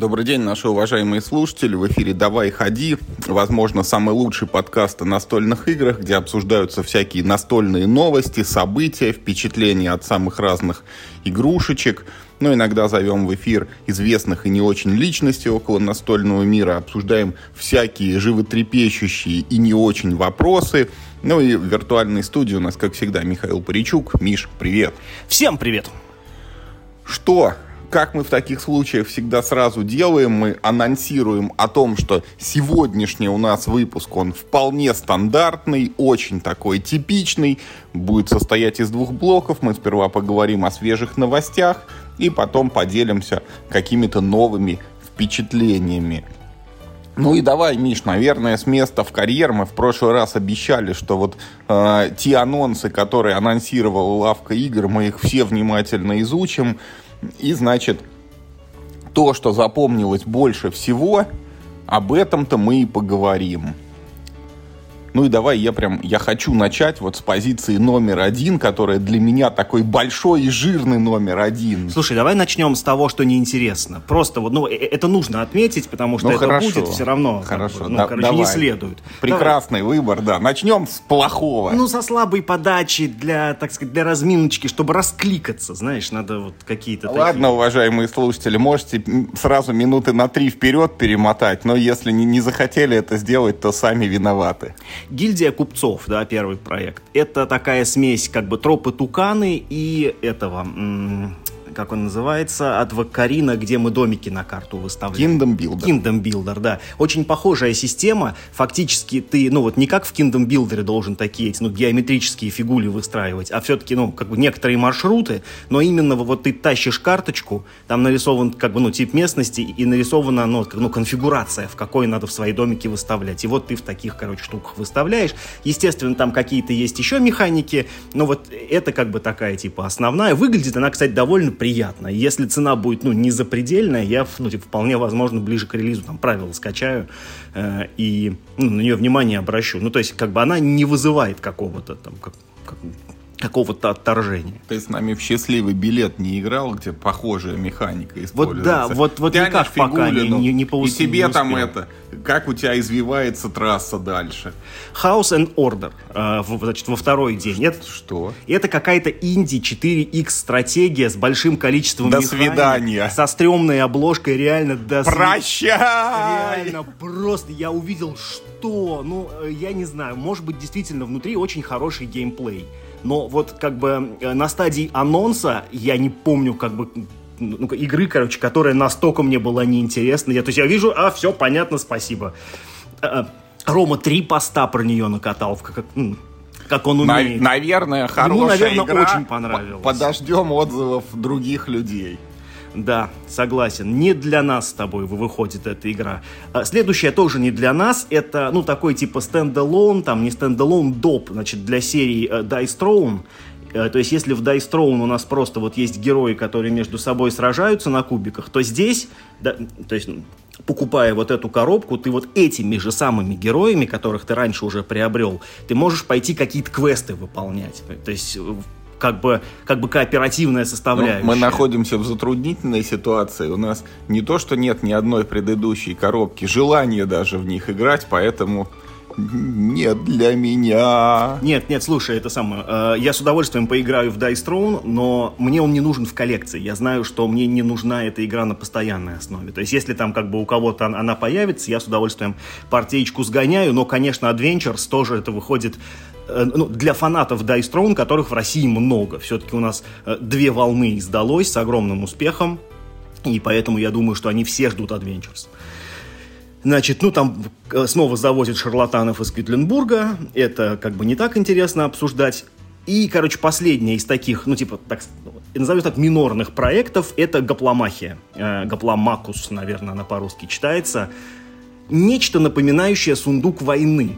Добрый день, наши уважаемые слушатели. В эфире «Давай, ходи». Возможно, самый лучший подкаст о настольных играх, где обсуждаются всякие настольные новости, события, впечатления от самых разных игрушечек. Но иногда зовем в эфир известных и не очень личностей около настольного мира, обсуждаем всякие животрепещущие и не очень вопросы. Ну и в виртуальной студии у нас, как всегда, Михаил Паричук. Миш, привет. Всем привет. Что как мы в таких случаях всегда сразу делаем, мы анонсируем о том, что сегодняшний у нас выпуск, он вполне стандартный, очень такой типичный, будет состоять из двух блоков. Мы сперва поговорим о свежих новостях и потом поделимся какими-то новыми впечатлениями. Ну и давай, Миш, наверное, с места в карьер. Мы в прошлый раз обещали, что вот э, те анонсы, которые анонсировала лавка игр, мы их все внимательно изучим. И, значит, то, что запомнилось больше всего, об этом-то мы и поговорим. Ну и давай я прям, я хочу начать вот с позиции номер один, которая для меня такой большой и жирный номер один. Слушай, давай начнем с того, что неинтересно. Просто вот, ну, э, это нужно отметить, потому что ну, это хорошо. будет все равно. Хорошо, ну, да, короче, давай. не следует. Прекрасный давай. выбор, да. Начнем с плохого. Ну, со слабой подачи для, так сказать, для разминочки, чтобы раскликаться, знаешь, надо вот какие-то Ладно, такие... уважаемые слушатели, можете сразу минуты на три вперед перемотать, но если не, не захотели это сделать, то сами виноваты. Гильдия купцов, да, первый проект. Это такая смесь как бы тропы Туканы и этого как он называется, от Вакарина, где мы домики на карту выставляем. Kingdom Builder. Kingdom Builder, да. Очень похожая система. Фактически ты, ну вот не как в Kingdom Builder должен такие ну, геометрические фигули выстраивать, а все-таки, ну, как бы некоторые маршруты, но именно вот ты тащишь карточку, там нарисован как бы, ну, тип местности и нарисована, ну, ну, конфигурация, в какой надо в свои домики выставлять. И вот ты в таких, короче, штуках выставляешь. Естественно, там какие-то есть еще механики, но вот это как бы такая, типа, основная. Выглядит она, кстати, довольно приятно. Если цена будет, ну, не запредельная, я, ну, типа, вполне возможно, ближе к релизу там правила скачаю э, и ну, на нее внимание обращу. Ну, то есть, как бы она не вызывает какого-то там, как, как, какого-то отторжения. Ты с нами в счастливый билет не играл, где похожая механика используется? Вот да, вот, вот Тянешь никак пока не, не, не И тебе не там это, как у тебя извивается трасса дальше? House and Order, э, значит, во второй день. Это, что? Это какая-то инди 4X стратегия с большим количеством До механик, свидания. Со стрёмной обложкой, реально до Прощай! Реально, просто я увидел, что, ну, э, я не знаю, может быть, действительно внутри очень хороший геймплей но вот как бы э, на стадии анонса я не помню как бы ну, игры, короче, которая настолько мне была неинтересна. Я, то есть я вижу, а, все, понятно, спасибо. Э, э, Рома три поста про нее накатал, как, как он умеет. наверное, хорошая Ему, наверное, игра. очень понравилось. Подождем отзывов других людей. Да, согласен. Не для нас с тобой выходит эта игра. А следующая тоже не для нас. Это, ну, такой типа standalone, там не standalone, доп, значит, для серии uh, Dice Throne. Uh, то есть, если в Dice Throne у нас просто вот есть герои, которые между собой сражаются на кубиках, то здесь, да, то есть, покупая вот эту коробку, ты вот этими же самыми героями, которых ты раньше уже приобрел, ты можешь пойти какие-то квесты выполнять. То есть как бы, как бы кооперативная составляющая. Ну, мы находимся в затруднительной ситуации. У нас не то, что нет ни одной предыдущей коробки, желания даже в них играть, поэтому нет для меня. Нет, нет, слушай, это самое. Э, я с удовольствием поиграю в Dice Throne, но мне он не нужен в коллекции. Я знаю, что мне не нужна эта игра на постоянной основе. То есть, если там как бы у кого-то она появится, я с удовольствием партеечку сгоняю, но, конечно, Adventures тоже это выходит ну, для фанатов Dice Throne, которых в России много. Все-таки у нас э, две волны издалось с огромным успехом, и поэтому я думаю, что они все ждут Adventures. Значит, ну там э, снова завозят шарлатанов из Квитленбурга, это как бы не так интересно обсуждать. И, короче, последняя из таких, ну, типа, так, назовем так, минорных проектов, это Гапломахия. Э, Гапломакус, наверное, она по-русски читается. Нечто напоминающее сундук войны.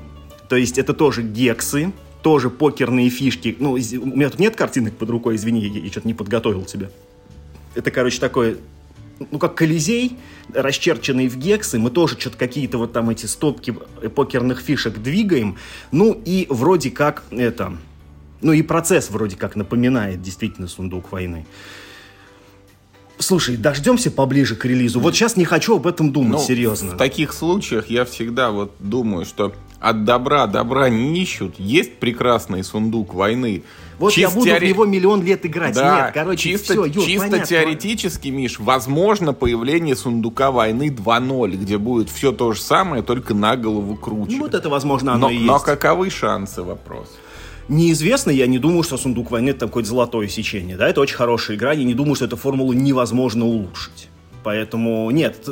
То есть это тоже гексы, тоже покерные фишки. Ну, у меня тут нет картинок под рукой, извини, я, я что-то не подготовил тебя. Это, короче, такое, ну, как Колизей, расчерченный в гексы. Мы тоже что-то какие-то вот там эти стопки покерных фишек двигаем. Ну, и вроде как это... Ну, и процесс вроде как напоминает действительно сундук войны. Слушай, дождемся поближе к релизу. Вот сейчас не хочу об этом думать, Ну, серьезно. В таких случаях я всегда вот думаю, что от добра добра не ищут. Есть прекрасный сундук войны. Вот я Чисто буду теоре- в него миллион лет играть. Да, Нет, короче, чисто, все, Юр, чисто понятно. теоретически, Миш, возможно появление сундука войны 2.0, где будет все то же самое, только на голову круче. Ну, вот это, возможно, оно но, и но есть. каковы шансы, вопрос? Неизвестно, я не думаю, что «Сундук войны» это какое-то золотое сечение. Да, это очень хорошая игра, я не думаю, что эту формулу невозможно улучшить. Поэтому нет,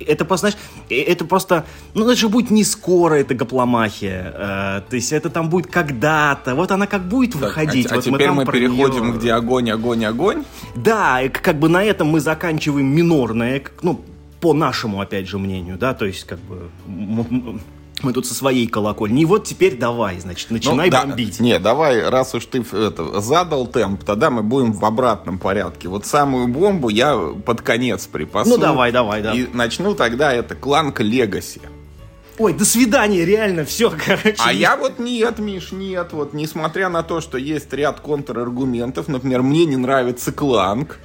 это- просто, знаешь, э, это просто, ну это же будет не скоро, это гопломахия. Э, то есть это там будет когда-то, вот она как будет Так, выходить. а, а вот теперь там мы про переходим, неё- где огонь, огонь, огонь. Да, как бы на этом мы заканчиваем минорное, ну, по нашему, опять же, мнению, да, то есть как бы мы тут со своей колокольни. И вот теперь давай, значит, начинай Ну, да, бомбить. Не, давай, раз уж ты это, задал темп, тогда мы будем в обратном порядке. Вот самую бомбу я под конец припасу. Ну, давай, давай, да. И начну тогда это Кланк Легаси. Ой, до свидания, реально, все, короче. А я вот нет, Миш, нет. Вот несмотря на то, что есть ряд контраргументов, например, мне не нравится Кланк.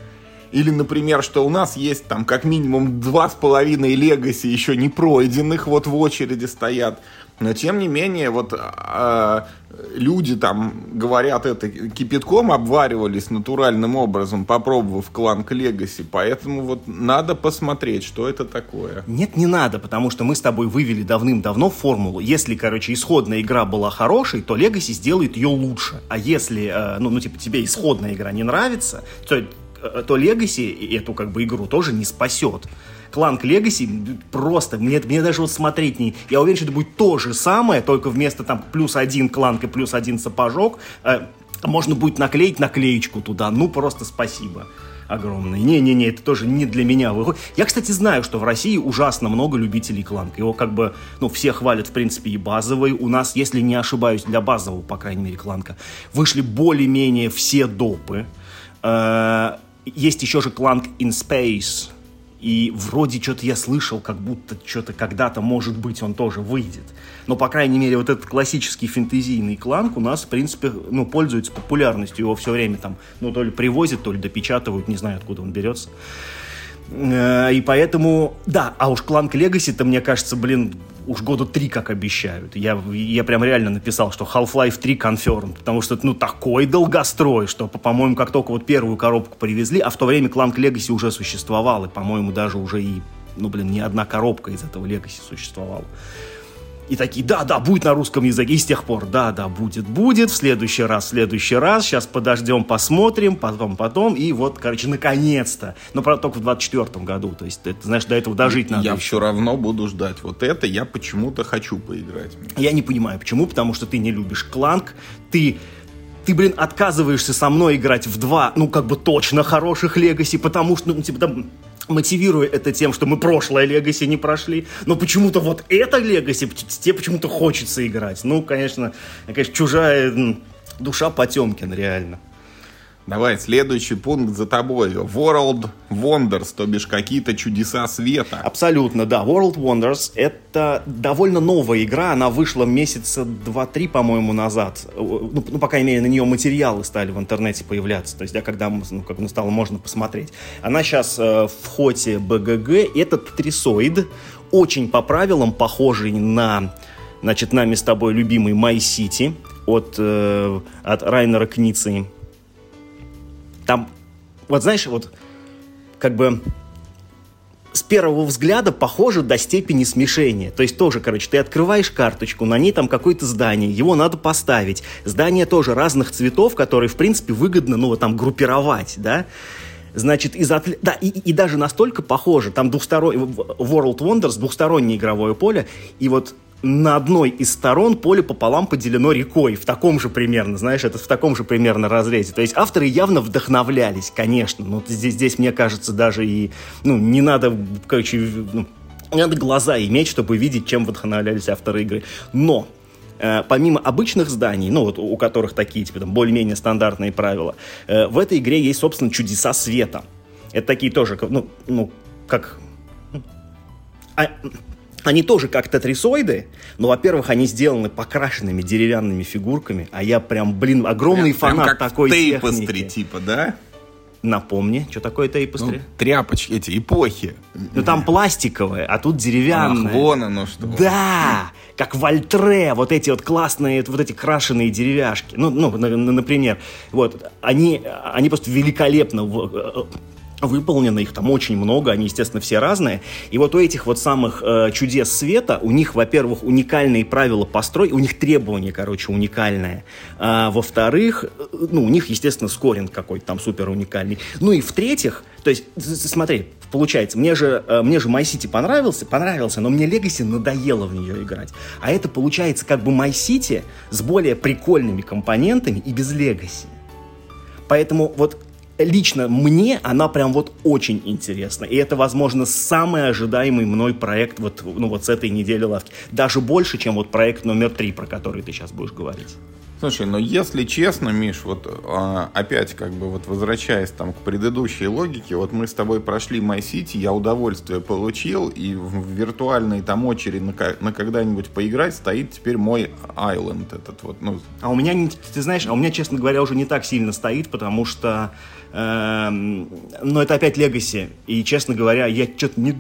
Или, например, что у нас есть там как минимум два с половиной легаси еще не пройденных, вот в очереди стоят. Но тем не менее, вот а, люди там говорят это кипятком обваривались натуральным образом, попробовав Кланк Легаси. Поэтому вот надо посмотреть, что это такое. Нет, не надо, потому что мы с тобой вывели давным-давно формулу. Если, короче, исходная игра была хорошей, то Legacy сделает ее лучше. А если, э, ну, ну, типа, тебе исходная игра не нравится, то, э, то Legacy эту, как бы, игру тоже не спасет. Кланк Legacy просто, мне, мне даже вот смотреть не... Я уверен, что это будет то же самое, только вместо там плюс один кланк и плюс один сапожок, э, можно будет наклеить наклеечку туда. Ну, просто спасибо огромное. Не-не-не, это тоже не для меня выходит. Я, кстати, знаю, что в России ужасно много любителей кланка. Его как бы, ну, все хвалят, в принципе, и базовый. У нас, если не ошибаюсь, для базового, по крайней мере, кланка, вышли более-менее все допы. Э, Есть еще же кланк In Space. И вроде что-то я слышал, как будто что-то когда-то, может быть, он тоже выйдет. Но, по крайней мере, вот этот классический фэнтезийный кланк у нас, в принципе, ну, пользуется популярностью. Его все время там, ну, то ли привозят, то ли допечатывают, не знаю, откуда он берется. Э, И поэтому, да, а уж Кланк Легаси-то, мне кажется, блин, уж года три как обещают. Я, я прям реально написал, что Half-Life 3 confirmed, потому что это, ну, такой долгострой, что, по- по-моему, как только вот первую коробку привезли, а в то время Кланк Легаси уже существовал, и, по-моему, даже уже и, ну, блин, не одна коробка из этого Легаси существовала. И такие, да, да, будет на русском языке. И с тех пор, да, да, будет, будет. В следующий раз, в следующий раз. Сейчас подождем, посмотрим, потом, потом. И вот, короче, наконец-то. Но, правда, только в 24 году. То есть, это, знаешь, до этого дожить надо. я еще. все равно буду ждать. Вот это я почему-то хочу поиграть. Я не понимаю, почему. Потому что ты не любишь кланк. Ты ты, блин, отказываешься со мной играть в два, ну, как бы точно хороших Легаси, потому что, ну, типа, там, мотивируя это тем, что мы прошлое Легаси не прошли, но почему-то вот это Легаси, тебе почему-то хочется играть. Ну, конечно, конечно, чужая душа Потемкин, реально. Давай, следующий пункт за тобой. World Wonders, то бишь какие-то чудеса света. Абсолютно, да. World Wonders — это довольно новая игра. Она вышла месяца два-три, по-моему, назад. Ну, ну, по крайней мере, на нее материалы стали в интернете появляться. То есть, да, когда ну, как ну, стало можно посмотреть. Она сейчас э, в хоте БГГ. Это тетрисоид. Очень по правилам похожий на, значит, нами с тобой любимый My City от, э, от Райнера Кницы. Там, вот знаешь, вот как бы с первого взгляда похоже до степени смешения. То есть тоже, короче, ты открываешь карточку, на ней там какое-то здание, его надо поставить. Здание тоже разных цветов, которые, в принципе, выгодно, ну, вот там, группировать, да. Значит, из отли... да, и, и даже настолько похоже, там двухсторонний, World Wonders, двухстороннее игровое поле, и вот на одной из сторон поле пополам поделено рекой, в таком же примерно, знаешь, это в таком же примерно разрезе. То есть авторы явно вдохновлялись, конечно, но здесь, здесь мне кажется, даже и, ну, не надо, короче, ну, не надо глаза иметь, чтобы видеть, чем вдохновлялись авторы игры. Но э, помимо обычных зданий, ну вот у которых такие, типа, там, более-менее стандартные правила, э, в этой игре есть, собственно, чудеса света. Это такие тоже, ну, ну как... А, они тоже как тетрисоиды, но, во-первых, они сделаны покрашенными деревянными фигурками, а я прям, блин, огромный прям, фанат прям как такой в Тейпостри, техники. типа, да? Напомни, что такое тейпостри? Ну, тряпочки эти, эпохи. Ну там пластиковые, а тут деревянные. Ах, вон оно что. Да, как в Альтре, вот эти вот классные, вот эти крашеные деревяшки. Ну, ну например, вот, они, они просто великолепно э, выполнено, их там очень много, они, естественно, все разные. И вот у этих вот самых э, чудес света, у них, во-первых, уникальные правила постройки, у них требования, короче, уникальные. А, во-вторых, э, ну, у них, естественно, скоринг какой-то там супер уникальный. Ну и в-третьих, то есть, смотри, получается, мне же, э, мне же My City понравился, понравился, но мне Legacy надоело в нее играть. А это получается как бы My City с более прикольными компонентами и без Legacy. Поэтому вот лично мне она прям вот очень интересна. И это, возможно, самый ожидаемый мной проект вот, ну, вот с этой недели лавки. Даже больше, чем вот проект номер три, про который ты сейчас будешь говорить. Слушай, ну если честно, Миш, вот а, опять как бы вот возвращаясь там к предыдущей логике, вот мы с тобой прошли My City, я удовольствие получил, и в виртуальной там очереди на, на когда-нибудь поиграть стоит теперь мой Island этот вот. Ну. А у меня, ты знаешь, а у меня, честно говоря, уже не так сильно стоит, потому что но это опять Legacy. И, честно говоря, я что-то не...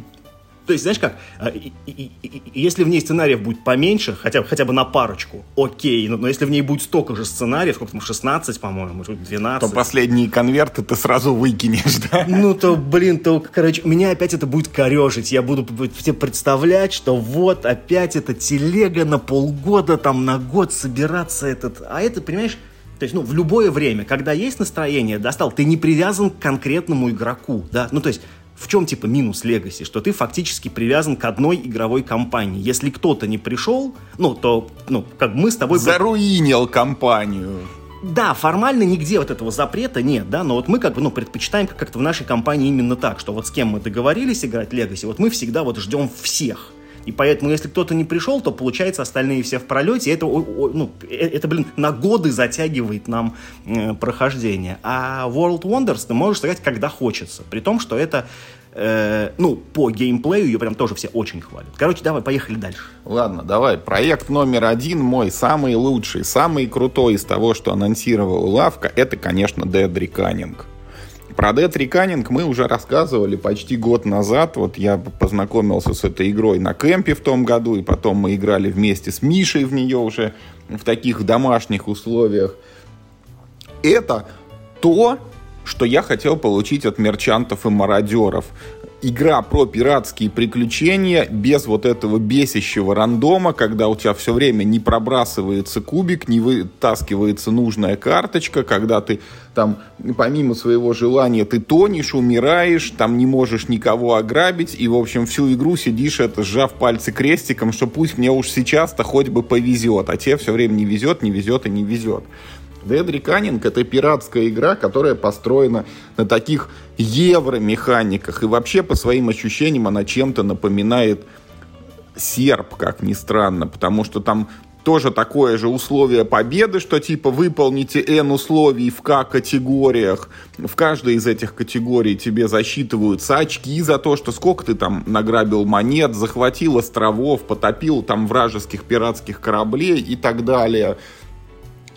То есть, знаешь как, а, если в ней сценариев будет поменьше, хотя, хотя бы на парочку, окей, но, но если в ней будет столько же сценариев, сколько там, 16, по-моему, 12. То последние конверты ты сразу выкинешь, да? Ну, то, блин, то, короче, меня опять это будет корежить. Я буду тебе представлять, что вот опять эта телега на полгода, там, на год собираться этот... А это, понимаешь, то есть, ну, в любое время, когда есть настроение, достал, ты не привязан к конкретному игроку, да, ну, то есть, в чем, типа, минус Legacy? Что ты фактически привязан к одной игровой компании. Если кто-то не пришел, ну, то, ну, как мы с тобой... Заруинил компанию. Да, формально нигде вот этого запрета нет, да, но вот мы как бы, ну, предпочитаем как-то в нашей компании именно так, что вот с кем мы договорились играть Legacy, вот мы всегда вот ждем всех. И поэтому, если кто-то не пришел, то, получается, остальные все в пролете. Это, ну, э, это, блин, на годы затягивает нам э, прохождение. А World Wonders ты можешь сыграть, когда хочется. При том, что это э, ну, по геймплею ее прям тоже все очень хвалят. Короче, давай, поехали дальше. Ладно, давай. Проект номер один мой, самый лучший, самый крутой из того, что анонсировала Лавка, это, конечно, Dead Reckoning. Про Dead Reckoning мы уже рассказывали почти год назад. Вот я познакомился с этой игрой на кемпе в том году, и потом мы играли вместе с Мишей в нее уже в таких домашних условиях. Это то, что я хотел получить от мерчантов и мародеров игра про пиратские приключения без вот этого бесящего рандома, когда у тебя все время не пробрасывается кубик, не вытаскивается нужная карточка, когда ты там помимо своего желания ты тонешь, умираешь, там не можешь никого ограбить, и, в общем, всю игру сидишь, это сжав пальцы крестиком, что пусть мне уж сейчас-то хоть бы повезет, а тебе все время не везет, не везет и не везет. Dead Reckoning — это пиратская игра, которая построена на таких евро-механиках. И вообще, по своим ощущениям, она чем-то напоминает серп, как ни странно, потому что там тоже такое же условие победы, что типа выполните N условий в К категориях. В каждой из этих категорий тебе засчитываются очки за то, что сколько ты там награбил монет, захватил островов, потопил там вражеских пиратских кораблей и так далее.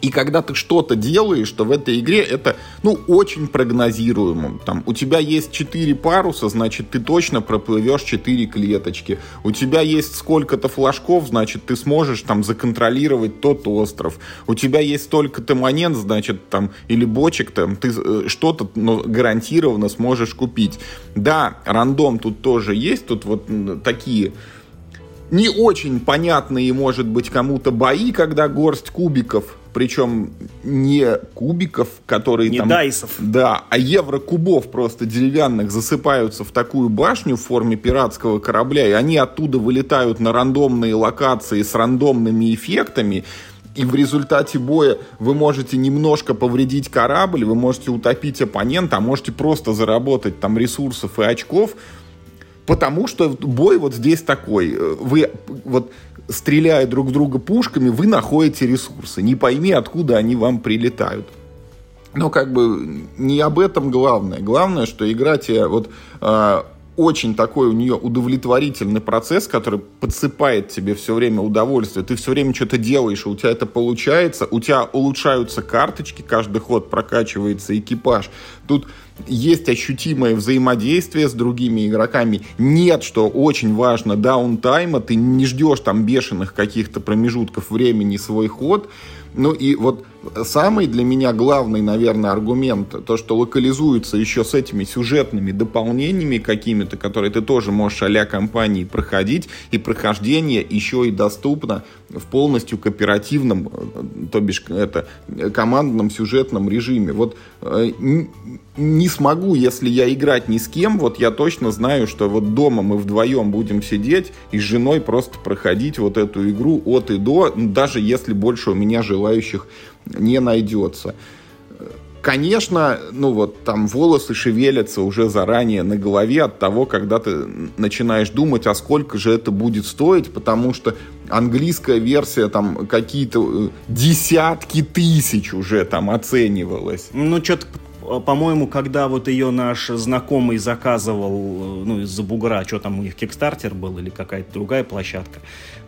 И когда ты что-то делаешь, то в этой игре это, ну, очень прогнозируемо. Там, у тебя есть 4 паруса, значит, ты точно проплывешь 4 клеточки. У тебя есть сколько-то флажков, значит, ты сможешь там законтролировать тот остров. У тебя есть столько-то монет, значит, там, или бочек, там, ты э, что-то ну, гарантированно сможешь купить. Да, рандом тут тоже есть, тут вот такие не очень понятные, может быть, кому-то бои, когда горсть кубиков причем не кубиков, которые не там... дайсов. Да, а еврокубов просто деревянных засыпаются в такую башню в форме пиратского корабля, и они оттуда вылетают на рандомные локации с рандомными эффектами, и в результате боя вы можете немножко повредить корабль, вы можете утопить оппонента, а можете просто заработать там ресурсов и очков, потому что бой вот здесь такой. Вы вот стреляя друг в друга пушками, вы находите ресурсы. Не пойми, откуда они вам прилетают. Но как бы не об этом главное. Главное, что игра тебе вот э, очень такой у нее удовлетворительный процесс, который подсыпает тебе все время удовольствие. Ты все время что-то делаешь, у тебя это получается, у тебя улучшаются карточки, каждый ход прокачивается экипаж. Тут есть ощутимое взаимодействие с другими игроками. Нет, что очень важно, даунтайма, ты не ждешь там бешеных каких-то промежутков времени свой ход. Ну и вот самый для меня главный, наверное, аргумент, то, что локализуется еще с этими сюжетными дополнениями какими-то, которые ты тоже можешь а компании проходить, и прохождение еще и доступно в полностью кооперативном, э, то бишь это, командном сюжетном режиме. Вот э, не смогу, если я играть ни с кем, вот я точно знаю, что вот дома мы вдвоем будем сидеть и с женой просто проходить вот эту игру от и до, даже если больше у меня желающих не найдется. Конечно, ну вот там волосы шевелятся уже заранее на голове от того, когда ты начинаешь думать, а сколько же это будет стоить, потому что английская версия там какие-то э, десятки тысяч уже там оценивалась. Ну, что-то по-моему, когда вот ее наш знакомый заказывал, э, ну, из-за бугра, что там у них, Кикстартер был или какая-то другая площадка,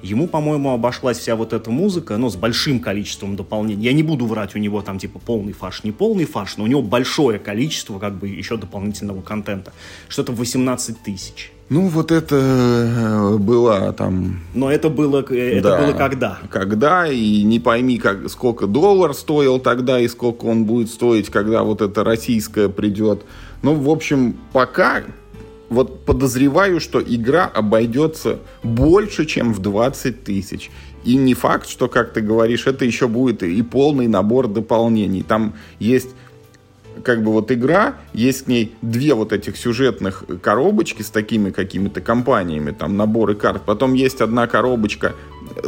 ему, по-моему, обошлась вся вот эта музыка, ну, с большим количеством дополнений. Я не буду врать, у него там, типа, полный фарш, не полный фарш, но у него большое количество, как бы, еще дополнительного контента. Что-то 18 тысяч. Ну, вот это э, было там... Но это было, э, это да, было когда? Когда, и не пойми, как, сколько доллар стоил тогда, и сколько он будет стоить, когда вот это российское придет. Ну, в общем, пока вот подозреваю, что игра обойдется больше, чем в 20 тысяч. И не факт, что, как ты говоришь, это еще будет и полный набор дополнений. Там есть как бы вот игра, есть к ней две вот этих сюжетных коробочки с такими какими-то компаниями, там наборы карт. Потом есть одна коробочка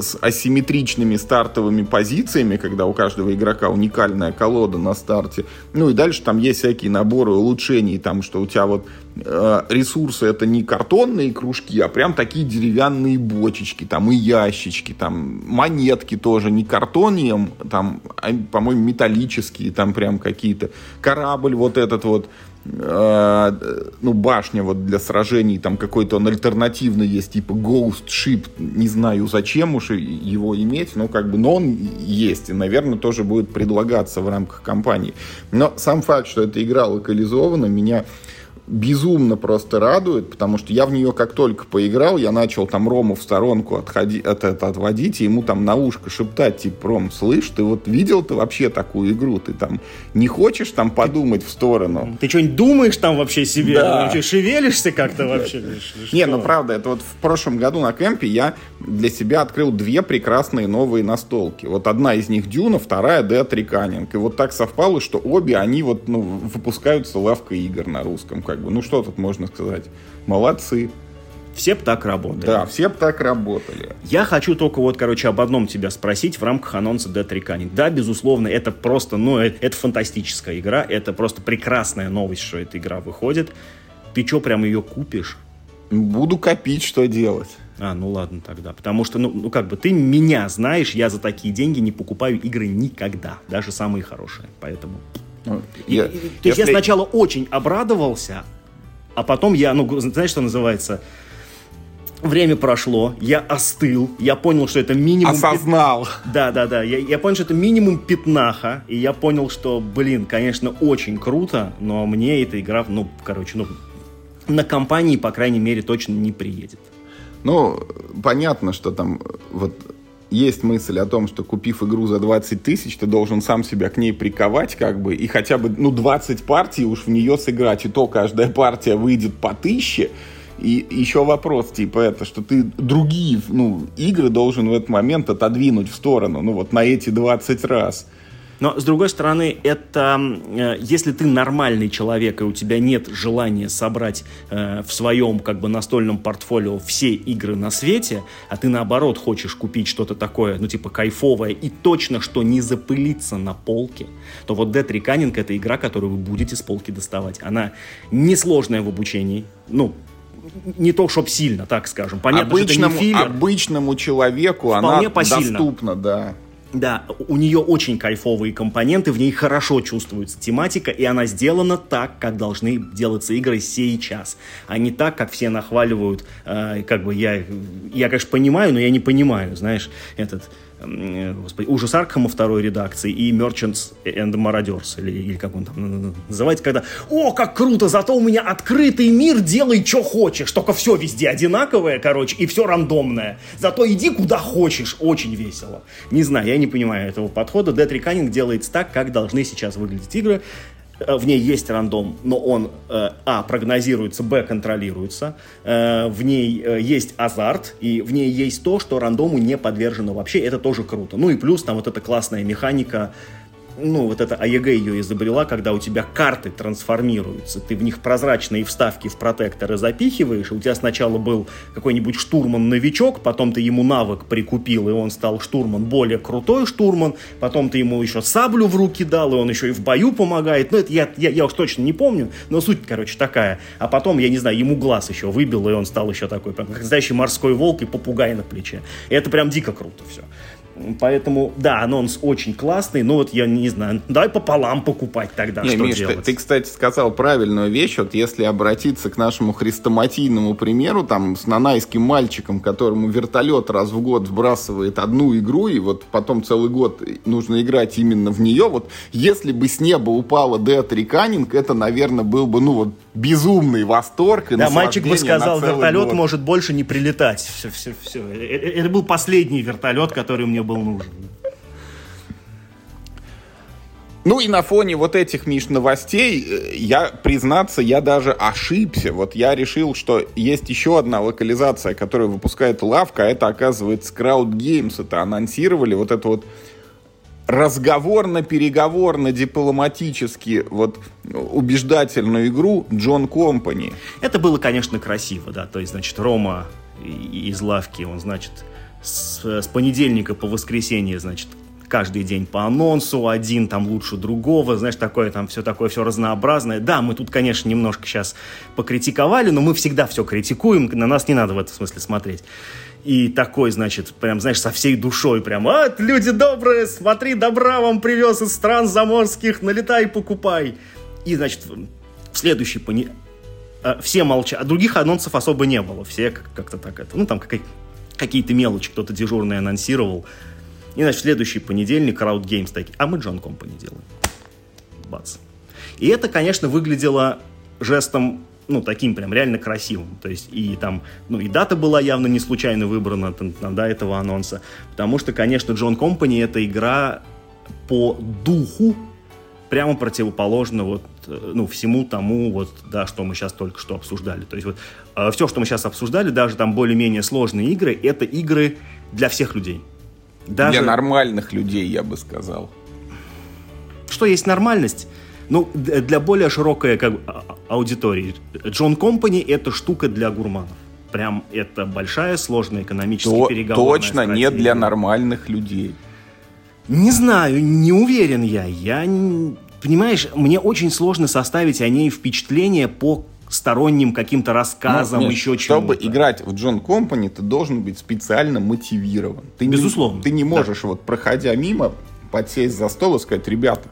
с асимметричными стартовыми позициями, когда у каждого игрока уникальная колода на старте. Ну и дальше там есть всякие наборы улучшений, там что у тебя вот э, ресурсы это не картонные кружки, а прям такие деревянные бочечки, там и ящички, там монетки тоже не картонием, там, а, по-моему, металлические, там прям какие-то. Корабль вот этот вот ну, башня вот для сражений, там какой-то он альтернативный есть, типа Ghost Ship, не знаю зачем уж его иметь, но как бы, но он есть, и, наверное, тоже будет предлагаться в рамках кампании. Но сам факт, что эта игра локализована, меня безумно просто радует, потому что я в нее как только поиграл, я начал там Рому в сторонку отходи, от, от, отводить, и ему там на ушко шептать, типа, Ром, слышь, ты вот видел ты вообще такую игру? Ты там не хочешь там подумать в сторону? Ты что-нибудь думаешь там вообще себе? Да. Вообще шевелишься как-то вообще? Не, ну правда, это вот в прошлом году на кемпе я для себя открыл две прекрасные новые настолки. Вот одна из них Дюна, вторая Dead Reckoning. И вот так совпало, что обе они вот, ну, выпускаются лавкой игр на русском, как бы. Ну, что тут можно сказать? Молодцы. Все бы так работали. Да, все бы так работали. Я хочу только вот, короче, об одном тебя спросить в рамках анонса Dead Reckoning. Да, безусловно, это просто, ну, это, это фантастическая игра, это просто прекрасная новость, что эта игра выходит. Ты что, прям ее купишь? Буду копить, что делать. А, ну ладно тогда. Потому что, ну, ну как бы, ты меня знаешь, я за такие деньги не покупаю игры никогда. Даже самые хорошие. Поэтому... Ну, я, то есть если... я сначала очень обрадовался, а потом я, ну, знаешь, что называется? Время прошло, я остыл, я понял, что это минимум... Осознал. Пят... Да, да, да. Я, я понял, что это минимум пятнаха, и я понял, что, блин, конечно, очень круто, но мне эта игра, ну, короче, ну, на компании, по крайней мере, точно не приедет. Ну, понятно, что там вот есть мысль о том, что купив игру за 20 тысяч, ты должен сам себя к ней приковать, как бы, и хотя бы, ну, 20 партий уж в нее сыграть, и то каждая партия выйдет по тысяче, и еще вопрос, типа, это, что ты другие, ну, игры должен в этот момент отодвинуть в сторону, ну, вот на эти 20 раз. Но, с другой стороны, это э, если ты нормальный человек, и у тебя нет желания собрать э, в своем как бы настольном портфолио все игры на свете, а ты наоборот хочешь купить что-то такое, ну типа кайфовое, и точно, что не запылиться на полке, то вот Dead Reckoning это игра, которую вы будете с полки доставать. Она несложная в обучении, ну, не то, чтоб сильно, так скажем. Понятно, обычному, что это не филлер. Обычному человеку Вполне она посильно. доступна, да. Да, у нее очень кайфовые компоненты, в ней хорошо чувствуется тематика, и она сделана так, как должны делаться игры сейчас, а не так, как все нахваливают. Э, как бы я, я, конечно, понимаю, но я не понимаю, знаешь, этот господи, ужас Аркхема второй редакции и Merchants and Marauders, или, или как он там называется, когда «О, как круто, зато у меня открытый мир, делай, что хочешь, только все везде одинаковое, короче, и все рандомное. Зато иди куда хочешь, очень весело». Не знаю, я не понимаю этого подхода. Dead Reckoning делается так, как должны сейчас выглядеть игры. Э, в ней есть рандом, но он, э, а, прогнозируется, б, контролируется, э, в ней есть азарт, и в ней есть то, что рандому не подвержено вообще, это тоже круто. Ну и плюс там вот эта классная механика ну, вот это АЕГ ее изобрела, когда у тебя карты трансформируются, ты в них прозрачные вставки в протекторы запихиваешь, у тебя сначала был какой-нибудь штурман-новичок, потом ты ему навык прикупил, и он стал штурман более крутой штурман, потом ты ему еще саблю в руки дал, и он еще и в бою помогает, ну, это я, я, я уж точно не помню, но суть, короче, такая. А потом, я не знаю, ему глаз еще выбил, и он стал еще такой, прям, как настоящий морской волк и попугай на плече. И это прям дико круто все. Поэтому, да, анонс очень классный, но вот я не знаю, давай пополам покупать тогда, не, что Миш, делать? Ты, ты, кстати, сказал правильную вещь, вот если обратиться к нашему хрестоматийному примеру, там, с нанайским мальчиком, которому вертолет раз в год сбрасывает одну игру, и вот потом целый год нужно играть именно в нее, вот если бы с неба упала Dead Reckoning, это, наверное, был бы, ну, вот, безумный восторг и Да, мальчик бы сказал, вертолет год. может больше не прилетать. Все, все, все. Э, э, это был последний вертолет, который мне был нужен. Ну и на фоне вот этих, Миш, новостей, э, я, признаться, я даже ошибся. Вот я решил, что есть еще одна локализация, которую выпускает Лавка, а это, оказывается, Crowd Games. Это анонсировали вот это вот разговорно-переговорно-дипломатически вот убеждательную игру Джон Компани. Это было, конечно, красиво, да. То есть, значит, Рома из лавки, он, значит, с, с понедельника по воскресенье, значит, каждый день по анонсу, один там лучше другого, знаешь, такое там все такое, все разнообразное. Да, мы тут, конечно, немножко сейчас покритиковали, но мы всегда все критикуем, на нас не надо в этом смысле смотреть. И такой, значит, прям, знаешь, со всей душой прям, а, люди добрые, смотри, добра вам привез из стран заморских, налетай, покупай. И, значит, в следующий пони... Э, все молчат, а других анонсов особо не было, все как-то так это, ну, там какие-то мелочи кто-то дежурный анонсировал. И, значит, следующий понедельник Crowd Games такие, а мы Джон Компани делаем. Бац. И это, конечно, выглядело жестом ну, таким прям реально красивым. То есть и там, ну, и дата была явно не случайно выбрана там, до этого анонса. Потому что, конечно, Джон Компани это игра по духу прямо противоположно вот, э, ну, всему тому, вот, да, что мы сейчас только что обсуждали. То есть вот все, что мы сейчас обсуждали, даже там более-менее сложные игры, это игры для всех людей. Даже... Для нормальных людей, я бы сказал. Что есть нормальность? Ну, для более широкой как, а, а, аудитории. Джон Компани — это штука для гурманов. Прям это большая, сложная экономическая То, переговорная Точно стратегия. не для нормальных людей. Не знаю, не уверен я. Я, понимаешь, мне очень сложно составить о ней впечатление по сторонним каким-то рассказам, ну, еще чему-то. Чтобы играть в Джон Компани, ты должен быть специально мотивирован. Ты Безусловно. Не, ты не можешь, да. вот проходя мимо, подсесть за стол и сказать, ребята,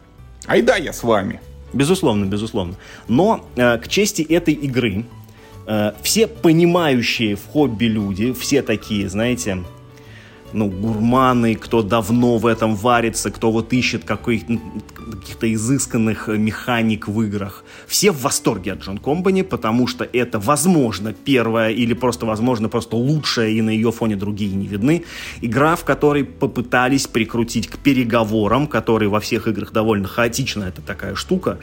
айда я с вами. Безусловно, безусловно. Но э, к чести этой игры э, все понимающие в хобби люди, все такие, знаете, ну, гурманы, кто давно в этом варится, кто вот ищет каких-то изысканных механик в играх. Все в восторге от Джон Компани, потому что это, возможно, первая или просто, возможно, просто лучшая, и на ее фоне другие не видны. Игра, в которой попытались прикрутить к переговорам, которые во всех играх довольно хаотично, это такая штука,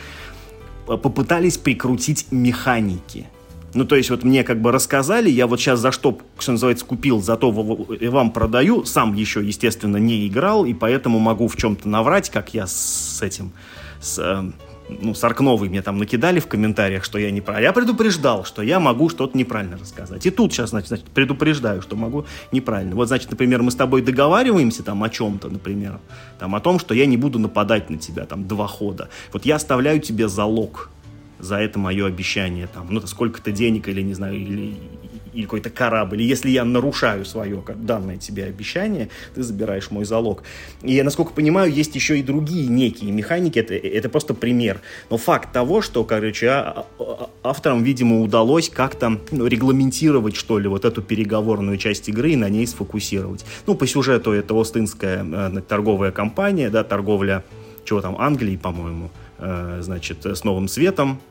попытались прикрутить механики ну, то есть вот мне как бы рассказали, я вот сейчас за что, что называется, купил, зато вам продаю, сам еще, естественно, не играл, и поэтому могу в чем-то наврать, как я с этим, с, э, ну, с Аркновой мне там накидали в комментариях, что я неправильно. Я предупреждал, что я могу что-то неправильно рассказать. И тут сейчас, значит, значит, предупреждаю, что могу неправильно. Вот, значит, например, мы с тобой договариваемся там о чем-то, например, там о том, что я не буду нападать на тебя там два хода. Вот я оставляю тебе залог за это мое обещание, там, ну, сколько-то денег или, не знаю, или, или какой-то корабль, и если я нарушаю свое данное тебе обещание, ты забираешь мой залог. И, насколько понимаю, есть еще и другие некие механики, это, это просто пример. Но факт того, что, короче, а, а, авторам, видимо, удалось как-то ну, регламентировать, что ли, вот эту переговорную часть игры и на ней сфокусировать. Ну, по сюжету это Остинская э, торговая компания, да, торговля, чего там, Англии, по-моему, значит, с Новым Светом,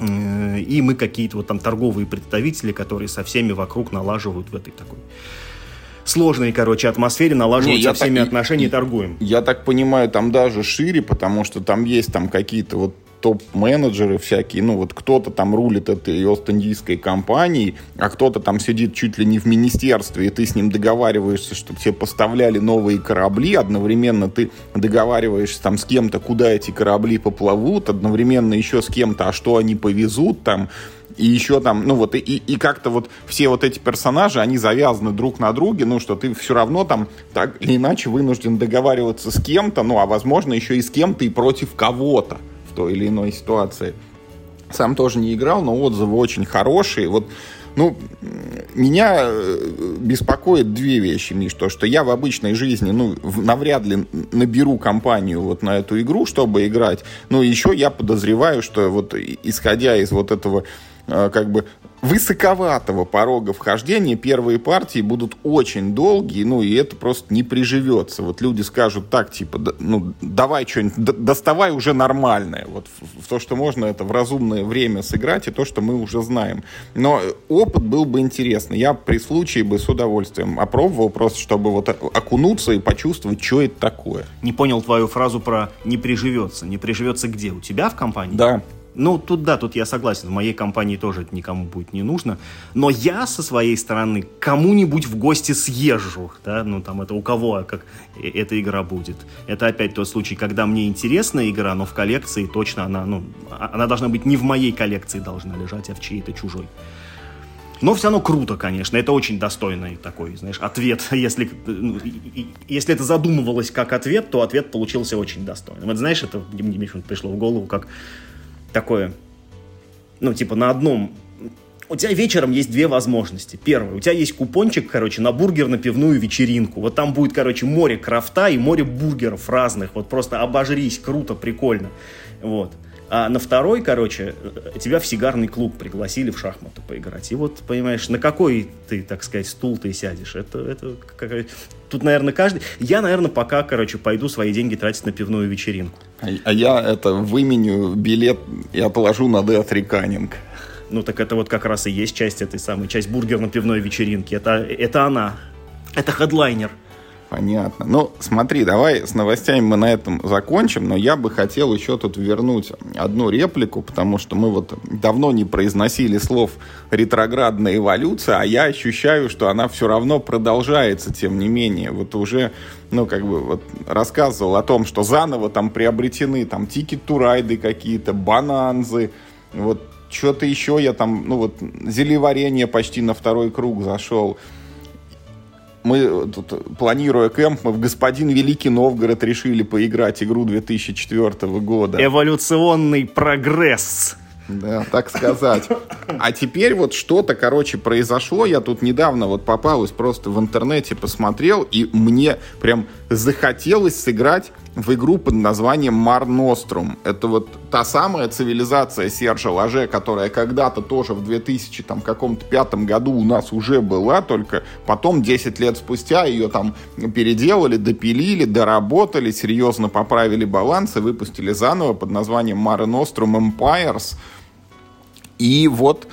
э, и мы какие-то вот там торговые представители, которые со всеми вокруг налаживают в этой такой сложной, короче, атмосфере, налаживают Не, со всеми так, отношения и торгуем. Я так понимаю, там даже шире, потому что там есть там какие-то вот топ-менеджеры всякие, ну вот кто-то там рулит этой Ост-Индийской компанией, а кто-то там сидит чуть ли не в министерстве, и ты с ним договариваешься, чтобы тебе поставляли новые корабли, одновременно ты договариваешься там с кем-то, куда эти корабли поплывут, одновременно еще с кем-то, а что они повезут там, и еще там, ну вот, и, и как-то вот все вот эти персонажи, они завязаны друг на друге, ну, что ты все равно там так или иначе вынужден договариваться с кем-то, ну, а возможно еще и с кем-то и против кого-то той или иной ситуации. Сам тоже не играл, но отзывы очень хорошие. Вот ну, меня э, беспокоит две вещи, Миш. То, что я в обычной жизни, ну, навряд ли наберу компанию вот на эту игру, чтобы играть. Но еще я подозреваю, что вот исходя из вот этого э, как бы высоковатого порога вхождения первые партии будут очень долгие, ну, и это просто не приживется. Вот люди скажут так, типа, ну, давай что-нибудь, доставай уже нормальное. Вот в, то, что можно это в разумное время сыграть, и то, что мы уже знаем. Но опыт был бы интересный. Я при случае бы с удовольствием опробовал просто, чтобы вот окунуться и почувствовать, что это такое. Не понял твою фразу про «не приживется». Не приживется где? У тебя в компании? Да. Ну, тут да, тут я согласен, в моей компании тоже это никому будет не нужно. Но я со своей стороны кому-нибудь в гости съезжу, да, ну там это у кого, как э, эта игра будет. Это опять тот случай, когда мне интересна игра, но в коллекции точно она, ну, а, она должна быть не в моей коллекции должна лежать, а в чьей-то чужой. Но все равно круто, конечно. Это очень достойный такой, знаешь, ответ. Если, ну, если это задумывалось как ответ, то ответ получился очень достойным. Это, знаешь, это мне пришло в голову как такое, ну, типа на одном... У тебя вечером есть две возможности. Первое, у тебя есть купончик, короче, на бургер на пивную вечеринку. Вот там будет, короче, море крафта и море бургеров разных. Вот просто обожрись, круто, прикольно. Вот. А на второй, короче, тебя в сигарный клуб пригласили в шахматы поиграть. И вот, понимаешь, на какой ты, так сказать, стул ты сядешь? Это, это какая... Тут, наверное, каждый... Я, наверное, пока, короче, пойду свои деньги тратить на пивную вечеринку. А, а я это выменю билет и отложу на Reckoning. Ну, так это вот как раз и есть часть этой самой, часть бургерно-пивной вечеринки. Это, это она. Это хедлайнер. Понятно. Ну, смотри, давай с новостями мы на этом закончим, но я бы хотел еще тут вернуть одну реплику, потому что мы вот давно не произносили слов ретроградная эволюция, а я ощущаю, что она все равно продолжается, тем не менее. Вот уже, ну, как бы, вот рассказывал о том, что заново там приобретены там тикет-турайды какие-то, бананзы, вот что-то еще я там, ну вот, зелеварение почти на второй круг зашел мы тут, планируя кемп, мы в «Господин Великий Новгород» решили поиграть игру 2004 года. Эволюционный прогресс. Да, так сказать. А теперь вот что-то, короче, произошло. Я тут недавно вот попалась просто в интернете, посмотрел, и мне прям захотелось сыграть в игру под названием Мар Нострум. Это вот та самая цивилизация Сержа Лаже, которая когда-то тоже в 2000 там каком-то пятом году у нас уже была, только потом 10 лет спустя ее там переделали, допилили, доработали, серьезно поправили баланс и выпустили заново под названием Mare Nostrum Empires. И вот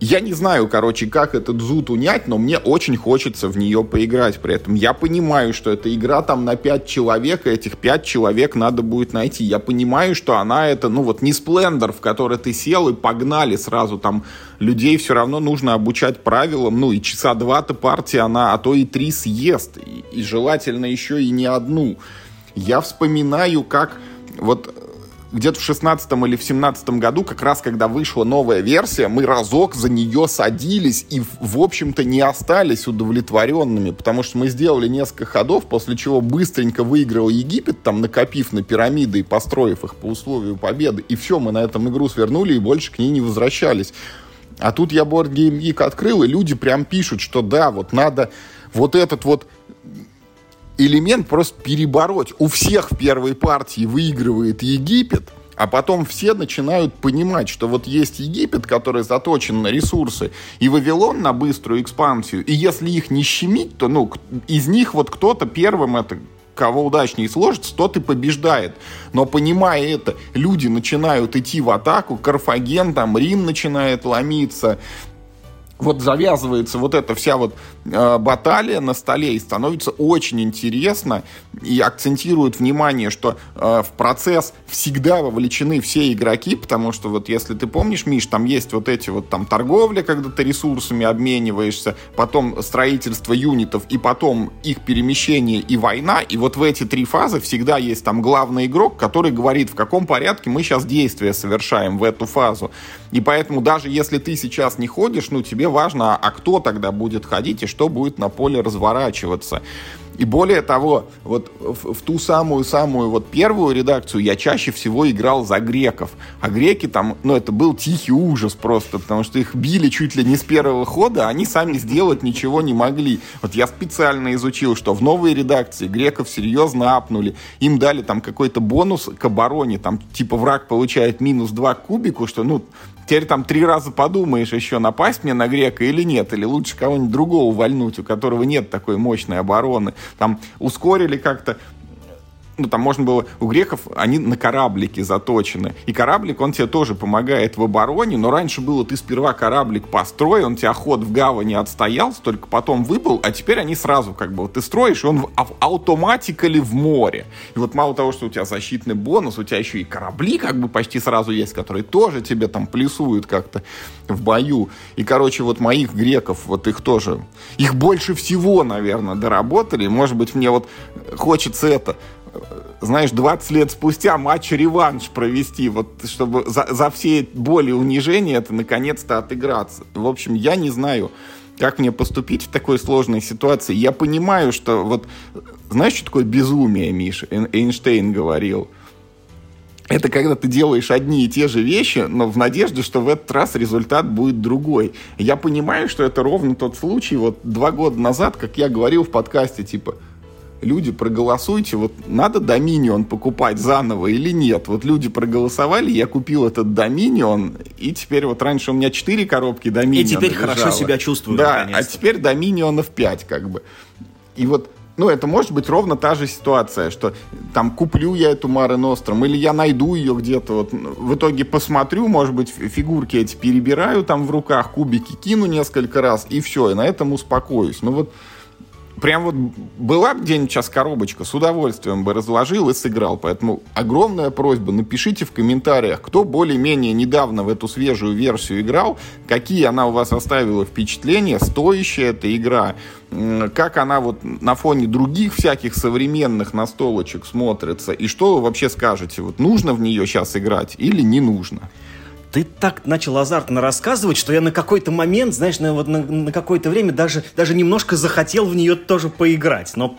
я не знаю, короче, как этот зуд унять, но мне очень хочется в нее поиграть при этом. Я понимаю, что эта игра там на 5 человек, и этих 5 человек надо будет найти. Я понимаю, что она это, ну вот не сплендер, в который ты сел и погнали сразу там людей все равно нужно обучать правилам, ну и часа два-то партия она, а то и три съест, и, и желательно еще и не одну. Я вспоминаю, как вот где-то в 16 или в 17 году, как раз когда вышла новая версия, мы разок за нее садились и, в общем-то, не остались удовлетворенными, потому что мы сделали несколько ходов, после чего быстренько выиграл Египет, там, накопив на пирамиды и построив их по условию победы, и все, мы на этом игру свернули и больше к ней не возвращались. А тут я Board Game Geek открыл, и люди прям пишут, что да, вот надо вот этот вот элемент просто перебороть. У всех в первой партии выигрывает Египет, а потом все начинают понимать, что вот есть Египет, который заточен на ресурсы, и Вавилон на быструю экспансию, и если их не щемить, то ну, из них вот кто-то первым это кого удачнее сложится, тот и побеждает. Но понимая это, люди начинают идти в атаку, Карфаген, там Рим начинает ломиться, вот завязывается вот эта вся вот э, баталия на столе и становится очень интересно и акцентирует внимание, что э, в процесс всегда вовлечены все игроки, потому что вот если ты помнишь, Миш, там есть вот эти вот там торговля, когда ты ресурсами обмениваешься, потом строительство юнитов и потом их перемещение и война, и вот в эти три фазы всегда есть там главный игрок, который говорит, в каком порядке мы сейчас действия совершаем в эту фазу. И поэтому даже если ты сейчас не ходишь, ну тебе важно, а кто тогда будет ходить и что будет на поле разворачиваться. И более того, вот в, в ту самую-самую вот первую редакцию я чаще всего играл за греков. А греки там, ну это был тихий ужас просто, потому что их били чуть ли не с первого хода, а они сами сделать ничего не могли. Вот я специально изучил, что в новой редакции греков серьезно апнули. Им дали там какой-то бонус к обороне, там типа враг получает минус 2 к кубику, что ну теперь там три раза подумаешь еще, напасть мне на грека или нет, или лучше кого-нибудь другого вальнуть, у которого нет такой мощной обороны. Там ускорили как-то ну, там можно было, у греков они на кораблике заточены. И кораблик, он тебе тоже помогает в обороне, но раньше было, ты сперва кораблик построй, он тебя ход в гавани отстоял, только потом выбыл, а теперь они сразу как бы, вот ты строишь, и он автоматикали в море. И вот мало того, что у тебя защитный бонус, у тебя еще и корабли как бы почти сразу есть, которые тоже тебе там плюсуют как-то в бою. И, короче, вот моих греков, вот их тоже, их больше всего, наверное, доработали. Может быть, мне вот хочется это знаешь, 20 лет спустя матч-реванш провести, вот чтобы за, за все боли и унижения это наконец-то отыграться. В общем, я не знаю, как мне поступить в такой сложной ситуации. Я понимаю, что вот, знаешь, что такое безумие, Миша? Эйнштейн говорил. Это когда ты делаешь одни и те же вещи, но в надежде, что в этот раз результат будет другой. Я понимаю, что это ровно тот случай, вот два года назад, как я говорил в подкасте, типа, люди, проголосуйте, вот надо Доминион покупать заново или нет. Вот люди проголосовали, я купил этот Доминион, и теперь вот раньше у меня 4 коробки Доминиона И теперь лежало. хорошо себя чувствую. Да, а теперь Доминионов 5 как бы. И вот ну, это может быть ровно та же ситуация, что там куплю я эту Маре Ностром, или я найду ее где-то, вот в итоге посмотрю, может быть, фигурки эти перебираю там в руках, кубики кину несколько раз, и все, и на этом успокоюсь. Ну вот, прям вот была где-нибудь сейчас коробочка, с удовольствием бы разложил и сыграл. Поэтому огромная просьба, напишите в комментариях, кто более-менее недавно в эту свежую версию играл, какие она у вас оставила впечатления, стоящая эта игра, как она вот на фоне других всяких современных настолочек смотрится, и что вы вообще скажете, вот нужно в нее сейчас играть или не нужно? Ты так начал азартно рассказывать, что я на какой-то момент, знаешь, на, вот на, на какое-то время даже, даже немножко захотел в нее тоже поиграть. Но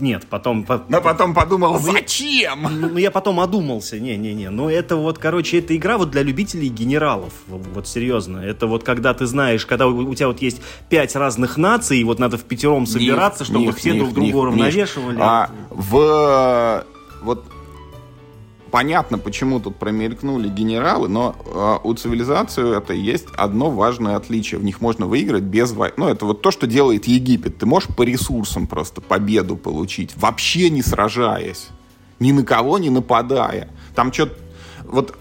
нет, потом... Но потом подумал, зачем? Ну, ну, я потом одумался, не-не-не. Ну, это вот, короче, это игра вот для любителей генералов. Вот серьезно. Это вот когда ты знаешь, когда у, у тебя вот есть пять разных наций, и вот надо в пятером собираться, чтобы них, все них, друг друга уравновешивали. А в... Вот понятно, почему тут промелькнули генералы, но э, у цивилизации это есть одно важное отличие. В них можно выиграть без войны. Ну, это вот то, что делает Египет. Ты можешь по ресурсам просто победу получить, вообще не сражаясь, ни на кого не нападая. Там что-то... Вот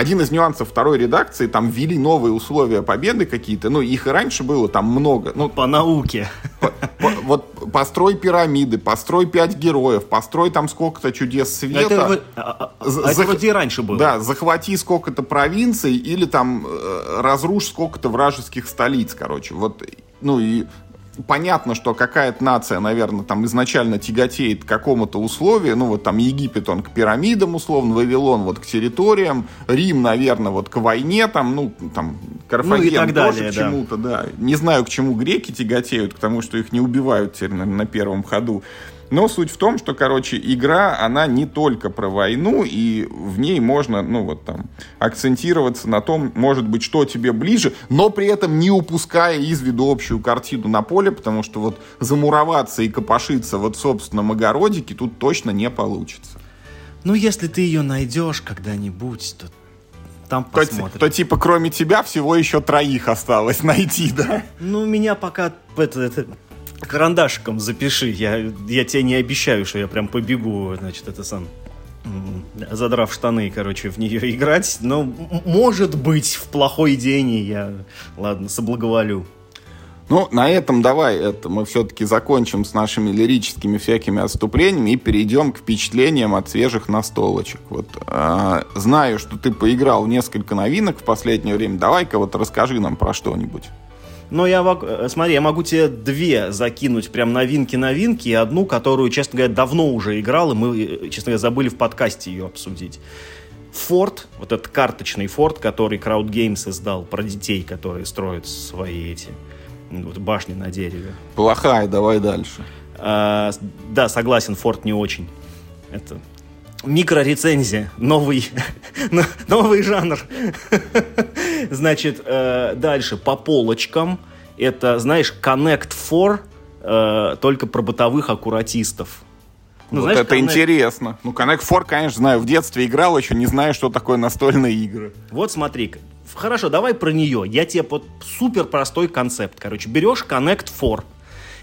один из нюансов второй редакции, там ввели новые условия победы какие-то, ну, их и раньше было там много. Ну, по науке. По, по, вот построй пирамиды, построй пять героев, построй там сколько-то чудес света. Это, а, а, за, это вроде раньше было. Да, захвати сколько-то провинций или там э, разрушь сколько-то вражеских столиц, короче. Вот, ну и понятно, что какая-то нация, наверное, там изначально тяготеет к какому-то условию, ну вот там Египет, он к пирамидам условно, Вавилон вот к территориям, Рим, наверное, вот к войне, там, ну, там, Карфаген ну так далее, тоже к чему-то, да. Не знаю, к чему греки тяготеют, к тому, что их не убивают теперь на, на первом ходу. Но суть в том, что, короче, игра, она не только про войну, и в ней можно, ну вот там, акцентироваться на том, может быть, что тебе ближе, но при этом не упуская из виду общую картину на поле, потому что вот замуроваться и копошиться вот в собственном огородике тут точно не получится. Ну, если ты ее найдешь когда-нибудь, то там то, посмотрим. То, типа, кроме тебя всего еще троих осталось найти, да? Ну, меня пока это, это, карандашиком запиши. Я, я тебе не обещаю, что я прям побегу, значит, это сам задрав штаны, короче, в нее играть. Но, может быть, в плохой день я, ладно, соблаговолю. Ну, на этом давай это мы все-таки закончим с нашими лирическими всякими отступлениями и перейдем к впечатлениям от свежих настолочек. Вот э, знаю, что ты поиграл в несколько новинок в последнее время. Давай-ка вот расскажи нам про что-нибудь. Но я, э, смотри, я могу тебе две закинуть прям новинки-новинки, и одну, которую, честно говоря, давно уже играл, и мы, э, честно говоря, забыли в подкасте ее обсудить. Форд, вот этот карточный Форд, который Crowd Games издал про детей, которые строят свои эти вот башни на дереве. Плохая, давай дальше. А, да, согласен, Форд не очень. Это микрорецензия, новый, новый жанр. Значит, э, дальше по полочкам. Это, знаешь, Connect 4, э, только про бытовых аккуратистов. Ну, вот знаешь, это Connect... интересно. Ну, Connect 4, конечно, знаю. В детстве играл еще, не знаю, что такое настольные игры. Вот смотри, Хорошо, давай про нее. Я тебе вот супер простой концепт. Короче, берешь Connect 4.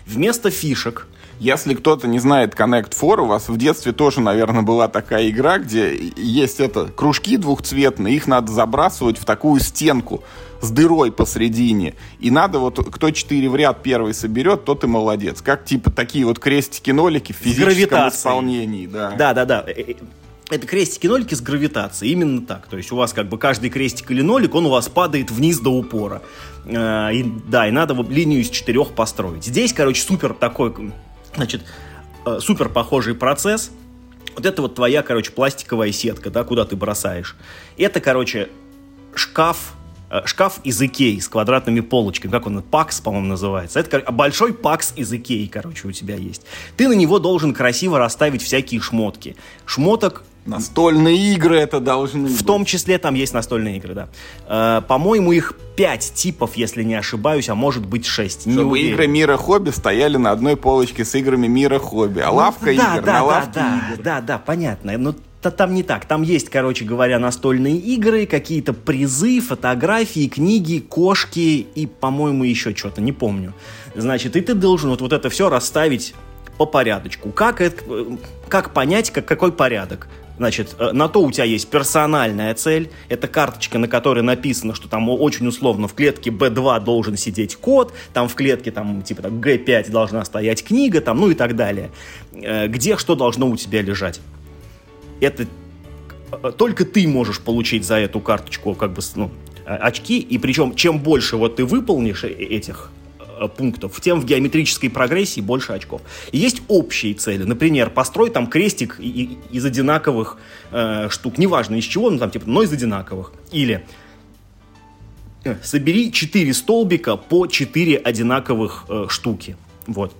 Вместо фишек если кто-то не знает Connect 4, у вас в детстве тоже, наверное, была такая игра, где есть это кружки двухцветные, их надо забрасывать в такую стенку с дырой посредине. И надо вот, кто четыре в ряд первый соберет, тот и молодец. Как типа такие вот крестики-нолики в физическом исполнении. Да, да, да. да. Это крестики-нолики с гравитацией, именно так. То есть у вас как бы каждый крестик или нолик, он у вас падает вниз до упора. Э, и, да, и надо вот линию из четырех построить. Здесь, короче, супер такой, значит, э, супер похожий процесс. Вот это вот твоя, короче, пластиковая сетка, да, куда ты бросаешь. Это, короче, шкаф Э, шкаф из Икеи с квадратными полочками, как он, пакс, по-моему, называется. Это большой пакс из Икеи, короче, у тебя есть. Ты на него должен красиво расставить всякие шмотки. Шмоток Настольные игры это должны В быть. том числе там есть настольные игры, да. Э, по-моему, их пять типов, если не ошибаюсь, а может быть шесть. Чтобы игры мира хобби стояли на одной полочке с играми мира хобби. А ну, лавка да, игр да, на да, лавке да, игр. Да, да, понятно. Но то там не так. Там есть, короче говоря, настольные игры, какие-то призы, фотографии, книги, кошки и, по-моему, еще что-то, не помню. Значит, и ты должен вот, вот это все расставить по порядочку. Как, это, как понять, как, какой порядок? Значит, э, на то у тебя есть персональная цель. Это карточка, на которой написано, что там очень условно в клетке B2 должен сидеть код, там в клетке там типа там, G5 должна стоять книга, там, ну и так далее. Э, где что должно у тебя лежать это э, только ты можешь получить за эту карточку как бы ну, очки, и причем чем больше вот ты выполнишь этих пунктов, тем в геометрической прогрессии больше очков. И есть общие цели. Например, построй там крестик из одинаковых э, штук. Неважно из чего, но там типа, но из одинаковых. Или собери 4 столбика по 4 одинаковых э, штуки. Вот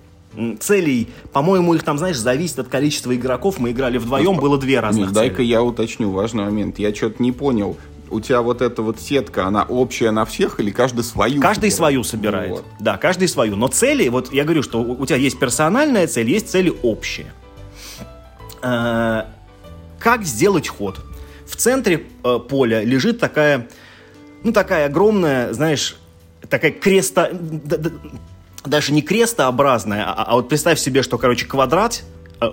целей, по-моему, их там, знаешь, зависит от количества игроков. Мы играли вдвоем, было две разных Дай-ка я уточню важный момент. Я что-то не понял. У тебя вот эта вот сетка, она общая на всех или каждый свою? Каждый собирает? свою собирает. Вот. Да, каждый свою. Но цели, вот я говорю, что у тебя есть персональная цель, есть цели общие. Э, как сделать ход? В центре э, поля лежит такая, ну такая огромная, знаешь, такая креста даже не крестообразная, а, а вот представь себе, что, короче, квадрат э,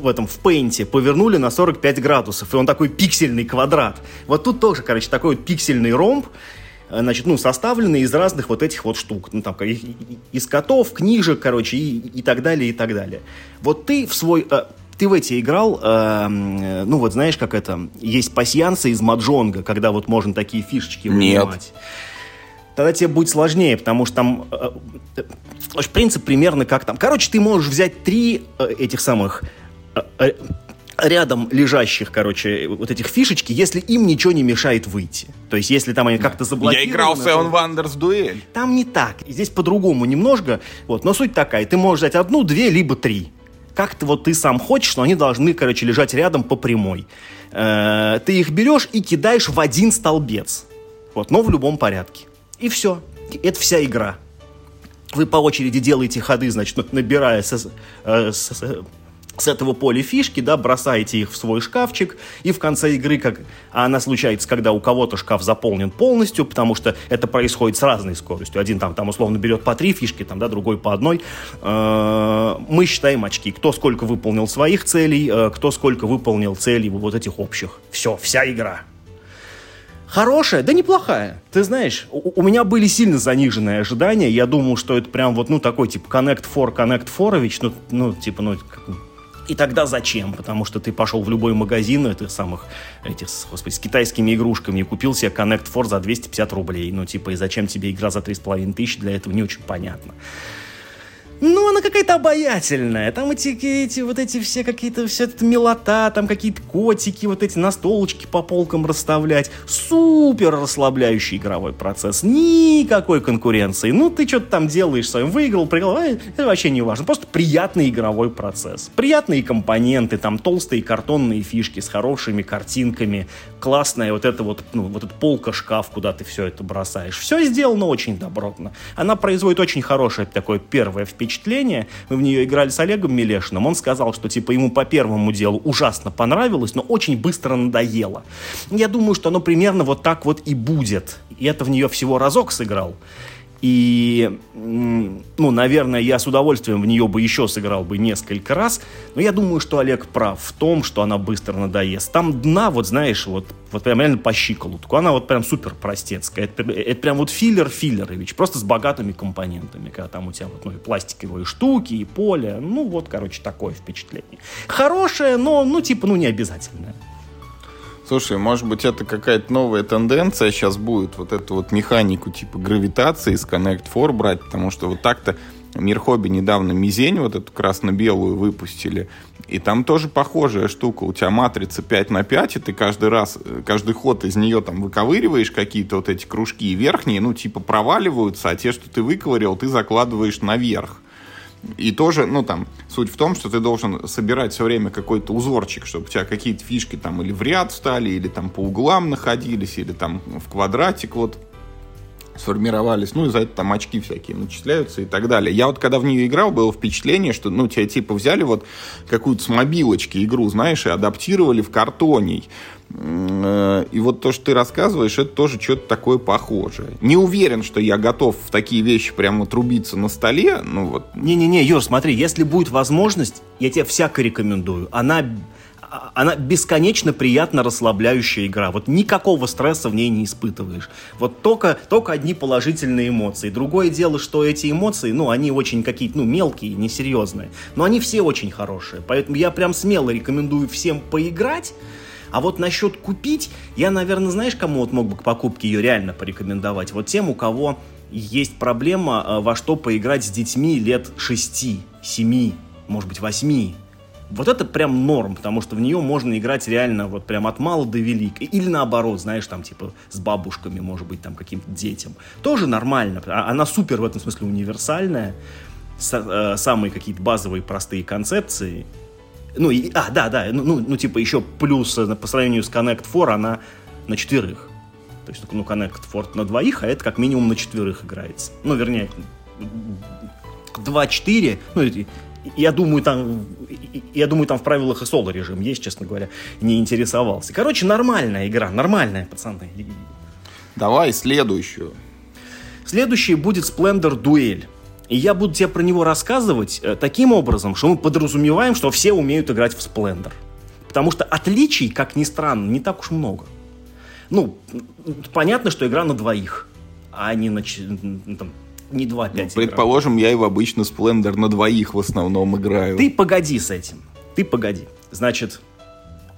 в этом, в пейнте повернули на 45 градусов, и он такой пиксельный квадрат. Вот тут тоже, короче, такой вот пиксельный ромб, э, значит, ну, составленный из разных вот этих вот штук. Ну, там, из котов, книжек, короче, и, и так далее, и так далее. Вот ты в свой... Э, ты в эти играл, э, ну вот знаешь, как это, есть пасьянцы из маджонга, когда вот можно такие фишечки вынимать. Нет тогда тебе будет сложнее, потому что там э, э, принцип примерно как там. Короче, ты можешь взять три э, этих самых э, э, рядом лежащих, короче, вот этих фишечки, если им ничего не мешает выйти. То есть, если там они как-то заблокированы... Я играл в Seven Wonders дуэль. Там не так. Здесь по-другому немножко. Вот. Но суть такая. Ты можешь взять одну, две, либо три. как ты вот ты сам хочешь, но они должны, короче, лежать рядом по прямой. Э, ты их берешь и кидаешь в один столбец. Вот, но в любом порядке. И все. Это вся игра. Вы по очереди делаете ходы, значит, набирая с, э, с, с этого поля фишки, да, бросаете их в свой шкафчик, и в конце игры, как а она случается, когда у кого-то шкаф заполнен полностью, потому что это происходит с разной скоростью. Один там, там условно берет по три фишки, там, да, другой по одной. Э, мы считаем очки. Кто сколько выполнил своих целей, э, кто сколько выполнил целей вот этих общих. Все, вся игра. Хорошая, да неплохая. Ты знаешь, у, у меня были сильно заниженные ожидания. Я думал, что это прям вот, ну, такой, типа, Connect 4, Connect 4, ну, ну, типа, ну, и тогда зачем? Потому что ты пошел в любой магазин этих самых, этих, господи, с китайскими игрушками и купил себе Connect Four за 250 рублей. Ну, типа, и зачем тебе игра за 3,5 тысячи, для этого не очень понятно. Ну, она какая-то обаятельная. Там эти, эти вот эти все какие-то, вся эта милота, там какие-то котики, вот эти настолочки по полкам расставлять. Супер расслабляющий игровой процесс. Никакой конкуренции. Ну, ты что-то там делаешь своим, выиграл, проиграл, это вообще не важно. Просто приятный игровой процесс. Приятные компоненты, там толстые картонные фишки с хорошими картинками, классная вот эта вот, ну, вот эта полка-шкаф, куда ты все это бросаешь. Все сделано очень добротно. Она производит очень хорошее такое первое впечатление. Мы в нее играли с Олегом Мелешиным. Он сказал, что типа ему по первому делу ужасно понравилось, но очень быстро надоело. Я думаю, что оно примерно вот так вот и будет. И это в нее всего разок сыграл. И, ну, наверное, я с удовольствием в нее бы еще сыграл бы несколько раз. Но я думаю, что Олег прав в том, что она быстро надоест. Там дна, вот знаешь, вот, вот прям реально по щиколотку. Она вот прям супер простецкая. Это, это прям вот филлер филлерович, просто с богатыми компонентами. Когда там у тебя вот ну, и пластиковые штуки, и поле. Ну, вот, короче, такое впечатление. Хорошее, но, ну, типа, ну, не обязательное. Слушай, может быть, это какая-то новая тенденция сейчас будет, вот эту вот механику типа гравитации из Connect 4 брать, потому что вот так-то Мир Хобби недавно Мизень, вот эту красно-белую выпустили, и там тоже похожая штука. У тебя матрица 5 на 5, и ты каждый раз, каждый ход из нее там выковыриваешь какие-то вот эти кружки верхние, ну, типа проваливаются, а те, что ты выковырил, ты закладываешь наверх. И тоже, ну там, суть в том, что ты должен собирать все время какой-то узорчик, чтобы у тебя какие-то фишки там или в ряд встали, или там по углам находились, или там в квадратик вот сформировались, ну, и за это там очки всякие начисляются и так далее. Я вот когда в нее играл, было впечатление, что, ну, тебя типа взяли вот какую-то с мобилочки игру, знаешь, и адаптировали в картоний. Э, и вот то, что ты рассказываешь, это тоже что-то такое похожее. Не уверен, что я готов в такие вещи прямо трубиться на столе. Ну вот. Не-не-не, Юр, смотри, если будет возможность, я тебе всяко рекомендую. Она она бесконечно приятно расслабляющая игра. Вот никакого стресса в ней не испытываешь. Вот только, только одни положительные эмоции. Другое дело, что эти эмоции, ну, они очень какие-то, ну, мелкие, несерьезные. Но они все очень хорошие. Поэтому я прям смело рекомендую всем поиграть. А вот насчет купить, я, наверное, знаешь, кому вот мог бы к покупке ее реально порекомендовать? Вот тем, у кого есть проблема, э, во что поиграть с детьми лет 6, 7, может быть, 8. Вот это прям норм, потому что в нее можно играть реально вот прям от мала до велик. Или наоборот, знаешь, там типа с бабушками, может быть, там каким-то детям. Тоже нормально. А, она супер в этом смысле универсальная. Э, самые какие-то базовые простые концепции ну, и, а, да, да, ну, ну, ну, типа еще плюс э, по сравнению с Connect 4 она на четверых. То есть, ну, Connect 4 на двоих, а это как минимум на четверых играется. Ну, вернее, 2-4, ну, я думаю, там, я думаю, там в правилах и соло режим есть, честно говоря, не интересовался. Короче, нормальная игра, нормальная, пацаны. Давай следующую. Следующий будет Splendor Duel. И я буду тебе про него рассказывать э, таким образом, что мы подразумеваем, что все умеют играть в Splendor. Потому что отличий, как ни странно, не так уж много. Ну, понятно, что игра на двоих, а не на там, не 2-5 ну, Предположим, играл. я и в обычный Splendor на двоих в основном играю. Ты погоди с этим. Ты погоди. Значит,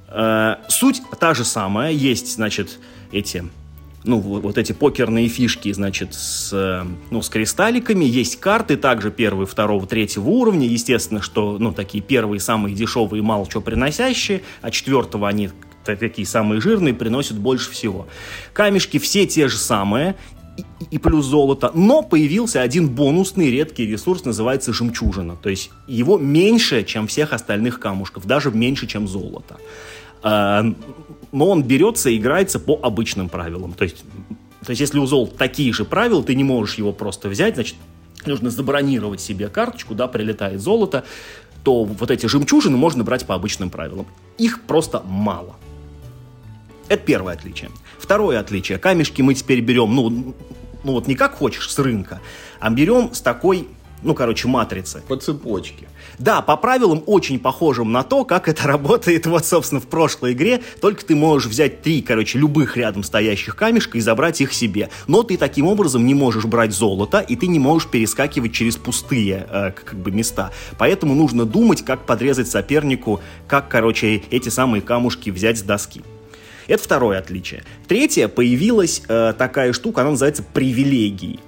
э, суть та же самая. Есть, значит, эти ну, вот эти покерные фишки, значит, с, ну, с кристалликами. Есть карты также первого, второго, третьего уровня. Естественно, что, ну, такие первые, самые дешевые, мало чего приносящие, а четвертого они такие самые жирные, приносят больше всего. Камешки все те же самые, и плюс золото. Но появился один бонусный редкий ресурс, называется жемчужина. То есть его меньше, чем всех остальных камушков, даже меньше, чем золото. А, но он берется и играется по обычным правилам. То есть, то есть если у золота такие же правила, ты не можешь его просто взять, значит, нужно забронировать себе карточку, да, прилетает золото, то вот эти жемчужины можно брать по обычным правилам. Их просто мало. Это первое отличие. Второе отличие. Камешки мы теперь берем, ну, ну вот не как хочешь с рынка, а берем с такой, ну, короче, матрицы. По цепочке. Да, по правилам очень похожим на то, как это работает вот, собственно, в прошлой игре, только ты можешь взять три, короче, любых рядом стоящих камешка и забрать их себе. Но ты таким образом не можешь брать золото, и ты не можешь перескакивать через пустые э, как бы места. Поэтому нужно думать, как подрезать сопернику, как, короче, эти самые камушки взять с доски. Это второе отличие. Третье, появилась э, такая штука, она называется привилегии.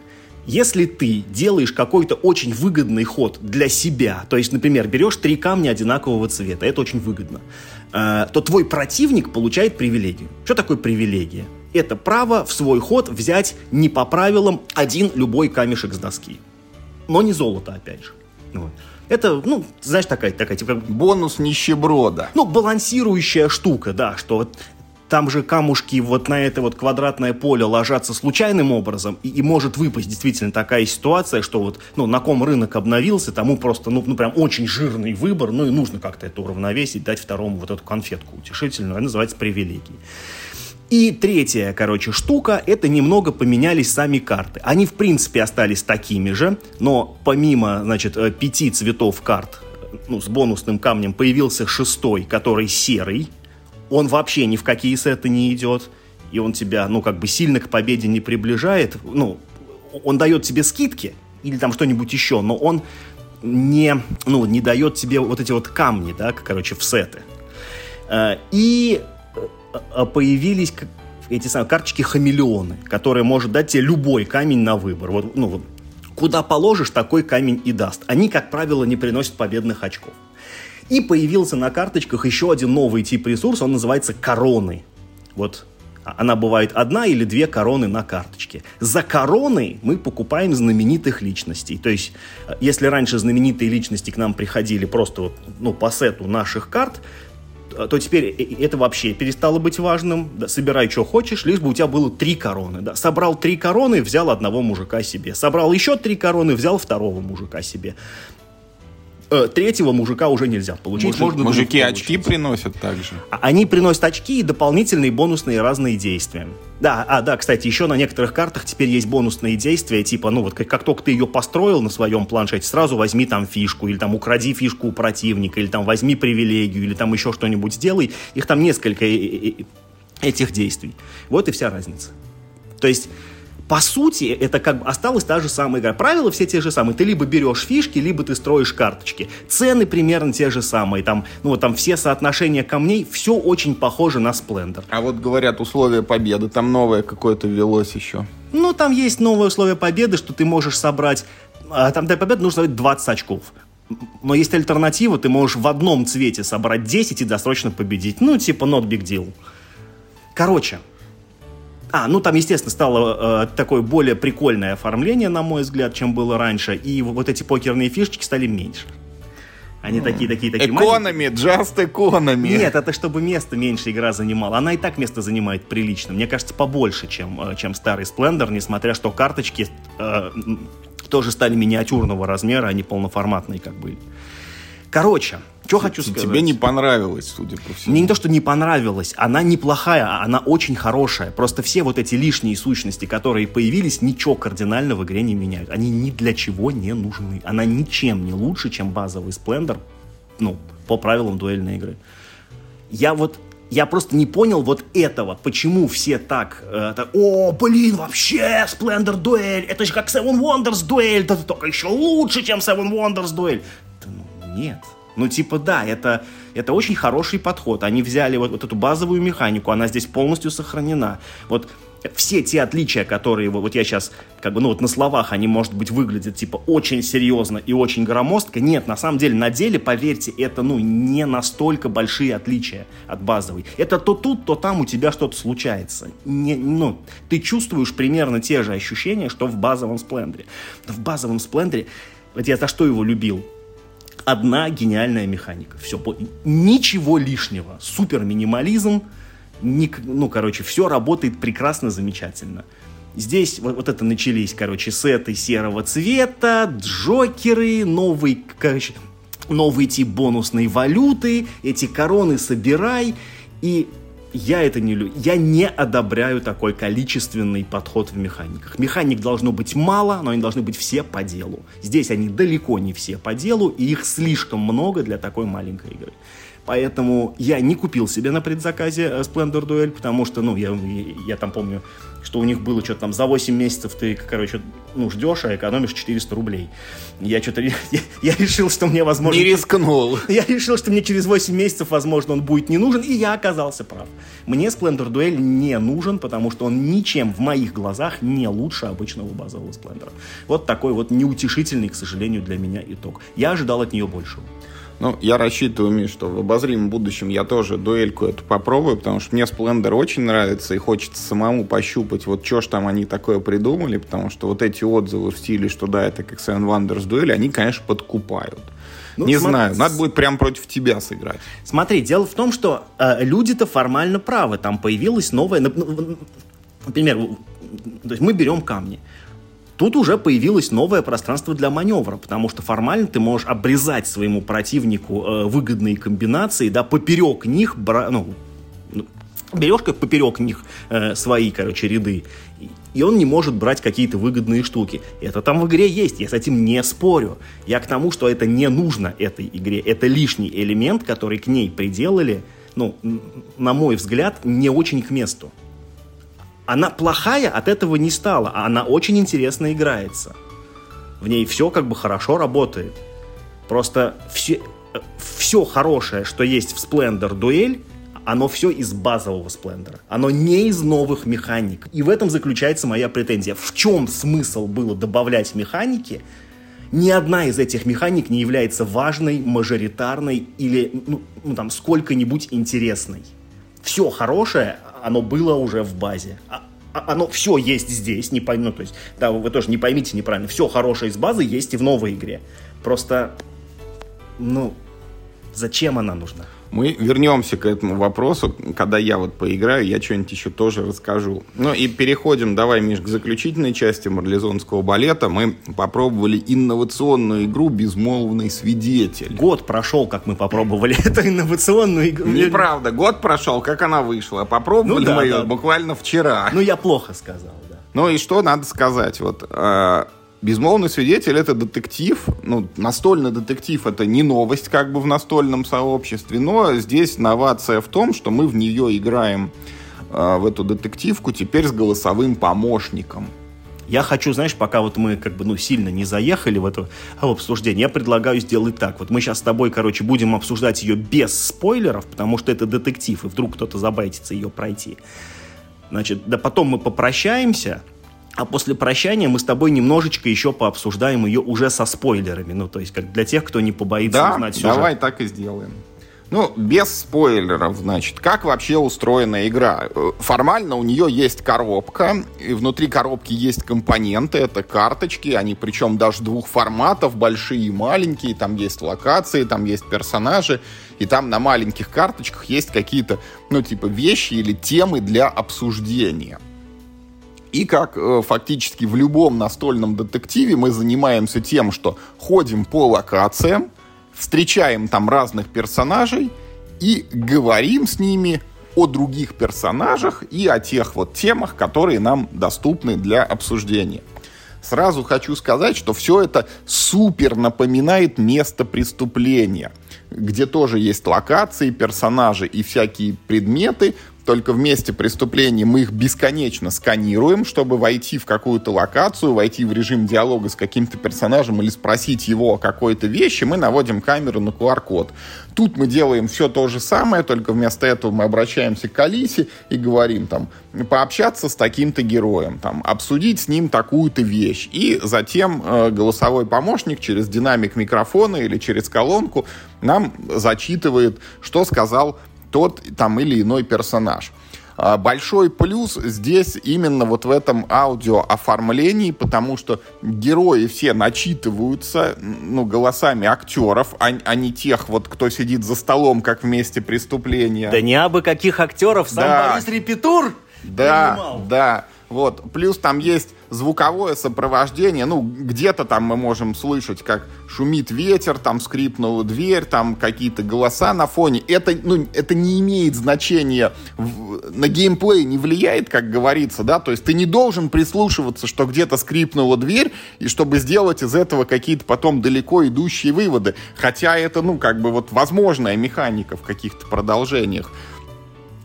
Если ты делаешь какой-то очень выгодный ход для себя, то есть, например, берешь три камня одинакового цвета, это очень выгодно, э, то твой противник получает привилегию. Что такое привилегия? Это право в свой ход взять не по правилам один любой камешек с доски. Но не золото, опять же. Вот. Это, ну, знаешь, такая, такая, типа... Бонус нищеброда. Ну, балансирующая штука, да, что там же камушки вот на это вот квадратное поле ложатся случайным образом, и, и может выпасть действительно такая ситуация, что вот, ну, на ком рынок обновился, тому просто, ну, ну, прям очень жирный выбор, ну, и нужно как-то это уравновесить, дать второму вот эту конфетку утешительную, она называется привилегией. И третья, короче, штука, это немного поменялись сами карты. Они, в принципе, остались такими же, но помимо, значит, э, пяти цветов карт, ну, с бонусным камнем появился шестой, который серый, он вообще ни в какие сеты не идет, и он тебя, ну, как бы сильно к победе не приближает, ну, он дает тебе скидки или там что-нибудь еще, но он не, ну, не дает тебе вот эти вот камни, да, короче, в сеты. Э, и э, появились эти самые карточки хамелеоны, которые может дать тебе любой камень на выбор. Вот, ну, куда положишь, такой камень и даст. Они, как правило, не приносят победных очков. И появился на карточках еще один новый тип ресурса, он называется короны. Вот она бывает одна или две короны на карточке. За короны мы покупаем знаменитых личностей. То есть, э, если раньше знаменитые личности к нам приходили просто вот, ну, по сету наших карт, э, то теперь это вообще перестало быть важным. Да, собирай, что хочешь, лишь бы у тебя было три короны. Да. Собрал три короны, взял одного мужика себе. Собрал еще три короны, взял второго мужика себе э, третьего мужика уже нельзя получить. Мужик, Можно мужики очки приносят также. А, они приносят очки и дополнительные бонусные разные действия. Да, а, да, кстати, еще на некоторых картах теперь есть бонусные действия, типа, ну вот как, как только ты ее построил на своем планшете, сразу возьми там фишку, или там укради фишку у противника, или там возьми привилегию, или там еще что-нибудь сделай. Их там несколько э, э, э, этих действий. Вот и вся разница. То есть по сути, это как бы осталась та же самая игра. Правила все те же самые. Ты либо берешь фишки, либо ты строишь карточки. Цены примерно те же самые. Там, ну, там все соотношения камней, все очень похоже на Splendor. А вот говорят, условия победы, там новое какое-то ввелось еще. Ну, там есть новое условие победы, что ты можешь собрать... А, там для победы нужно собрать 20 очков. Но есть альтернатива, ты можешь в одном цвете собрать 10 и досрочно победить. Ну, типа not big deal. Короче, а, ну там, естественно, стало э, такое более прикольное оформление, на мой взгляд, чем было раньше. И вот эти покерные фишечки стали меньше. Они такие, такие, такие Экономи, just экономи. Нет, это чтобы место меньше игра занимала. Она и так место занимает прилично. Мне кажется, побольше, чем, э, чем старый Splendor, несмотря что карточки э, тоже стали миниатюрного размера, а не полноформатные, как были. Короче, что хочу сказать. Тебе не понравилось, судя по всему. Мне не то, что не понравилось. Она неплохая, а она очень хорошая. Просто все вот эти лишние сущности, которые появились, ничего кардинально в игре не меняют. Они ни для чего не нужны. Она ничем не лучше, чем базовый Splendor, ну, по правилам дуэльной игры. Я вот я просто не понял вот этого, почему все так, э, так о, блин, вообще, Splendor дуэль, это же как Seven Wonders дуэль, да только еще лучше, чем Seven Wonders дуэль. Да, ну, нет, ну, типа, да, это, это очень хороший подход. Они взяли вот, вот эту базовую механику, она здесь полностью сохранена. Вот все те отличия, которые вот я сейчас, как бы, ну вот на словах они, может быть, выглядят типа очень серьезно и очень громоздко. Нет, на самом деле, на деле, поверьте, это, ну, не настолько большие отличия от базовой. Это то тут, то там у тебя что-то случается. Не, ну, ты чувствуешь примерно те же ощущения, что в базовом сплендере. В базовом сплендере, вот я за что его любил, одна гениальная механика. Все, ничего лишнего. Супер минимализм, ну, короче, все работает прекрасно, замечательно. Здесь вот, вот это начались, короче, сеты серого цвета, джокеры, новый, короче, новый тип бонусной валюты, эти короны собирай. И я это не люблю. Я не одобряю такой количественный подход в механиках. Механик должно быть мало, но они должны быть все по делу. Здесь они далеко не все по делу, и их слишком много для такой маленькой игры. Поэтому я не купил себе на предзаказе э, Splendor Duel, потому что, ну, я, я там помню, что у них было что-то там за 8 месяцев ты, короче, ну, ждешь, а экономишь 400 рублей. Я что-то, я, я решил, что мне, возможно... Не рискнул. Я решил, что мне через 8 месяцев, возможно, он будет не нужен, и я оказался прав. Мне Splendor Duel не нужен, потому что он ничем в моих глазах не лучше обычного базового Splendor. Вот такой вот неутешительный, к сожалению, для меня итог. Я ожидал от нее большего. Ну, я рассчитываю, Миш, что в обозримом будущем я тоже дуэльку эту попробую, потому что мне Splendor очень нравится, и хочется самому пощупать, вот что ж там они такое придумали, потому что вот эти отзывы в стиле, что да, это как Seven Wonders дуэль, они, конечно, подкупают. Ну, не смотри, знаю, надо будет прям против тебя сыграть. Смотри, дело в том, что э, люди-то формально правы. Там появилась новая... Например, то есть мы берем камни. Тут уже появилось новое пространство для маневра, потому что формально ты можешь обрезать своему противнику э, выгодные комбинации, да, поперек них, бра, ну, ну берешь как поперек них э, свои, короче, ряды, и он не может брать какие-то выгодные штуки. Это там в игре есть, я с этим не спорю. Я к тому, что это не нужно этой игре. Это лишний элемент, который к ней приделали, ну, на мой взгляд, не очень к месту. Она плохая от этого не стала, а она очень интересно играется. В ней все как бы хорошо работает. Просто все, все хорошее, что есть в Splendor Дуэль, оно все из базового Сплендера. Оно не из новых механик. И в этом заключается моя претензия. В чем смысл было добавлять механики? Ни одна из этих механик не является важной, мажоритарной или ну, ну, там сколько-нибудь интересной. Все хорошее оно было уже в базе. А, а, оно все есть здесь, не пойму, ну, то есть, да, вы тоже не поймите неправильно, все хорошее из базы есть и в новой игре. Просто, ну, зачем она нужна? Мы вернемся к этому вопросу, когда я вот поиграю, я что-нибудь еще тоже расскажу. Ну и переходим, давай, Миш, к заключительной части марлезонского балета. Мы попробовали инновационную игру «Безмолвный свидетель». Год прошел, как мы попробовали эту инновационную игру. Неправда, год прошел, как она вышла. Попробовали ну, да, мы ее да. буквально вчера. Ну я плохо сказал, да. Ну и что надо сказать? Вот а, Безмолвный свидетель это детектив, ну, настольный детектив это не новость как бы в настольном сообществе, но здесь новация в том, что мы в нее играем, э, в эту детективку, теперь с голосовым помощником. Я хочу, знаешь, пока вот мы как бы, ну, сильно не заехали в это обсуждение, я предлагаю сделать так. Вот мы сейчас с тобой, короче, будем обсуждать ее без спойлеров, потому что это детектив, и вдруг кто-то забайтится ее пройти. Значит, да потом мы попрощаемся, а после прощания мы с тобой немножечко еще пообсуждаем ее уже со спойлерами. Ну, то есть, как для тех, кто не побоится да, узнать сюжет. давай так и сделаем. Ну, без спойлеров, значит. Как вообще устроена игра? Формально у нее есть коробка, и внутри коробки есть компоненты, это карточки, они причем даже двух форматов, большие и маленькие, там есть локации, там есть персонажи, и там на маленьких карточках есть какие-то, ну, типа вещи или темы для обсуждения. И как э, фактически в любом настольном детективе мы занимаемся тем, что ходим по локациям, встречаем там разных персонажей и говорим с ними о других персонажах и о тех вот темах, которые нам доступны для обсуждения. Сразу хочу сказать, что все это супер напоминает место преступления, где тоже есть локации, персонажи и всякие предметы, только в месте преступления мы их бесконечно сканируем, чтобы войти в какую-то локацию, войти в режим диалога с каким-то персонажем или спросить его о какой-то вещи, мы наводим камеру на QR-код. Тут мы делаем все то же самое, только вместо этого мы обращаемся к Алисе и говорим там, пообщаться с таким-то героем, там, обсудить с ним такую-то вещь. И затем э, голосовой помощник через динамик микрофона или через колонку нам зачитывает, что сказал тот там или иной персонаж. А, большой плюс здесь именно вот в этом аудиооформлении, потому что герои все начитываются ну, голосами актеров, а, а не тех, вот, кто сидит за столом, как в месте преступления. Да не абы каких актеров, сам да. Борис Репетур Да, принимал. да. Вот. Плюс там есть звуковое сопровождение. Ну, где-то там мы можем слышать, как шумит ветер, там скрипнула дверь, там какие-то голоса на фоне. Это, ну, это не имеет значения. На геймплей не влияет, как говорится, да? То есть ты не должен прислушиваться, что где-то скрипнула дверь, и чтобы сделать из этого какие-то потом далеко идущие выводы. Хотя это, ну, как бы вот возможная механика в каких-то продолжениях.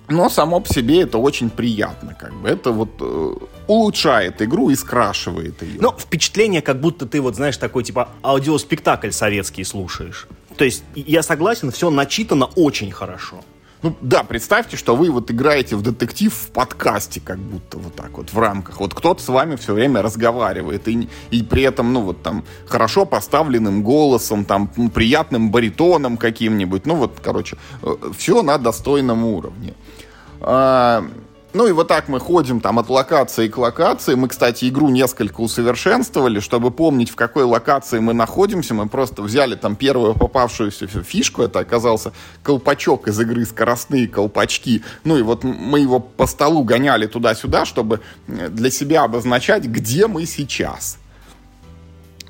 Но само по себе это очень приятно, как бы. Это вот э, улучшает игру и скрашивает ее. Но впечатление, как будто ты вот, знаешь, такой типа аудиоспектакль советский слушаешь. То есть я согласен, все начитано очень хорошо. Ну да, представьте, что вы вот играете в детектив в подкасте, как будто вот так вот в рамках. Вот кто-то с вами все время разговаривает, и, и при этом, ну вот там, хорошо поставленным голосом, там, приятным баритоном каким-нибудь. Ну вот, короче, э, все на достойном уровне. А, ну и вот так мы ходим там от локации к локации. Мы, кстати, игру несколько усовершенствовали, чтобы помнить, в какой локации мы находимся. Мы просто взяли там первую попавшуюся фишку. Это оказался колпачок из игры «Скоростные колпачки». Ну и вот мы его по столу гоняли туда-сюда, чтобы для себя обозначать, где мы сейчас.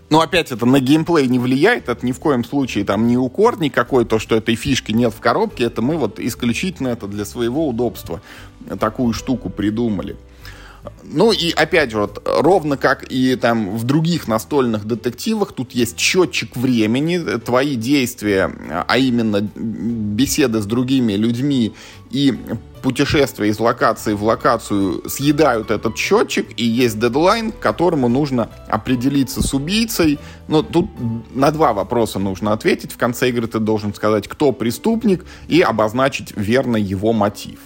Но опять это на геймплей не влияет, это ни в коем случае там не укор никакой, то, что этой фишки нет в коробке, это мы вот исключительно это для своего удобства такую штуку придумали. Ну и опять вот, ровно как и там в других настольных детективах, тут есть счетчик времени, твои действия, а именно беседы с другими людьми и путешествия из локации в локацию съедают этот счетчик, и есть дедлайн, к которому нужно определиться с убийцей. Но тут на два вопроса нужно ответить. В конце игры ты должен сказать, кто преступник, и обозначить верно его мотив.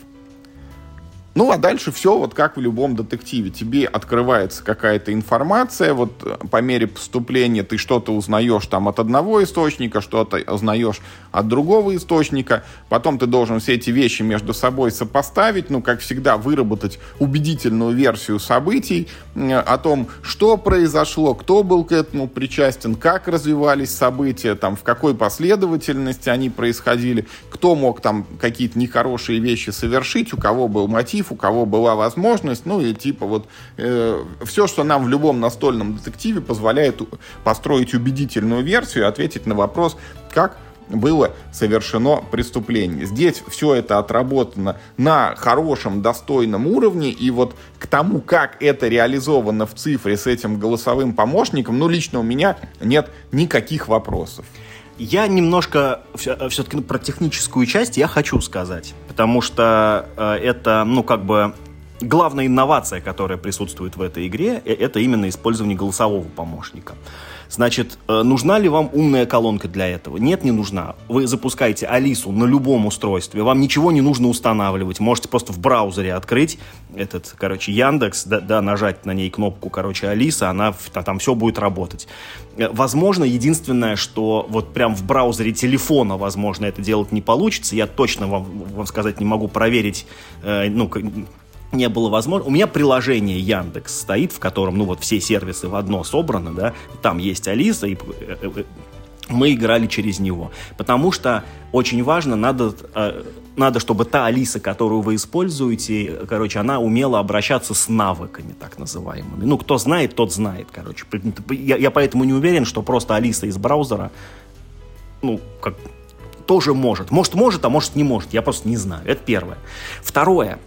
Ну, а дальше все вот как в любом детективе. Тебе открывается какая-то информация, вот э, по мере поступления ты что-то узнаешь там от одного источника, что-то узнаешь от другого источника, потом ты должен все эти вещи между собой сопоставить, ну, как всегда, выработать убедительную версию событий о том, что произошло, кто был к этому причастен, как развивались события, там, в какой последовательности они происходили, кто мог там какие-то нехорошие вещи совершить, у кого был мотив, у кого была возможность, ну и типа вот э, все, что нам в любом настольном детективе позволяет построить убедительную версию, ответить на вопрос, как было совершено преступление. Здесь все это отработано на хорошем, достойном уровне, и вот к тому, как это реализовано в цифре с этим голосовым помощником, ну, лично у меня нет никаких вопросов. Я немножко все-таки ну, про техническую часть я хочу сказать, потому что э, это, ну, как бы главная инновация, которая присутствует в этой игре, э, это именно использование голосового помощника. Значит, э, нужна ли вам умная колонка для этого? Нет, не нужна. Вы запускаете Алису на любом устройстве, вам ничего не нужно устанавливать. Можете просто в браузере открыть этот, короче, Яндекс, да, да нажать на ней кнопку, короче, Алиса, она там все будет работать. Э, возможно, единственное, что вот прям в браузере телефона, возможно, это делать не получится. Я точно вам, вам сказать не могу проверить, э, ну, не было возможно. У меня приложение Яндекс стоит, в котором, ну, вот все сервисы в одно собраны, да, там есть Алиса, и э, э, мы играли через него. Потому что очень важно, надо, э, надо, чтобы та Алиса, которую вы используете, короче, она умела обращаться с навыками, так называемыми. Ну, кто знает, тот знает, короче. Я, я поэтому не уверен, что просто Алиса из браузера, ну, как тоже может. Может, может, а может, не может. Я просто не знаю. Это первое. Второе.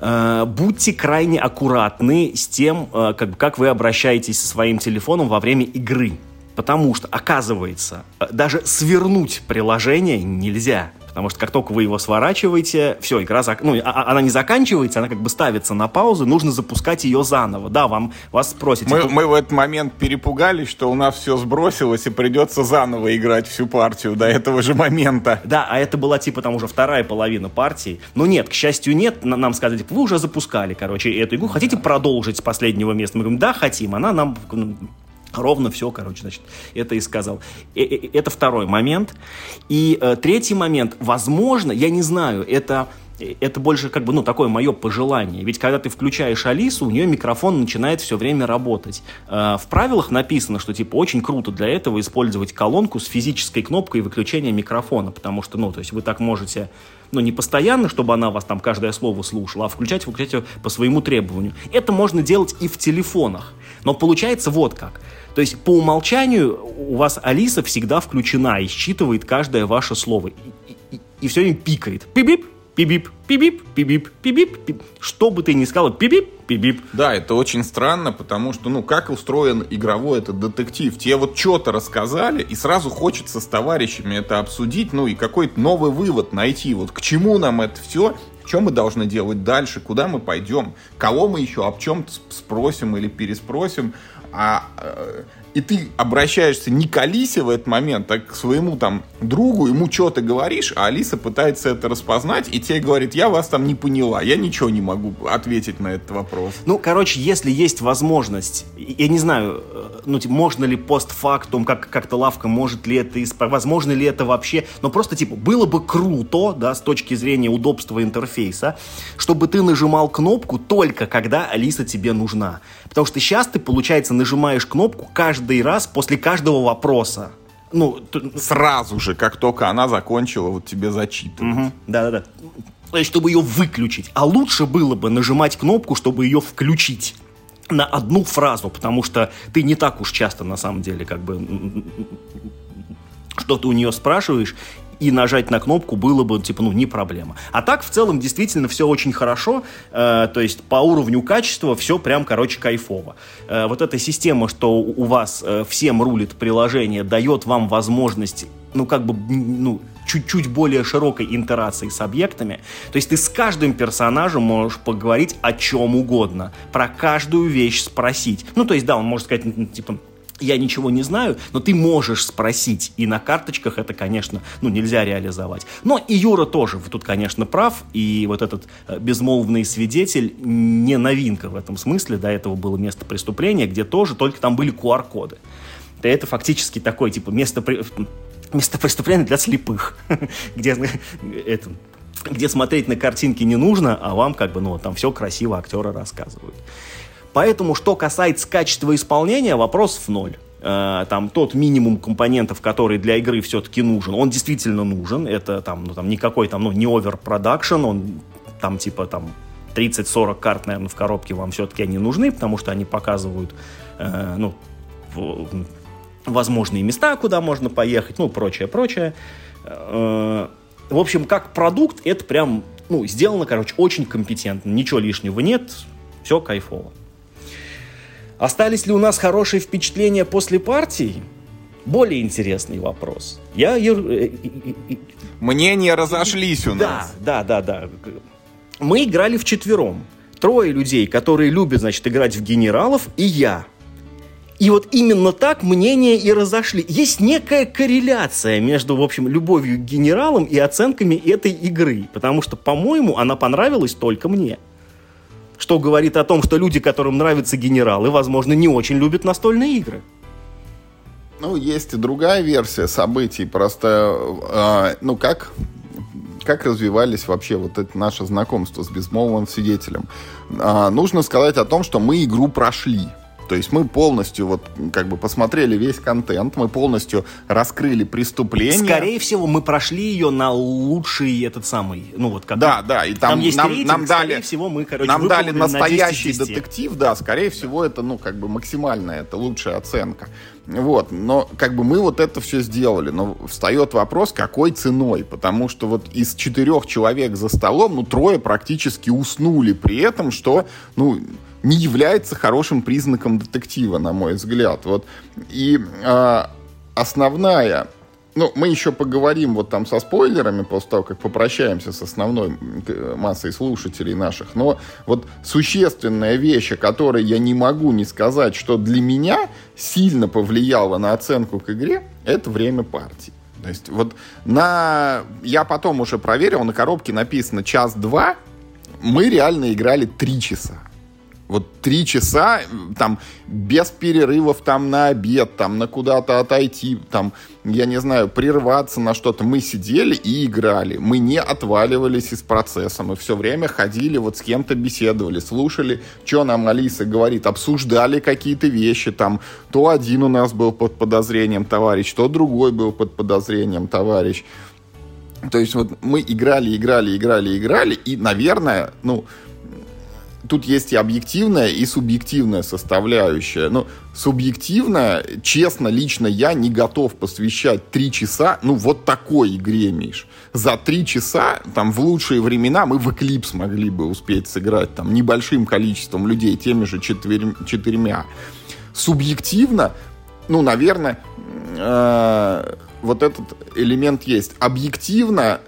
Э, будьте крайне аккуратны с тем, э, как, как вы обращаетесь со своим телефоном во время игры. Потому что, оказывается, э, даже свернуть приложение нельзя. Потому что как только вы его сворачиваете, все, игра, зак... ну, а, а, она не заканчивается, она как бы ставится на паузу, нужно запускать ее заново. Да, вам, вас спросите. Мы, мы в этот момент перепугались, что у нас все сбросилось и придется заново играть всю партию до этого же момента. Да, а это была типа там уже вторая половина партии. Но нет, к счастью, нет. Нам сказали, типа, вы уже запускали, короче, эту игру. Хотите продолжить с последнего места? Мы говорим, да, хотим. Она нам ну, Ровно все, короче, значит, это и сказал. Э, э, это второй момент. И э, третий момент, возможно, я не знаю, это это больше как бы, ну, такое мое пожелание. Ведь когда ты включаешь Алису, у нее микрофон начинает все время работать. В правилах написано, что, типа, очень круто для этого использовать колонку с физической кнопкой выключения микрофона, потому что, ну, то есть вы так можете, ну, не постоянно, чтобы она вас там каждое слово слушала, а включать, выключать ее по своему требованию. Это можно делать и в телефонах. Но получается вот как. То есть по умолчанию у вас Алиса всегда включена и считывает каждое ваше слово. И, и, и все время пикает. Пип-бип, пип-бип, пип-бип, пип-бип, пип-бип, пип. Что бы ты ни сказал, пип-бип, пип-бип. Да, это очень странно, потому что, ну, как устроен игровой этот детектив? Тебе вот что-то рассказали, и сразу хочется с товарищами это обсудить, ну, и какой-то новый вывод найти. Вот к чему нам это все, что мы должны делать дальше, куда мы пойдем, кого мы еще об чем спросим или переспросим, а э, и ты обращаешься не к Алисе в этот момент, а к своему там другу, ему что ты говоришь, а Алиса пытается это распознать, и тебе говорит, я вас там не поняла, я ничего не могу ответить на этот вопрос. Ну, короче, если есть возможность, я не знаю, э, ну, типа, можно ли постфактум, как, как-то лавка, может ли это исправить, возможно ли это вообще, но просто, типа, было бы круто, да, с точки зрения удобства интерфейса, чтобы ты нажимал кнопку только когда Алиса тебе нужна. Потому что сейчас ты, получается, нажимаешь кнопку каждый раз после каждого вопроса. Ну, сразу же, как только она закончила вот тебе зачитывать. Угу. Да-да-да. То есть, чтобы ее выключить. А лучше было бы нажимать кнопку, чтобы ее включить на одну фразу, потому что ты не так уж часто, на самом деле, как бы что ты у нее спрашиваешь, и нажать на кнопку было бы, типа, ну, не проблема. А так, в целом, действительно, все очень хорошо, э, то есть по уровню качества все прям, короче, кайфово. Э, вот эта система, что у вас э, всем рулит приложение, дает вам возможность, ну, как бы, ну, чуть-чуть более широкой интерации с объектами. То есть ты с каждым персонажем можешь поговорить о чем угодно, про каждую вещь спросить. Ну, то есть, да, он может сказать, типа, я ничего не знаю, но ты можешь спросить. И на карточках это, конечно, ну, нельзя реализовать. Но и Юра тоже тут, конечно, прав. И вот этот э, безмолвный свидетель не новинка в этом смысле. До этого было место преступления, где тоже, только там были QR-коды. Это фактически такое, типа, место, место преступления для слепых. где, это, где смотреть на картинки не нужно, а вам как бы, ну, там все красиво актеры рассказывают. Поэтому, что касается качества исполнения, вопрос в ноль э, там тот минимум компонентов, который для игры все-таки нужен, он действительно нужен. Это там, ну, там никакой там, ну, не оверпродакшн, он там типа там 30-40 карт, наверное, в коробке вам все-таки они нужны, потому что они показывают, э, ну, возможные места, куда можно поехать, ну, прочее, прочее. Э, в общем, как продукт, это прям, ну, сделано, короче, очень компетентно. Ничего лишнего нет, все кайфово. Остались ли у нас хорошие впечатления после партии? Более интересный вопрос. Я... Э, э, э, Мнения разошлись у нас. Да, да, да, да. Мы играли в четвером. Трое людей, которые любят, значит, играть в генералов, и я. И вот именно так мнения и разошли. Есть некая корреляция между, в общем, любовью к генералам и оценками этой игры. Потому что, по-моему, она понравилась только мне что говорит о том, что люди, которым нравятся генералы, возможно, не очень любят настольные игры. Ну, есть и другая версия событий. Просто, э, ну, как, как развивались вообще вот это наше знакомство с безмолвным свидетелем. Э, нужно сказать о том, что мы игру прошли. То есть мы полностью вот как бы посмотрели весь контент, мы полностью раскрыли преступление. Скорее всего, мы прошли ее на лучший этот самый, ну вот как. Да, да, и там, там есть нам, рейтинг, нам дали, скорее всего, мы, короче, нам дали настоящий на детектив, да, скорее всего, это ну как бы максимальная, это лучшая оценка. Вот, но как бы мы вот это все сделали, но встает вопрос, какой ценой, потому что вот из четырех человек за столом, ну трое практически уснули при этом, что, ну не является хорошим признаком детектива, на мой взгляд. Вот. И э, основная ну, мы еще поговорим вот там со спойлерами после того, как попрощаемся с основной массой слушателей наших. Но вот существенная вещь, о которой я не могу не сказать, что для меня сильно повлияло на оценку к игре, это время партии. То есть вот на... Я потом уже проверил, на коробке написано час-два, мы реально играли три часа. Вот три часа, там, без перерывов там на обед, там, на куда-то отойти, там, я не знаю, прерваться на что-то. Мы сидели и играли. Мы не отваливались из процесса. Мы все время ходили, вот с кем-то беседовали, слушали, что нам Алиса говорит, обсуждали какие-то вещи, там, то один у нас был под подозрением товарищ, то другой был под подозрением товарищ. То есть вот мы играли, играли, играли, играли, и, наверное, ну, тут есть и объективная, и субъективная составляющая. Ну, субъективная, честно, лично я не готов посвящать три часа, ну, вот такой игре, Миш. За три часа, там, в лучшие времена мы в Эклипс могли бы успеть сыграть, там, небольшим количеством людей, теми же четверь, четырьмя. Субъективно, ну, наверное, э, вот этот элемент есть. Объективно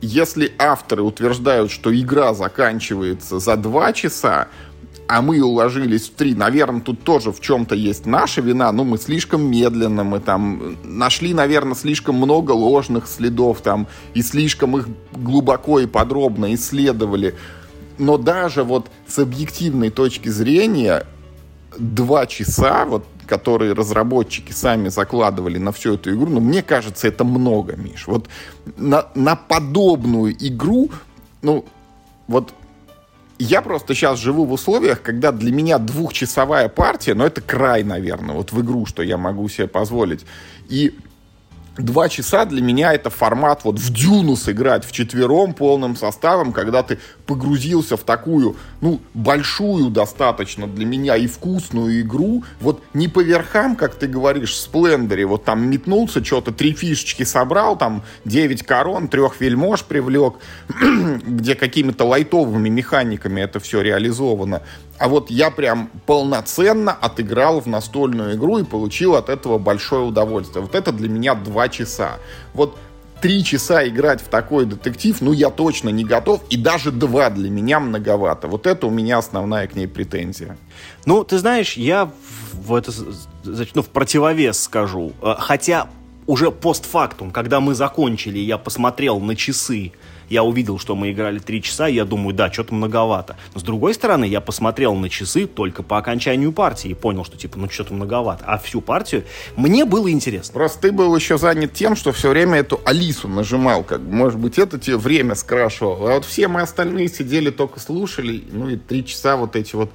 если авторы утверждают, что игра заканчивается за два часа, а мы уложились в три, наверное, тут тоже в чем-то есть наша вина, ну, мы слишком медленно, мы там нашли, наверное, слишком много ложных следов там, и слишком их глубоко и подробно исследовали. Но даже вот с объективной точки зрения, два часа, вот которые разработчики сами закладывали на всю эту игру, ну, мне кажется, это много, Миш. Вот на, на подобную игру, ну, вот я просто сейчас живу в условиях, когда для меня двухчасовая партия, ну, это край, наверное, вот в игру, что я могу себе позволить. И два часа для меня это формат вот в дюну сыграть в четвером полным составом, когда ты погрузился в такую, ну, большую достаточно для меня и вкусную игру, вот не по верхам, как ты говоришь, в Сплендере, вот там метнулся, что-то три фишечки собрал, там девять корон, трех вельмож привлек, где какими-то лайтовыми механиками это все реализовано, а вот я прям полноценно отыграл в настольную игру и получил от этого большое удовольствие. Вот это для меня два часа. Вот три часа играть в такой детектив, ну, я точно не готов, и даже два для меня многовато. Вот это у меня основная к ней претензия. Ну, ты знаешь, я в, это, ну, в противовес скажу. Э, хотя уже постфактум, когда мы закончили, я посмотрел на часы, я увидел, что мы играли три часа, и я думаю, да, что-то многовато. Но с другой стороны, я посмотрел на часы только по окончанию партии и понял, что типа, ну что-то многовато. А всю партию мне было интересно. Просто ты был еще занят тем, что все время эту Алису нажимал, как может быть, это тебе время скрашивало. А вот все мы остальные сидели, только слушали, ну и три часа вот эти вот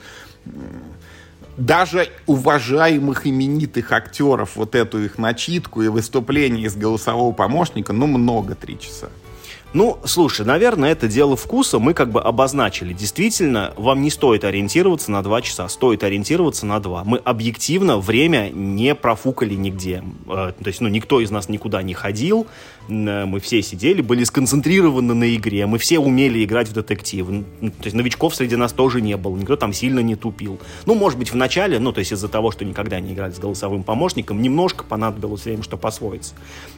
даже уважаемых именитых актеров вот эту их начитку и выступление из голосового помощника, ну, много три часа. Ну, слушай, наверное, это дело вкуса. Мы как бы обозначили. Действительно, вам не стоит ориентироваться на 2 часа, стоит ориентироваться на 2. Мы объективно время не профукали нигде. Э, то есть, ну, никто из нас никуда не ходил. Э, мы все сидели, были сконцентрированы на игре. Мы все умели играть в детектив. То есть, новичков среди нас тоже не было. Никто там сильно не тупил. Ну, может быть, в начале, ну, то есть, из-за того, что никогда не играли с голосовым помощником, немножко понадобилось время, чтобы освоиться.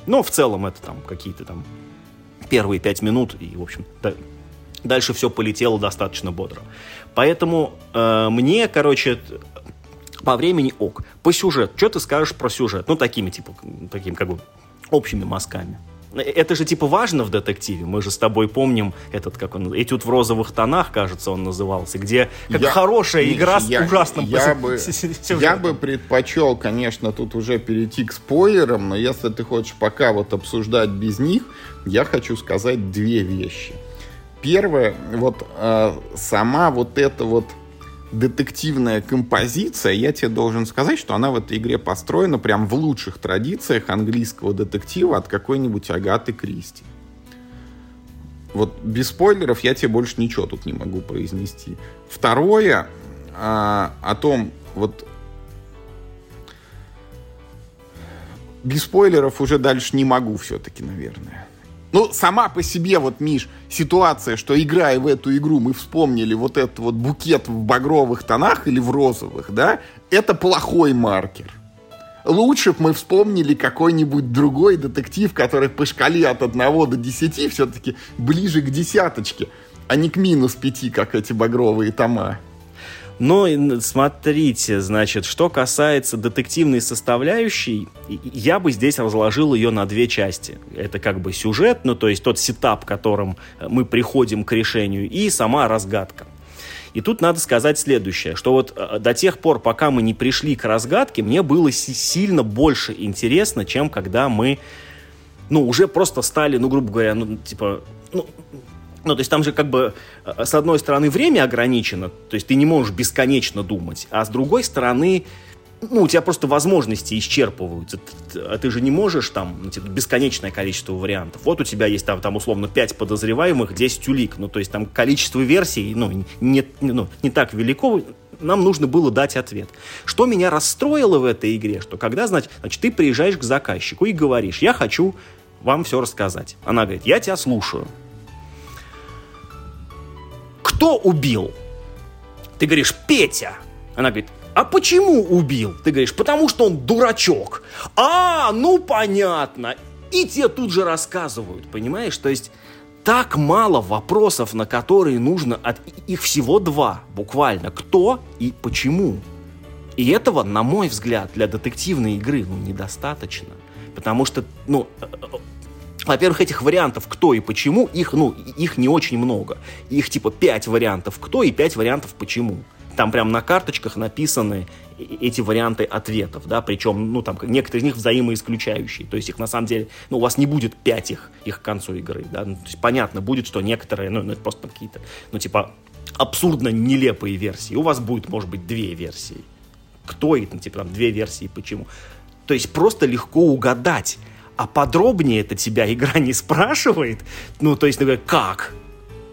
Но в целом это там какие-то там первые пять минут, и, в общем, да, дальше все полетело достаточно бодро. Поэтому э, мне, короче, по времени ок. По сюжету, что ты скажешь про сюжет? Ну, такими, типа, такими, как бы, общими мазками. Это же типа важно в детективе. Мы же с тобой помним этот, как он, этюд в розовых тонах, кажется, он назывался, где как я, хорошая игра я, с ужасным я, бы, я бы предпочел, конечно, тут уже перейти к спойлерам, но если ты хочешь пока вот обсуждать без них, я хочу сказать две вещи. Первое, вот э, сама вот эта вот детективная композиция, я тебе должен сказать, что она в этой игре построена прям в лучших традициях английского детектива от какой-нибудь Агаты Кристи. Вот без спойлеров я тебе больше ничего тут не могу произнести. Второе, а, о том, вот без спойлеров уже дальше не могу все-таки, наверное. Ну, сама по себе, вот, Миш, ситуация, что играя в эту игру, мы вспомнили вот этот вот букет в багровых тонах или в розовых, да, это плохой маркер. лучше бы мы вспомнили какой-нибудь другой детектив, который по шкале от 1 до 10 все-таки ближе к десяточке, а не к минус 5, как эти багровые тома. Но смотрите, значит, что касается детективной составляющей, я бы здесь разложил ее на две части. Это как бы сюжет, ну то есть тот сетап, которым мы приходим к решению, и сама разгадка. И тут надо сказать следующее, что вот э, до тех пор, пока мы не пришли к разгадке, мне было сильно больше интересно, чем когда мы, ну, уже просто стали, ну, грубо говоря, ну, типа, ну, ну, то есть там же как бы э, с одной стороны время ограничено, то есть ты не можешь бесконечно думать, а с другой стороны ну, у тебя просто возможности исчерпываются. А ты же не можешь там, ну, типа, бесконечное количество вариантов. Вот у тебя есть там, там условно 5 подозреваемых, 10 улик. Ну, то есть там количество версий, ну, не, ну, не так велико. Нам нужно было дать ответ. Что меня расстроило в этой игре, что когда, значит, значит ты приезжаешь к заказчику и говоришь, я хочу вам все рассказать. Она говорит, я тебя слушаю. Кто убил? Ты говоришь, Петя. Она говорит, а почему убил? Ты говоришь, потому что он дурачок. А, ну понятно. И тебе тут же рассказывают, понимаешь? То есть так мало вопросов, на которые нужно от их всего два, буквально. Кто и почему. И этого, на мой взгляд, для детективной игры ну, недостаточно. Потому что, ну, э, э, во-первых, этих вариантов кто и почему, их, ну, их не очень много. Их типа пять вариантов кто и пять вариантов почему. Там прям на карточках написаны эти варианты ответов, да, причем, ну, там, некоторые из них взаимоисключающие, то есть их, на самом деле, ну, у вас не будет пять их, их к концу игры, да, ну, то есть понятно будет, что некоторые, ну, ну это просто какие-то, ну, типа, абсурдно нелепые версии, у вас будет, может быть, две версии, кто это, ну, типа, там, две версии, почему, то есть просто легко угадать, а подробнее это тебя игра не спрашивает, ну, то есть, например, как,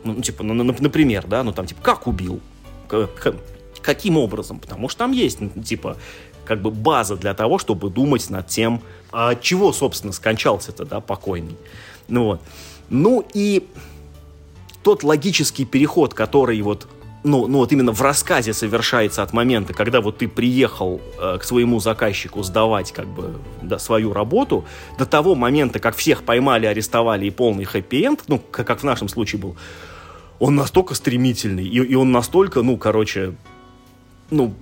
ну, типа, ну, например, да, ну, там, типа, как убил, Каким образом? Потому что там есть, ну, типа, как бы база для того, чтобы думать над тем, а чего, собственно, скончался-то, да, покойный. Ну вот. Ну и тот логический переход, который вот ну, ну вот именно в рассказе совершается от момента, когда вот ты приехал э, к своему заказчику сдавать как бы да, свою работу, до того момента, как всех поймали, арестовали и полный хэппи-энд, ну, как, как в нашем случае был, он настолько стремительный, и, и он настолько, ну, короче, ну,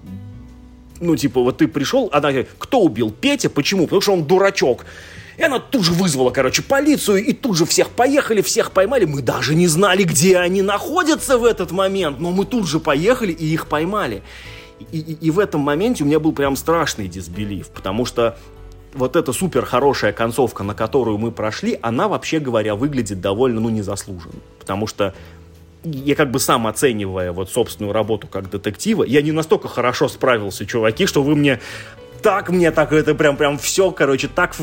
ну, типа, вот ты пришел, она говорит, кто убил Петя, почему? Потому что он дурачок. И она тут же вызвала, короче, полицию, и тут же всех поехали, всех поймали. Мы даже не знали, где они находятся в этот момент, но мы тут же поехали и их поймали. И, и, и в этом моменте у меня был прям страшный дисбелив, потому что вот эта супер хорошая концовка, на которую мы прошли, она, вообще говоря, выглядит довольно, ну, незаслуженно. Потому что я как бы сам оценивая вот собственную работу как детектива, я не настолько хорошо справился, чуваки, что вы мне так мне так это прям прям все, короче, так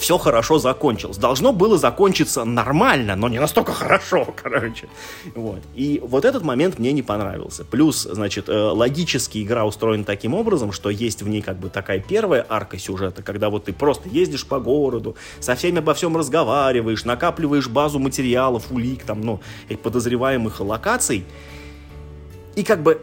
все хорошо закончилось. Должно было закончиться нормально, но не настолько хорошо, короче. Вот. И вот этот момент мне не понравился. Плюс, значит, э, логически игра устроена таким образом, что есть в ней как бы такая первая арка сюжета, когда вот ты просто ездишь по городу, со всеми обо всем разговариваешь, накапливаешь базу материалов, улик, там, ну, подозреваемых локаций, и как бы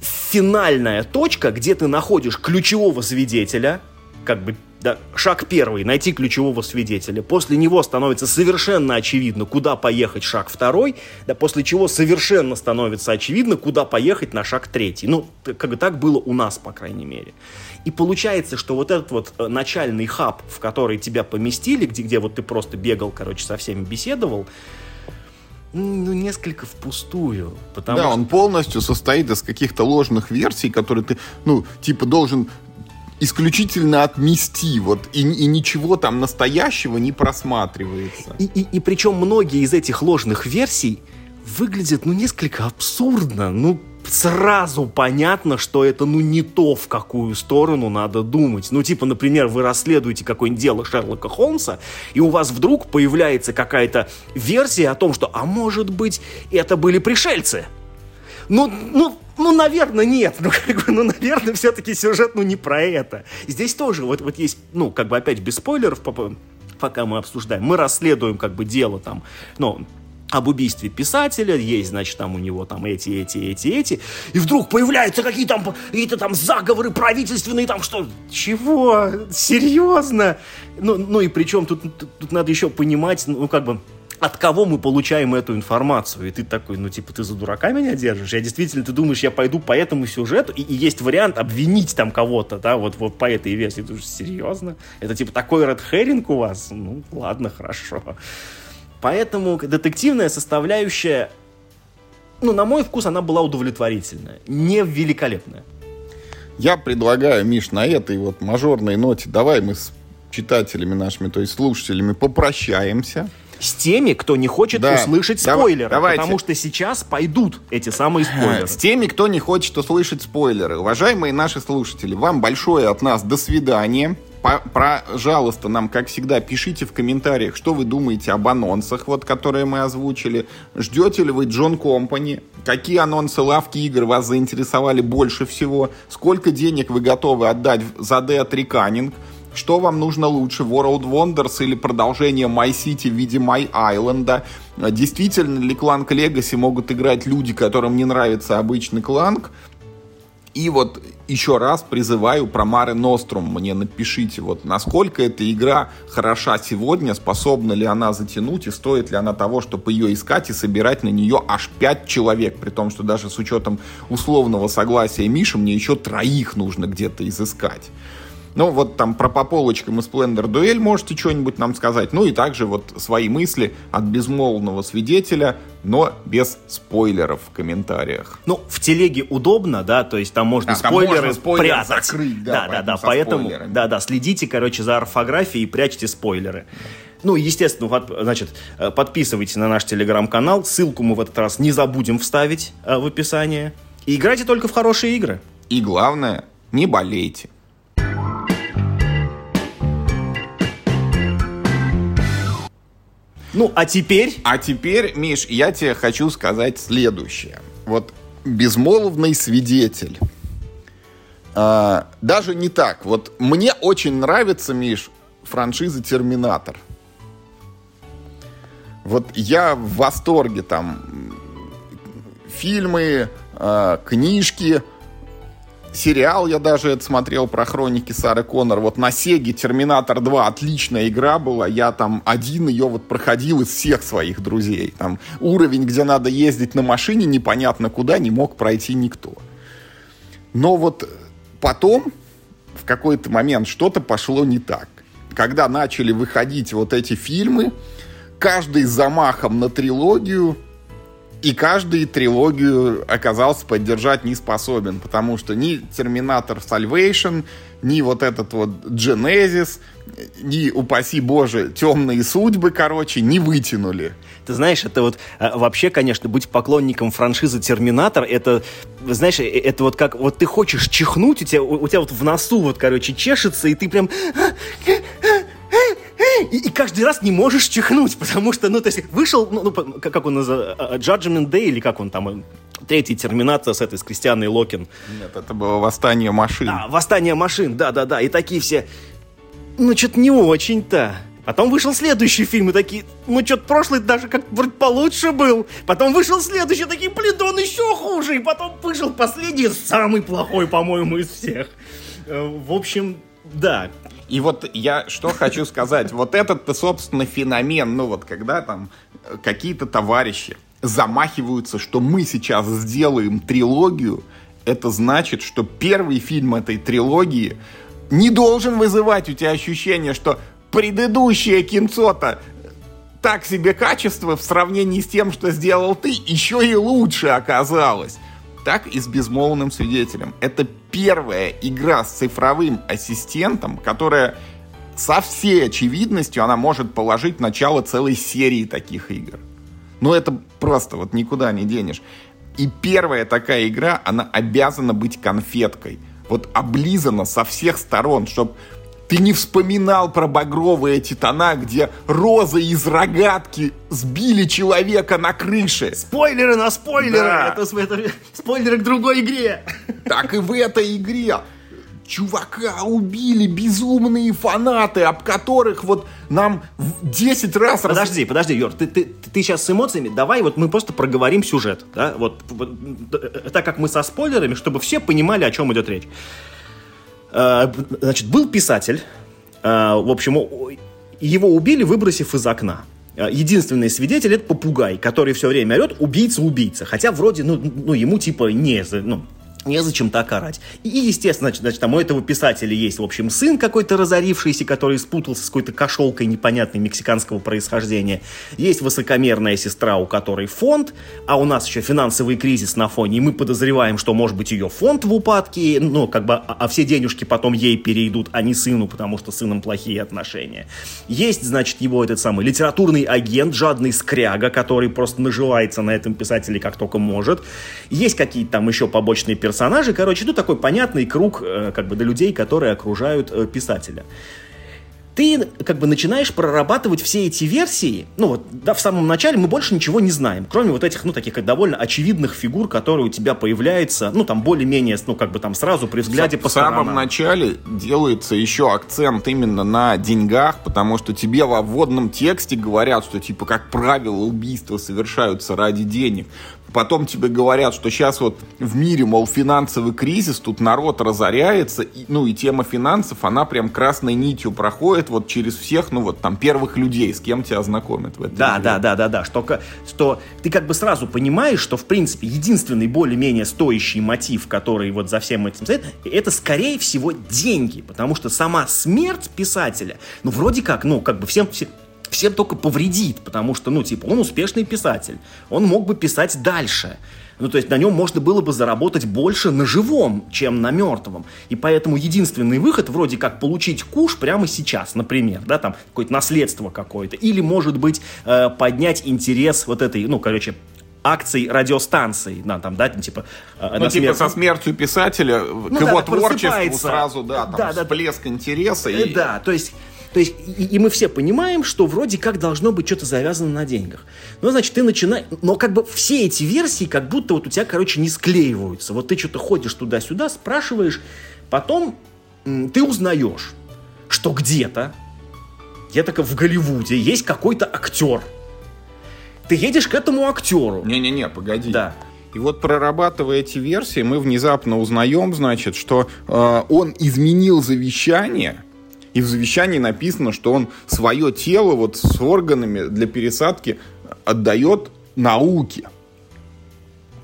финальная точка, где ты находишь ключевого свидетеля, как бы да, шаг первый – найти ключевого свидетеля. После него становится совершенно очевидно, куда поехать шаг второй, да, после чего совершенно становится очевидно, куда поехать на шаг третий. Ну, как бы так было у нас, по крайней мере. И получается, что вот этот вот э, начальный хаб, в который тебя поместили, где, где вот ты просто бегал, короче, со всеми беседовал, ну, несколько впустую. Потому да, что... он полностью состоит из каких-то ложных версий, которые ты, ну, типа, должен исключительно отмести, вот, и, и ничего там настоящего не просматривается. И, и, и причем многие из этих ложных версий выглядят, ну, несколько абсурдно, ну, сразу понятно, что это, ну, не то, в какую сторону надо думать. Ну, типа, например, вы расследуете какое-нибудь дело Шерлока Холмса, и у вас вдруг появляется какая-то версия о том, что, а может быть, это были пришельцы. Ну, ну, ну, наверное, нет. Ну, как бы, ну, наверное, все-таки сюжет, ну, не про это. Здесь тоже вот, вот есть, ну, как бы опять без спойлеров, пока мы обсуждаем. Мы расследуем, как бы, дело там, ну, об убийстве писателя, есть, значит, там у него там эти, эти, эти, эти, и вдруг появляются какие-то там, какие-то там заговоры правительственные, там что, чего, серьезно? Ну, ну и причем тут, тут надо еще понимать, ну, как бы, от кого мы получаем эту информацию. И ты такой, ну, типа, ты за дурака меня держишь? Я действительно, ты думаешь, я пойду по этому сюжету, и, и есть вариант обвинить там кого-то, да, вот, вот по этой версии. Ты думаешь, серьезно? Это, типа, такой red herring у вас? Ну, ладно, хорошо. Поэтому детективная составляющая, ну, на мой вкус, она была удовлетворительная, не великолепная. Я предлагаю, Миш, на этой вот мажорной ноте давай мы с читателями нашими, то есть слушателями, попрощаемся. С теми, кто не хочет да. услышать спойлеры. Давайте. Потому что сейчас пойдут эти самые спойлеры. С теми, кто не хочет услышать спойлеры. Уважаемые наши слушатели, вам большое от нас до свидания пожалуйста, нам, как всегда, пишите в комментариях, что вы думаете об анонсах, вот, которые мы озвучили. Ждете ли вы Джон Компани? Какие анонсы лавки игр вас заинтересовали больше всего? Сколько денег вы готовы отдать за Dead Reckoning? Что вам нужно лучше, World Wonders или продолжение My City в виде My Island? Действительно ли Кланк Legacy могут играть люди, которым не нравится обычный Кланк? И вот еще раз призываю про Маре Нострум. Мне напишите, вот насколько эта игра хороша сегодня, способна ли она затянуть и стоит ли она того, чтобы ее искать и собирать на нее аж 5 человек. При том, что даже с учетом условного согласия Миши мне еще троих нужно где-то изыскать. Ну, вот там про по полочкам и Splendor Дуэль можете что-нибудь нам сказать. Ну и также вот свои мысли от безмолвного свидетеля, но без спойлеров в комментариях. Ну, в телеге удобно, да, то есть там можно а, спойлеры там можно спойлер прятать. Закрыть, да, да, да, да поэтому, да, да, следите, короче, за орфографией и прячьте спойлеры. Ну, естественно, значит, э, подписывайтесь на наш телеграм-канал. Ссылку мы в этот раз не забудем вставить э, в описание. И играйте только в хорошие игры. И главное, не болейте. Ну, а теперь? А теперь, Миш, я тебе хочу сказать следующее. Вот безмолвный свидетель. А, даже не так. Вот мне очень нравится, Миш, франшиза Терминатор. Вот я в восторге там фильмы, э, книжки, сериал я даже это смотрел про хроники Сары Коннор. Вот на Сеге Терминатор 2 отличная игра была. Я там один ее вот проходил из всех своих друзей. Там уровень, где надо ездить на машине непонятно куда, не мог пройти никто. Но вот потом в какой-то момент что-то пошло не так. Когда начали выходить вот эти фильмы, каждый с замахом на трилогию – и каждый трилогию оказался поддержать не способен, потому что ни Терминатор Salvation, ни вот этот вот Genesis, ни, упаси боже, темные судьбы, короче, не вытянули. Ты знаешь, это вот а, вообще, конечно, быть поклонником франшизы Терминатор, это, знаешь, э, это вот как, вот ты хочешь чихнуть, у тебя, у тебя вот в носу вот, короче, чешется, и ты прям и, и каждый раз не можешь чихнуть, потому что, ну, то есть, вышел, ну, ну как он называется, а, Judgment Day, или как он там, э, третий терминация с этой, с Кристианой Локин. Нет, это было Восстание машин. Да, Восстание машин, да-да-да, и такие все, ну, что-то не очень-то. Потом вышел следующий фильм, и такие, ну, что-то прошлый даже как вроде получше был. Потом вышел следующий, такие, блин, да он еще хуже. И потом вышел последний, самый плохой, по-моему, из всех. Э, в общем, да, и вот я что хочу сказать. Вот этот-то, собственно, феномен, ну вот когда там э, какие-то товарищи замахиваются, что мы сейчас сделаем трилогию, это значит, что первый фильм этой трилогии не должен вызывать у тебя ощущение, что предыдущее кинцо-то так себе качество в сравнении с тем, что сделал ты, еще и лучше оказалось так и с безмолвным свидетелем. Это первая игра с цифровым ассистентом, которая со всей очевидностью она может положить начало целой серии таких игр. Ну, это просто вот никуда не денешь. И первая такая игра, она обязана быть конфеткой. Вот облизана со всех сторон, чтобы ты не вспоминал про багровые эти тона, где розы из рогатки сбили человека на крыше. Спойлеры на спойлеры! Да. Это, это спойлеры к другой игре. Так и в этой игре. чувака убили безумные фанаты, об которых вот нам 10 раз... Подожди, раз... подожди, Юр, ты, ты, ты сейчас с эмоциями, давай вот мы просто проговорим сюжет, да, вот, вот так как мы со спойлерами, чтобы все понимали, о чем идет речь. А, значит, был писатель, а, в общем, его убили, выбросив из окна. А, единственный свидетель это попугай, который все время орет «убийца, убийца». Хотя вроде, ну, ну ему типа не, ну, Незачем так орать. И, естественно, значит, значит, там у этого писателя есть, в общем, сын какой-то разорившийся, который спутался с какой-то кошелкой непонятной мексиканского происхождения. Есть высокомерная сестра, у которой фонд, а у нас еще финансовый кризис на фоне, и мы подозреваем, что, может быть, ее фонд в упадке, ну, как бы, а, а все денежки потом ей перейдут, а не сыну, потому что с сыном плохие отношения. Есть, значит, его этот самый литературный агент, жадный скряга, который просто наживается на этом писателе как только может. Есть какие-то там еще побочные персонажи, персонажей, короче, ну такой понятный круг э, как бы до людей, которые окружают э, писателя ты как бы начинаешь прорабатывать все эти версии, ну вот, да, в самом начале мы больше ничего не знаем, кроме вот этих, ну, таких как довольно очевидных фигур, которые у тебя появляются, ну, там, более-менее, ну, как бы там сразу при взгляде в, по В самом начале делается еще акцент именно на деньгах, потому что тебе во вводном тексте говорят, что, типа, как правило, убийства совершаются ради денег. Потом тебе говорят, что сейчас вот в мире, мол, финансовый кризис, тут народ разоряется, и, ну и тема финансов, она прям красной нитью проходит вот через всех, ну вот там первых людей, с кем тебя знакомят в этом Да, мире. да, да, да, да, что, что ты как бы сразу понимаешь, что в принципе единственный более-менее стоящий мотив, который вот за всем этим стоит, это скорее всего деньги, потому что сама смерть писателя, ну вроде как, ну как бы всем, всем всем только повредит, потому что, ну, типа, он успешный писатель, он мог бы писать дальше. Ну, то есть на нем можно было бы заработать больше на живом, чем на мертвом. И поэтому единственный выход вроде как получить куш прямо сейчас, например, да, там какое-то наследство какое-то. Или, может быть, э, поднять интерес вот этой, ну, короче, акций радиостанций, да, там, да, типа... Э, ну, типа со смертью писателя ну, к да, его творчеству сразу, да, там, да, всплеск да, интереса. И... Да, то есть то есть, и, и мы все понимаем, что вроде как должно быть что-то завязано на деньгах. Ну, значит, ты начинаешь... Но как бы все эти версии как будто вот у тебя, короче, не склеиваются. Вот ты что-то ходишь туда-сюда, спрашиваешь, потом ты узнаешь, что где-то, где-то в Голливуде есть какой-то актер. Ты едешь к этому актеру. Не-не-не, погоди. Да. И вот прорабатывая эти версии, мы внезапно узнаем, значит, что э, он изменил завещание, и в завещании написано, что он свое тело вот с органами для пересадки отдает науке.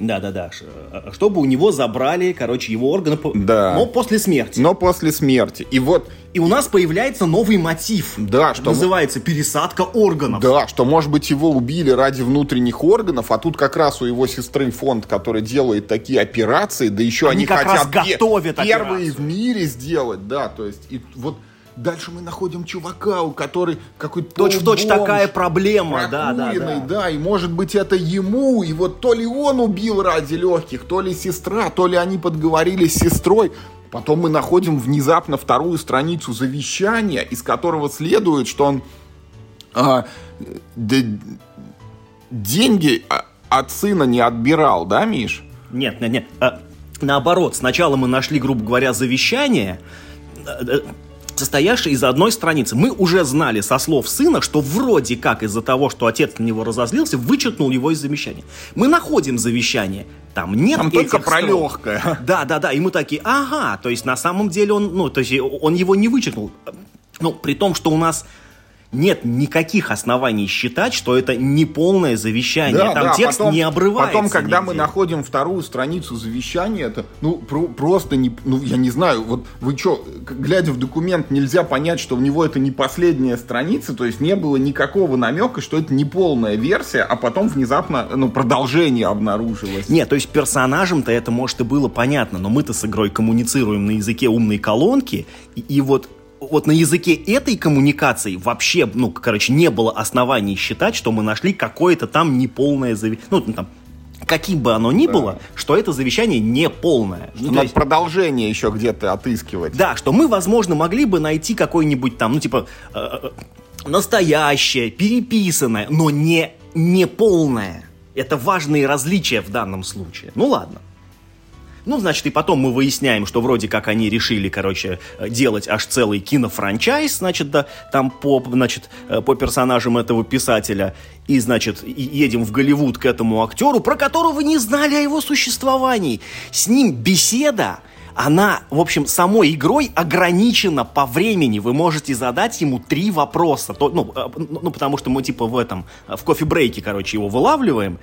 Да-да-да, э, чтобы у него забрали, короче, его органы, да. но после смерти. Но после смерти. И вот... И у нас появляется новый мотив. Да, что... Называется пересадка органов. Да, что, может быть, его убили ради внутренних органов, а тут как раз у его сестры фонд, который делает такие операции, да еще они, они как хотят раз готовят первые операцию. в мире сделать, да, то есть, и вот Дальше мы находим чувака, у который какой-то точь в точь такая проблема, да, да, да. Да, и может быть это ему, и вот то ли он убил ради легких, то ли сестра, то ли они подговорили с сестрой. Потом мы находим внезапно вторую страницу завещания, из которого следует, что он а, д, деньги от сына не отбирал, да, Миш? Нет, нет, нет. А, наоборот, сначала мы нашли, грубо говоря, завещание, состоявший из одной страницы. Мы уже знали со слов сына, что вроде как из-за того, что отец на него разозлился, вычеркнул его из завещания. Мы находим завещание, там нет Там только про легкое. Да, да, да, и мы такие, ага, то есть на самом деле он, ну, то есть он его не вычеркнул. Ну, при том, что у нас нет никаких оснований считать, что это не полное завещание. Да, Там да, текст потом, не обрывается. Потом, когда нигде. мы находим вторую страницу завещания, это ну про, просто не, ну я не знаю, вот вы что, глядя в документ, нельзя понять, что у него это не последняя страница, то есть не было никакого намека, что это не полная версия, а потом внезапно ну продолжение обнаружилось. Нет, то есть персонажам-то это может и было понятно, но мы-то с игрой коммуницируем на языке умной колонки, и, и вот вот на языке этой коммуникации вообще, ну, короче, не было оснований считать, что мы нашли какое-то там неполное завещание. Ну, там, каким бы оно ни да. было, что это завещание не полное. Что надо есть... продолжение еще где-то отыскивать. Да, что мы, возможно, могли бы найти какой-нибудь там, ну, типа, э, э настоящее, переписанное, но не, не полное. Это важные различия в данном случае. Ну ладно. Ну, значит, и потом мы выясняем, что вроде как они решили, короче, э, делать аж целый кинофранчайз, значит, да, там по, значит, э, по персонажам этого писателя. И, значит, едем в Голливуд к этому актеру, про которого не знали о его существовании. С ним беседа, она, в общем, самой игрой ограничена по времени. Вы можете задать ему три вопроса. То, ну, э, ну, потому что мы, типа, в этом, в кофе-брейке, короче, его вылавливаем.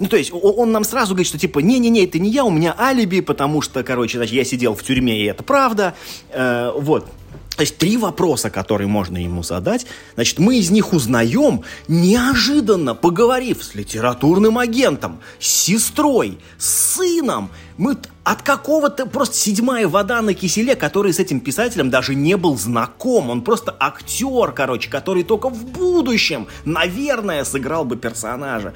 Ну, то есть он нам сразу говорит, что типа, не-не-не, это не я, у меня алиби, потому что, короче, значит, я сидел в тюрьме, и это правда. Э, вот. То есть три вопроса, которые можно ему задать. Значит, мы из них узнаем, неожиданно поговорив с литературным агентом, с сестрой, с сыном. Мы от какого-то просто седьмая вода на киселе, который с этим писателем даже не был знаком. Он просто актер, короче, который только в будущем, наверное, сыграл бы персонажа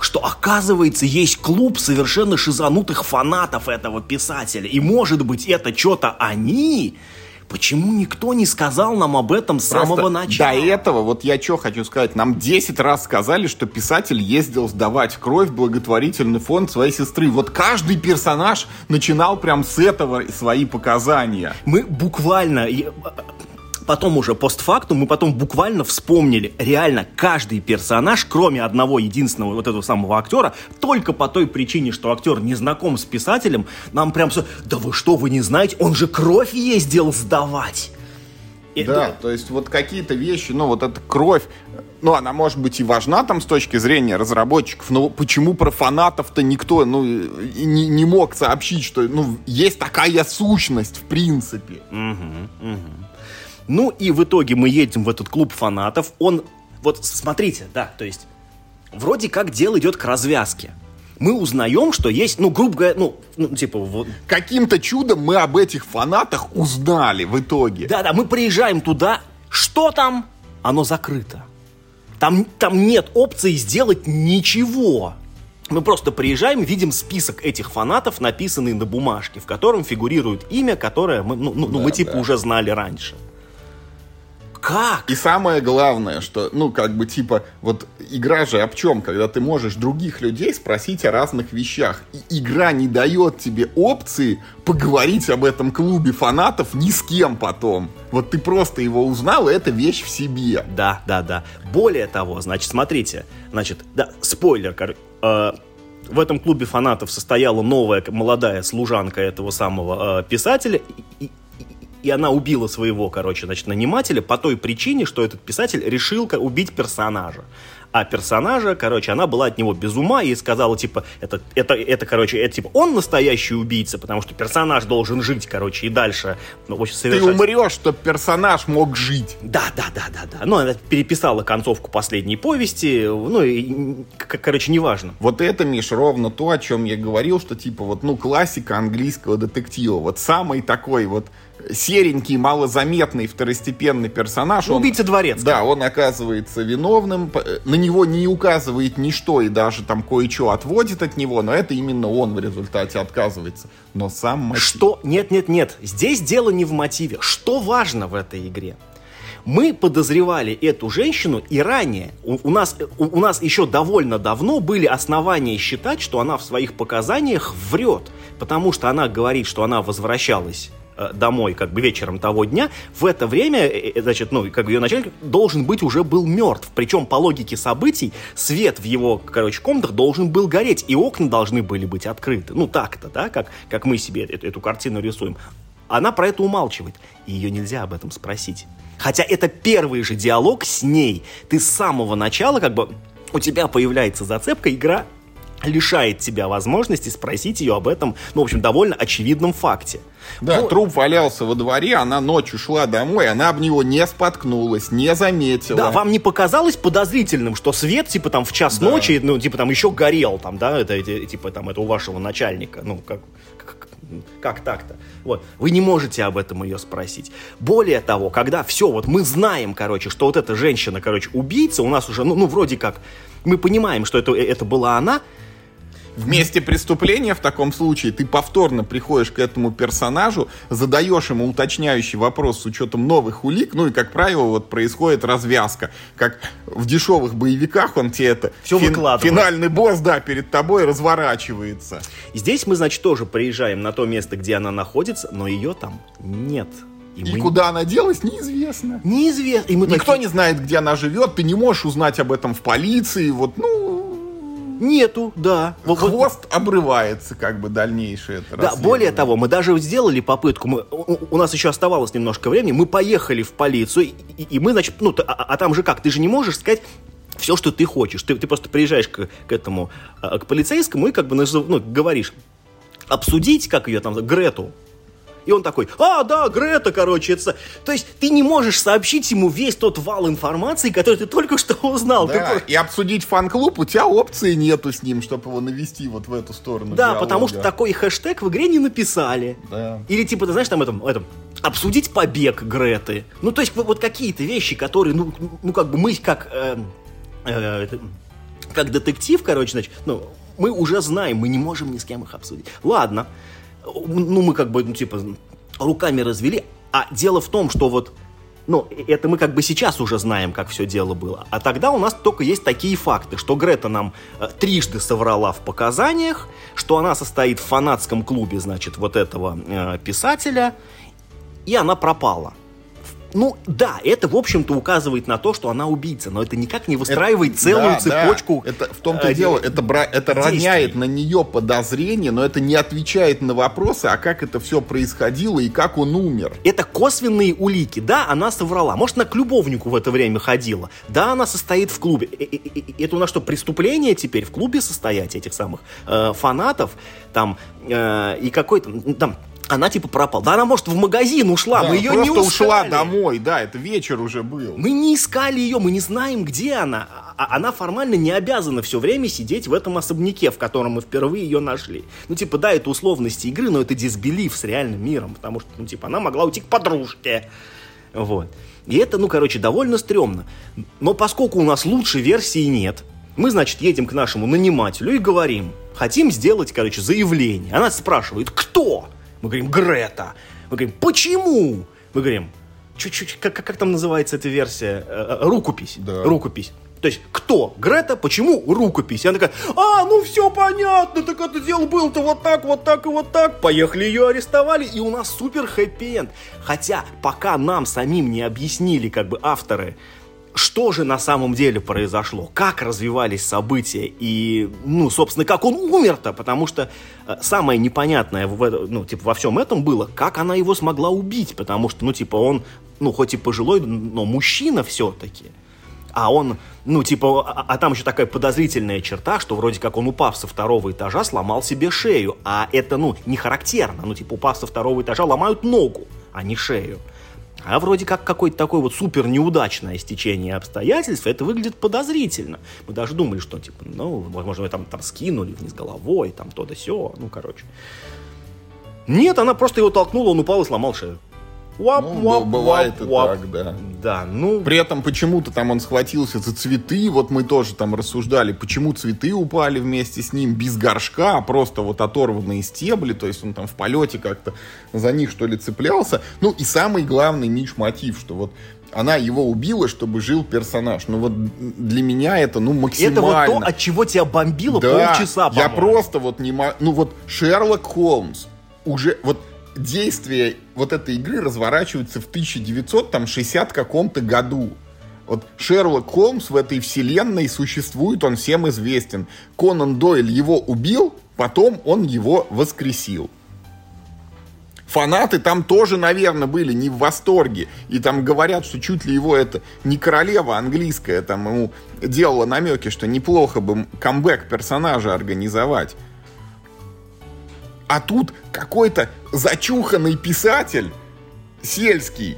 что оказывается есть клуб совершенно шизанутых фанатов этого писателя. И может быть это что-то они? Почему никто не сказал нам об этом с Просто самого начала? До этого, вот я что хочу сказать, нам 10 раз сказали, что писатель ездил сдавать кровь в благотворительный фонд своей сестры. Вот каждый персонаж начинал прям с этого свои показания. Мы буквально потом уже постфактум мы потом буквально вспомнили, реально каждый персонаж, кроме одного единственного вот этого самого актера, только по той причине, что актер не знаком с писателем, нам прям все, да вы что, вы не знаете, он же кровь ездил сдавать. Да, то есть вот какие-то вещи, ну вот эта кровь, ну, она может быть и важна там с точки зрения разработчиков, но почему про фанатов-то никто, ну, не, не мог сообщить, что, ну, есть такая сущность в принципе. Угу, угу. Ну и в итоге мы едем в этот клуб фанатов. Он, вот смотрите, да, то есть вроде как дело идет к развязке. Мы узнаем, что есть, ну, грубо говоря, ну, ну типа... Вот... Каким-то чудом мы об этих фанатах узнали в итоге. Да-да, мы приезжаем туда, что там? Оно закрыто. Там, там нет опции сделать ничего. Мы просто приезжаем, видим список этих фанатов, написанный на бумажке, в котором фигурирует имя, которое мы, ну, ну, да, мы типа да. уже знали раньше. Как? И самое главное, что, ну, как бы, типа, вот игра же об чем? Когда ты можешь других людей спросить о разных вещах. И игра не дает тебе опции поговорить об этом клубе фанатов ни с кем потом. Вот ты просто его узнал, и это вещь в себе. Да, да, да. Более того, значит, смотрите, значит, да, спойлер, короче, э, в этом клубе фанатов состояла новая молодая служанка этого самого э, писателя, и, и она убила своего, короче, значит, нанимателя по той причине, что этот писатель решил убить персонажа. А персонажа, короче, она была от него без ума и сказала, типа, это, это, это короче, это, типа, он настоящий убийца, потому что персонаж должен жить, короче, и дальше, ну, в общем, совершать... Ты умрешь, чтобы персонаж мог жить. Да, да, да, да, да. Ну, она переписала концовку последней повести, ну, и, короче, неважно. Вот это, Миш, ровно то, о чем я говорил, что, типа, вот, ну, классика английского детектива. Вот самый такой вот серенький, малозаметный второстепенный персонаж. Убийца дворец. Да, он оказывается виновным. На него не указывает ничто и даже там кое-что отводит от него, но это именно он в результате отказывается. Но сам мотив... Что? Нет, нет, нет. Здесь дело не в мотиве. Что важно в этой игре? Мы подозревали эту женщину и ранее. У, у, нас, у, у нас еще довольно давно были основания считать, что она в своих показаниях врет. Потому что она говорит, что она возвращалась домой как бы вечером того дня, в это время, э, э, значит, ну, как бы ее начальник должен быть уже был мертв. Причем по логике событий свет в его, короче, комнатах должен был гореть, и окна должны были быть открыты. Ну, так-то, да, как, как мы себе эту, эту картину рисуем. Она про это умалчивает, и ее нельзя об этом спросить. Хотя это первый же диалог с ней. Ты с самого начала как бы у тебя появляется зацепка, игра лишает тебя возможности спросить ее об этом, ну, в общем, довольно очевидном факте. Да, вот. труп валялся во дворе, она ночью шла домой, она об него не споткнулась, не заметила. Да, вам не показалось подозрительным, что свет, типа, там, в час да. ночи, ну, типа, там, еще горел, там, да, это, это, типа, там, это у вашего начальника, ну, как, как, как так-то? Вот. Вы не можете об этом ее спросить. Более того, когда все, вот мы знаем, короче, что вот эта женщина, короче, убийца, у нас уже, ну, ну вроде как, мы понимаем, что это, это была она, В месте преступления в таком случае ты повторно приходишь к этому персонажу, задаешь ему уточняющий вопрос с учетом новых улик, ну и, как правило, вот происходит развязка. Как в дешевых боевиках он тебе это... Все фин, выкладывает. Финальный босс, да, перед тобой разворачивается. Здесь мы, значит, тоже приезжаем на то место, где она находится, но ее там нет. И, и мы... куда она делась, неизвестно. Неизвестно. И мы Никто такие... не знает, где она живет, ты не можешь узнать об этом в полиции, вот, ну... Нету, да. Хвост обрывается, как бы дальнейшее это Да, более того, мы даже сделали попытку, мы, у, у нас еще оставалось немножко времени, мы поехали в полицию, и, и мы, значит, ну, а, а там же как, ты же не можешь сказать, все, что ты хочешь. Ты, ты просто приезжаешь к, к этому, а, к полицейскому и как бы ну, говоришь, обсудить, как ее там, Грету, и он такой, а, да, Грета, короче, это... То есть ты не можешь сообщить ему весь тот вал информации, который ты только что узнал. Да, ты... и обсудить фан-клуб, у тебя опции нету с ним, чтобы его навести вот в эту сторону. Да, диалога. потому что такой хэштег в игре не написали. Да. Или типа, ты знаешь, там этом, этом обсудить побег Греты. Ну, то есть вот, какие-то вещи, которые, ну, ну как бы мы как... Э, э, как детектив, короче, значит, ну, мы уже знаем, мы не можем ни с кем их обсудить. Ладно, ну, мы как бы, ну, типа, руками развели. А дело в том, что вот, ну, это мы как бы сейчас уже знаем, как все дело было. А тогда у нас только есть такие факты, что Грета нам э, трижды соврала в показаниях, что она состоит в фанатском клубе, значит, вот этого э, писателя, и она пропала. Ну, да, это, в общем-то, указывает на то, что она убийца, но это никак не выстраивает это, целую да, цепочку. Да. Это в том-то и э, дело, это, бра- это роняет на нее подозрение, но это не отвечает на вопросы, а как это все происходило и как он умер. Это косвенные улики. Да, она соврала. Может, она к любовнику в это время ходила. Да, она состоит в клубе. Это у нас что, преступление теперь в клубе состоять этих самых э, фанатов? Там, э, и какой-то, там, она типа пропала. Да она, может, в магазин ушла, да, мы ее не искали. ушла домой, да, это вечер уже был. Мы не искали ее, мы не знаем, где она. А она формально не обязана все время сидеть в этом особняке, в котором мы впервые ее нашли. Ну, типа, да, это условности игры, но это дисбелив с реальным миром, потому что, ну, типа, она могла уйти к подружке. Вот. И это, ну, короче, довольно стрёмно. Но поскольку у нас лучшей версии нет, мы, значит, едем к нашему нанимателю и говорим, хотим сделать, короче, заявление. Она спрашивает, кто? Мы говорим, Грета. Мы говорим, почему? Мы говорим, чуть-чуть, как, как там называется эта версия? Э, э, рукопись. Да. Рукопись. То есть, кто? Грета, почему рукопись? И она такая, а, ну все понятно, так это дело было-то вот так, вот так и вот так. Поехали, ее арестовали, и у нас супер хэппи-энд. Хотя, пока нам самим не объяснили, как бы, авторы, что же на самом деле произошло, как развивались события и, ну, собственно, как он умер-то, потому что э, самое непонятное в, ну, типа, во всем этом было, как она его смогла убить, потому что, ну, типа, он, ну, хоть и пожилой, но мужчина все-таки. А он, ну, типа, а, а там еще такая подозрительная черта, что вроде как он, упав со второго этажа, сломал себе шею. А это, ну, не характерно. Ну, типа, упав со второго этажа, ломают ногу, а не шею. А вроде как какое-то такое вот супер неудачное стечение обстоятельств, это выглядит подозрительно. Мы даже думали, что, типа, ну, возможно, ее там, там скинули вниз головой, там то да сё, ну, короче. Нет, она просто его толкнула, он упал и сломал шею. Уап, ну, уап, бывает уап, и уап. так, да. Да, ну... При этом почему-то там он схватился за цветы, вот мы тоже там рассуждали, почему цветы упали вместе с ним без горшка, а просто вот оторванные стебли, то есть он там в полете как-то за них что ли цеплялся. Ну и самый главный ниш-мотив, что вот она его убила, чтобы жил персонаж. Ну вот для меня это, ну, максимально. Это вот то, от чего тебя бомбило да, полчаса, я просто вот не. Ну вот Шерлок Холмс уже... Вот действие вот этой игры разворачивается в 1960 каком-то году. Вот Шерлок Холмс в этой вселенной существует, он всем известен. Конан Дойль его убил, потом он его воскресил. Фанаты там тоже, наверное, были не в восторге. И там говорят, что чуть ли его это не королева английская там ему делала намеки, что неплохо бы камбэк персонажа организовать. А тут какой-то зачуханный писатель сельский,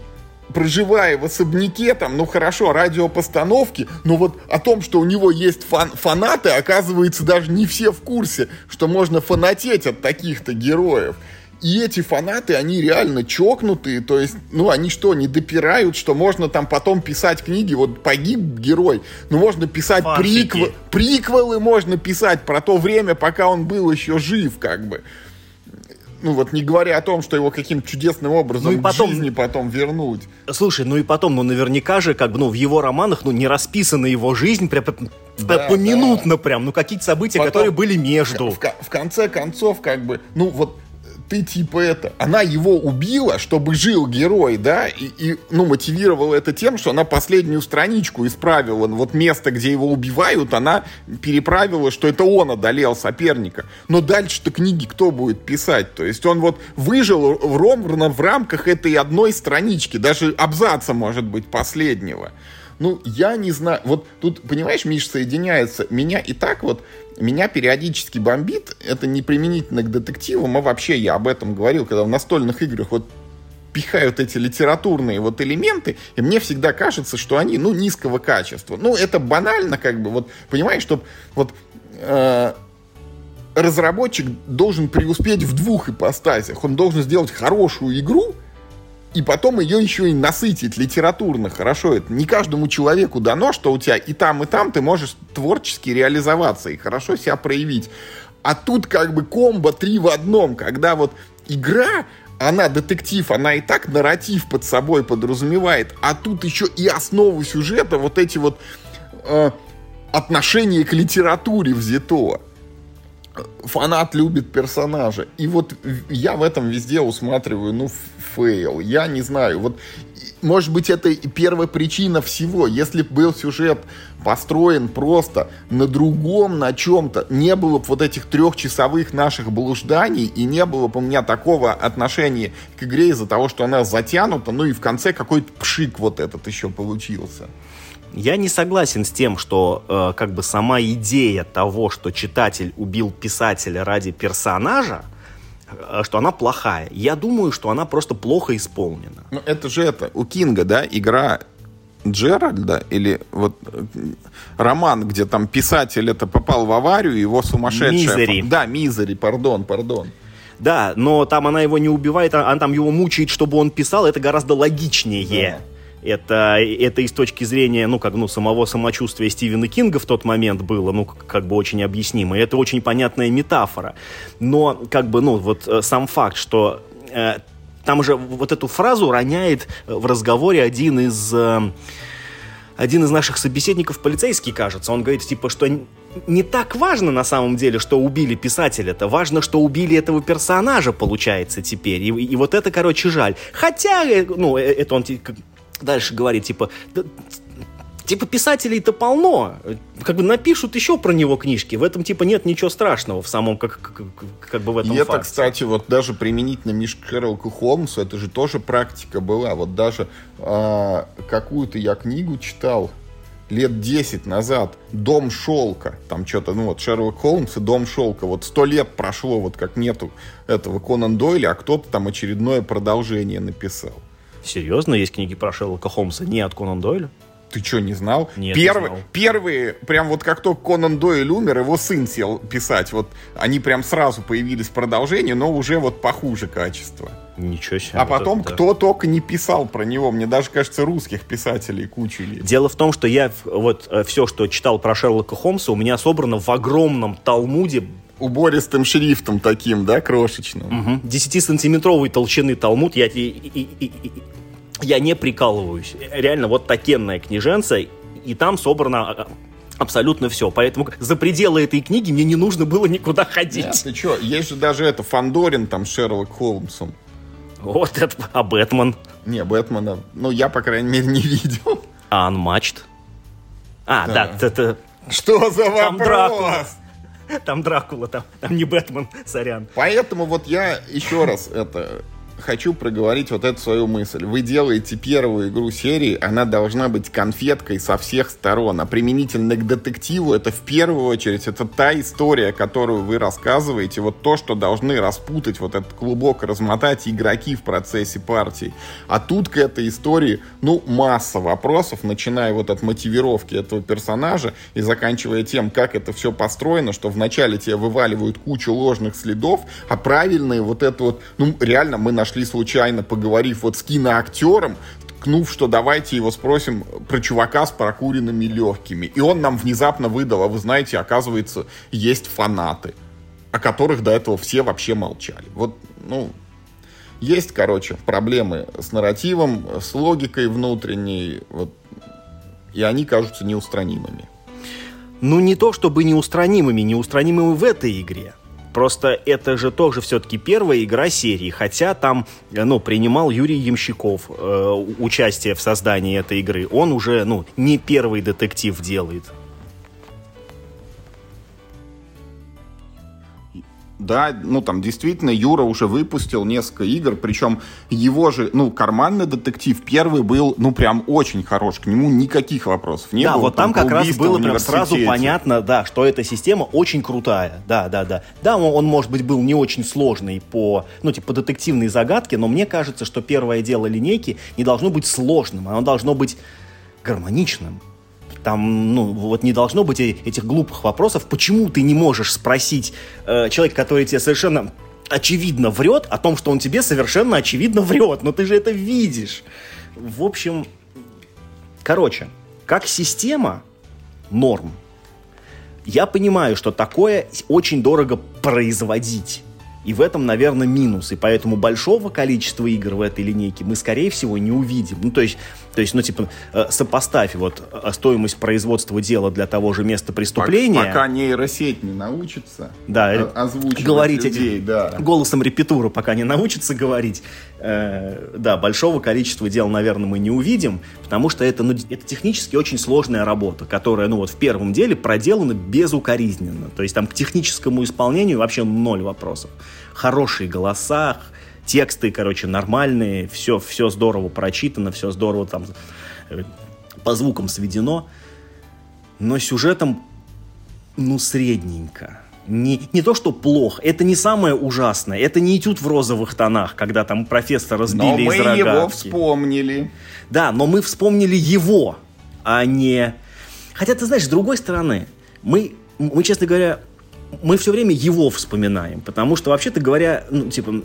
проживая в особняке, там, ну хорошо, радиопостановки, но вот о том, что у него есть фан фанаты, оказывается, даже не все в курсе, что можно фанатеть от таких-то героев. и эти фанаты, они реально чокнутые, то есть, ну, они что, не допирают, что можно там потом писать книги, вот погиб герой, ну, можно писать приквел, приквелы, можно писать про то время, пока он был еще жив, как бы. Ну вот не говоря о том, что его каким-то чудесным образом ну, и потом, к жизни потом вернуть. Слушай, ну и потом, ну наверняка же, как бы, ну в его романах, ну не расписана его жизнь прям да, поминутно да. прям, ну какие-то события, потом, которые были между. В, в конце концов, как бы, ну вот ты типа это, она его убила, чтобы жил герой, да, и, и ну, мотивировала это тем, что она последнюю страничку исправила, вот место, где его убивают, она переправила, что это он одолел соперника. Но дальше-то книги кто будет писать? То есть он вот выжил ровно в рамках этой одной странички, даже абзаца, может быть, последнего. Ну, я не знаю. Вот тут, понимаешь, Миш, соединяется. Меня и так вот меня периодически бомбит, это не применительно к детективам, а вообще я об этом говорил, когда в настольных играх вот пихают эти литературные вот элементы, и мне всегда кажется, что они, ну, низкого качества. Ну, это банально, как бы, вот, понимаешь, что вот э, разработчик должен преуспеть в двух ипостасях. Он должен сделать хорошую игру, и потом ее еще и насытить литературно хорошо. Это не каждому человеку дано, что у тебя и там, и там ты можешь творчески реализоваться и хорошо себя проявить. А тут как бы комбо три в одном, когда вот игра, она детектив, она и так нарратив под собой подразумевает, а тут еще и основу сюжета, вот эти вот э, отношения к литературе взято фанат любит персонажа. И вот я в этом везде усматриваю, ну, фейл. Я не знаю. Вот, может быть, это первая причина всего. Если бы был сюжет построен просто на другом, на чем-то, не было бы вот этих трехчасовых наших блужданий, и не было бы у меня такого отношения к игре из-за того, что она затянута, ну и в конце какой-то пшик вот этот еще получился. Я не согласен с тем, что э, как бы сама идея того, что читатель убил писателя ради персонажа, что она плохая. Я думаю, что она просто плохо исполнена. Ну, это же это, у Кинга, да, игра Джеральда или вот э, роман, где там писатель это попал в аварию, его сумасшедшая... Мизери. Да, Мизери, пардон, пардон. Да, но там она его не убивает, а она там его мучает, чтобы он писал, это гораздо логичнее. Да. Это, это и с точки зрения, ну, как, ну, самого самочувствия Стивена Кинга в тот момент было, ну, как бы очень объяснимо. И это очень понятная метафора. Но, как бы, ну, вот э, сам факт, что э, там же вот эту фразу роняет в разговоре один из... Э, один из наших собеседников, полицейский, кажется, он говорит, типа, что не так важно на самом деле, что убили писателя-то, важно, что убили этого персонажа, получается, теперь. И, и вот это, короче, жаль. Хотя, э, ну, это он дальше говорит, типа, типа писателей-то полно, как бы напишут еще про него книжки, в этом типа нет ничего страшного в самом как, как, как бы в этом И факте. это, кстати, вот даже применительно Миш Шерлоку Холмсу, это же тоже практика была, вот даже э, какую-то я книгу читал, лет 10 назад «Дом шелка». Там что-то, ну вот Шерлок Холмс и «Дом шелка». Вот сто лет прошло, вот как нету этого Конан Дойля, а кто-то там очередное продолжение написал. Серьезно, есть книги про Шерлока Холмса не от Конан Дойля? Ты что, не знал? Нет, Первый, не знал. Первые, прям вот как только Конан Дойль умер, его сын сел писать. Вот они прям сразу появились в продолжении, но уже вот похуже качество. Ничего себе. А потом это, кто да. только не писал про него. Мне даже кажется, русских писателей кучу есть. Дело в том, что я вот э, все, что читал про Шерлока Холмса, у меня собрано в огромном талмуде убористым шрифтом таким, да, крошечным. Угу. 10-сантиметровой толщины талмуд. Я, и, и, и, я не прикалываюсь. Реально, вот такенная книженца, и там собрано а, абсолютно все. Поэтому за пределы этой книги мне не нужно было никуда ходить. Нет, ты что, есть же даже это Фандорин там Шерлок Холмсом. Вот это, а Бэтмен? Не, Бэтмена, ну я, по крайней мере, не видел. А Unmatched? А, да, да это... Что за вопрос? Дракула. Там Дракула, там, там не Бэтмен, сорян. Поэтому вот я еще раз это хочу проговорить вот эту свою мысль. Вы делаете первую игру серии, она должна быть конфеткой со всех сторон. А применительно к детективу, это в первую очередь, это та история, которую вы рассказываете, вот то, что должны распутать вот этот клубок, размотать игроки в процессе партии. А тут к этой истории, ну, масса вопросов, начиная вот от мотивировки этого персонажа и заканчивая тем, как это все построено, что вначале тебе вываливают кучу ложных следов, а правильные вот это вот, ну, реально мы нашли случайно, поговорив вот с киноактером, ткнув, что давайте его спросим про чувака с прокуренными легкими. И он нам внезапно выдал, а вы знаете, оказывается, есть фанаты, о которых до этого все вообще молчали. Вот, ну, есть, короче, проблемы с нарративом, с логикой внутренней, вот, и они кажутся неустранимыми. Ну, не то чтобы неустранимыми, неустранимыми в этой игре. Просто это же тоже все-таки первая игра серии, хотя там ну, принимал Юрий Ямщиков э, участие в создании этой игры. Он уже ну, не первый детектив делает. Да, ну там действительно Юра уже выпустил несколько игр, причем его же, ну, карманный детектив первый был, ну, прям очень хорош, к нему никаких вопросов не да, было. вот там, там как раз было прям сразу понятно, да, что эта система очень крутая, да, да, да. Да, он, он, может быть, был не очень сложный по, ну, типа, детективной загадке, но мне кажется, что первое дело линейки не должно быть сложным, оно должно быть гармоничным. Там, ну, вот не должно быть этих глупых вопросов. Почему ты не можешь спросить э, человека, который тебе совершенно очевидно врет, о том, что он тебе совершенно очевидно врет, но ты же это видишь. В общем, короче, как система норм. Я понимаю, что такое очень дорого производить. И в этом, наверное, минус. И поэтому большого количества игр в этой линейке мы, скорее всего, не увидим. Ну, то есть, то есть ну, типа, э, сопоставь вот э, стоимость производства дела для того же места преступления. Пока, нейросеть не научится да, э, озвучивать говорить людей, эти, да. голосом репетура, пока не научится говорить. Э, да, большого количества дел, наверное, мы не увидим, потому что это, ну, это технически очень сложная работа, которая, ну, вот в первом деле проделана безукоризненно. То есть там к техническому исполнению вообще ноль вопросов хорошие голоса, тексты, короче, нормальные, все, все здорово прочитано, все здорово там э, по звукам сведено, но сюжетом, ну, средненько. Не, не то, что плохо, это не самое ужасное, это не этюд в розовых тонах, когда там профессора разбили но мы из рогатки. его вспомнили. Да, но мы вспомнили его, а не... Хотя, ты знаешь, с другой стороны, мы, мы, честно говоря, мы все время его вспоминаем, потому что, вообще-то говоря, ну, типа,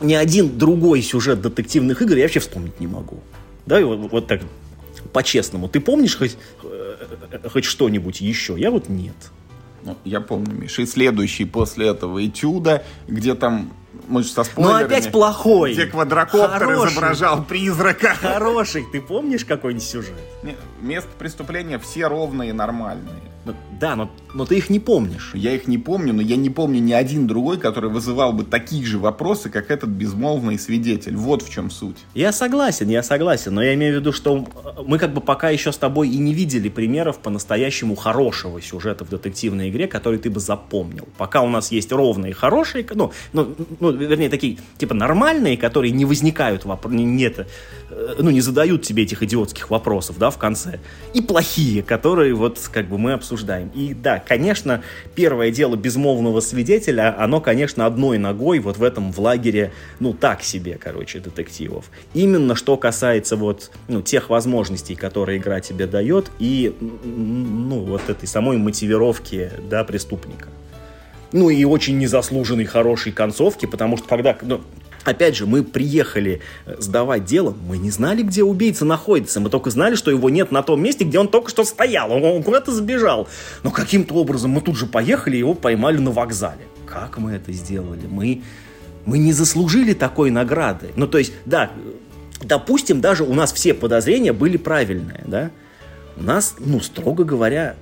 ни один другой сюжет детективных игр я вообще вспомнить не могу. Да, вот, вот так, по-честному. Ты помнишь хоть, э, хоть что-нибудь еще? Я вот нет. Ну, я помню, Миша. И следующий после этого этюда, где там мы же со спойлерами. Ну опять плохой. Где квадрокоптер Хороший. изображал призрака. Хороший. Ты помнишь какой-нибудь сюжет? Место преступления все ровные и нормальные. Ну, да, но, но ты их не помнишь. Я их не помню, но я не помню ни один другой, который вызывал бы такие же вопросы, как этот безмолвный свидетель. Вот в чем суть. Я согласен, я согласен, но я имею в виду, что мы как бы пока еще с тобой и не видели примеров по-настоящему хорошего сюжета в детективной игре, который ты бы запомнил. Пока у нас есть ровные хорошие, ну, ну, ну вернее, такие, типа, нормальные, которые не возникают, воп- нет, э, ну, не задают тебе этих идиотских вопросов, да, в конце. И плохие, которые вот, как бы, мы обсуждаем обсуждаем. И да, конечно, первое дело безмолвного свидетеля, оно, конечно, одной ногой вот в этом в лагере, ну, так себе, короче, детективов. Именно что касается вот, ну, тех возможностей, которые игра тебе дает, и, ну, вот этой самой мотивировки, да, преступника. Ну, и очень незаслуженной хорошей концовки, потому что когда, ну, Опять же, мы приехали э, сдавать дело, мы не знали, где убийца находится, мы только знали, что его нет на том месте, где он только что стоял, он куда-то сбежал. Но каким-то образом мы тут же поехали и его поймали на вокзале. Как мы это сделали? Мы, мы не заслужили такой награды. Ну, то есть, да, допустим, даже у нас все подозрения были правильные, да? У нас, ну, строго говоря,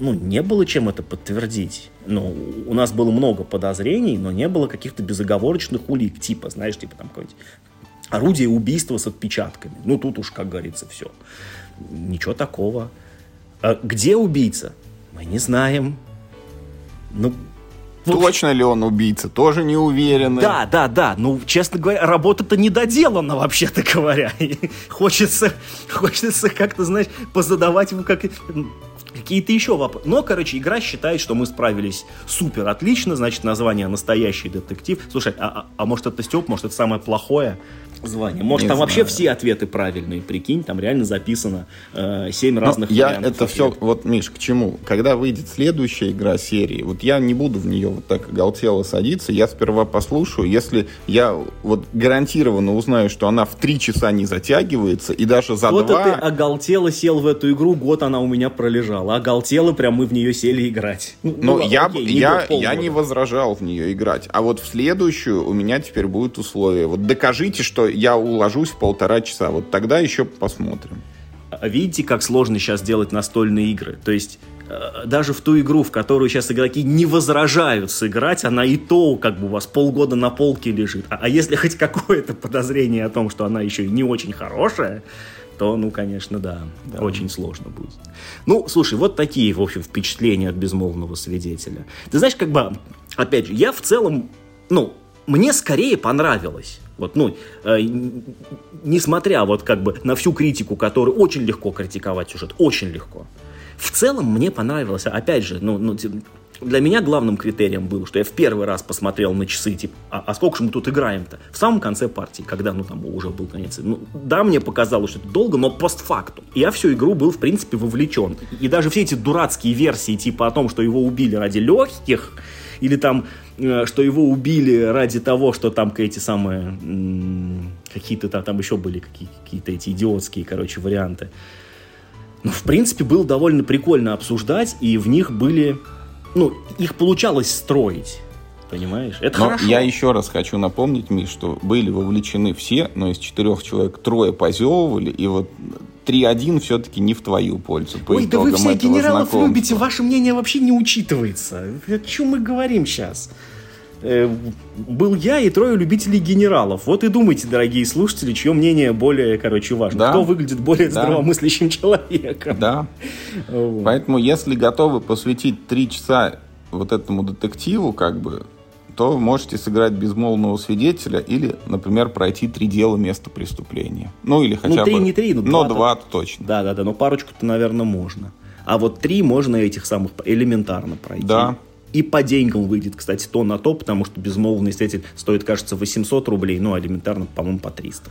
ну, не было чем это подтвердить. Ну, у нас было много подозрений, но не было каких-то безоговорочных улик, типа, знаешь, типа там какое-нибудь орудие убийства с отпечатками. Ну, тут уж, как говорится, все. Ничего такого. А где убийца? Мы не знаем. Ну, Точно ли он убийца? Тоже не уверены. Да, да, да. Ну, честно говоря, работа-то не доделана, вообще-то говоря. хочется, хочется как-то, знаешь, позадавать ему как какие-то еще вопросы. Но, короче, игра считает, что мы справились супер отлично, значит, название «Настоящий детектив». Слушай, а, а, а может это Степ, может это самое плохое? Звание. Может, не там знаю. вообще все ответы правильные, прикинь, там реально записано э, 7 Но разных я это все, вот, Миш, к чему? Когда выйдет следующая игра серии, вот я не буду в нее вот так оголтело садиться, я сперва послушаю, если я вот гарантированно узнаю, что она в 3 часа не затягивается, и даже за вот 2... ты оголтело сел в эту игру, год она у меня пролежала, оголтело прям мы в нее сели играть. Ну, ну я, окей, я, я не возражал в нее играть, а вот в следующую у меня теперь будет условие. Вот докажите, что я уложусь в полтора часа. Вот тогда еще посмотрим. А видите, как сложно сейчас делать настольные игры? То есть э, даже в ту игру, в которую сейчас игроки не возражают сыграть, она и то как бы у вас полгода на полке лежит. А, а если хоть какое-то подозрение о том, что она еще и не очень хорошая, то, ну, конечно, да, да, очень сложно будет. Ну, слушай, вот такие, в общем, впечатления от безмолвного свидетеля. Ты знаешь, как бы, опять же, я в целом, ну, мне скорее понравилось. Вот, ну, э, несмотря вот как бы на всю критику, которую очень легко критиковать сюжет, очень легко. В целом мне понравилось, опять же, ну, ну для меня главным критерием было, что я в первый раз посмотрел на часы, типа, а, а сколько же мы тут играем-то? В самом конце партии, когда, ну, там уже был конец. Ну, да, мне показалось, что это долго, но постфактум. Я всю игру был, в принципе, вовлечен. И даже все эти дурацкие версии, типа о том, что его убили ради легких, или там, что его убили ради того, что там эти самые, какие-то там, там еще были какие-то эти идиотские, короче, варианты. Но, в принципе, было довольно прикольно обсуждать, и в них были, ну, их получалось строить. Понимаешь? Это но хорошо. Я еще раз хочу напомнить, Миш, что были вовлечены все, но из четырех человек трое позевывали, и вот 3-1 все-таки не в твою пользу. По Ой, да вы все генералов любите, ваше мнение вообще не учитывается. О чем мы говорим сейчас? Э, был я и трое любителей генералов. Вот и думайте, дорогие слушатели, чье мнение более, короче, важно. Да. Кто выглядит более да. здравомыслящим человеком. Да. Вот. Поэтому, если готовы посвятить три часа вот этому детективу, как бы, то можете сыграть безмолвного свидетеля или, например, пройти три дела места преступления. Ну, или хотя ну, три, бы... не три, но, но два, два точно. Да, да, да, но парочку-то, наверное, можно. А вот три можно этих самых элементарно пройти. Да. И по деньгам выйдет, кстати, то на то, потому что безмолвный свидетель стоит, кажется, 800 рублей, ну, элементарно, по-моему, по 300.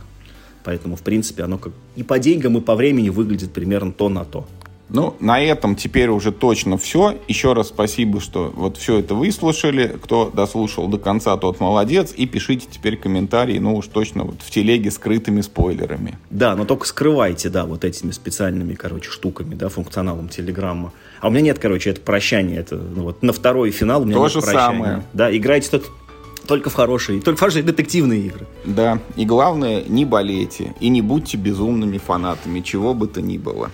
Поэтому, в принципе, оно как и по деньгам, и по времени выглядит примерно то на то. Ну, на этом теперь уже точно все. Еще раз спасибо, что вот все это выслушали. Кто дослушал до конца, тот молодец. И пишите теперь комментарии, ну уж точно вот в телеге скрытыми спойлерами. Да, но только скрывайте, да, вот этими специальными, короче, штуками, да, функционалом Телеграмма. А у меня нет, короче, это прощание. Это ну, вот на второй финал у меня То же прощания. самое. Да, играйте только только в хорошие, только в хорошие детективные игры. Да, и главное, не болейте и не будьте безумными фанатами, чего бы то ни было.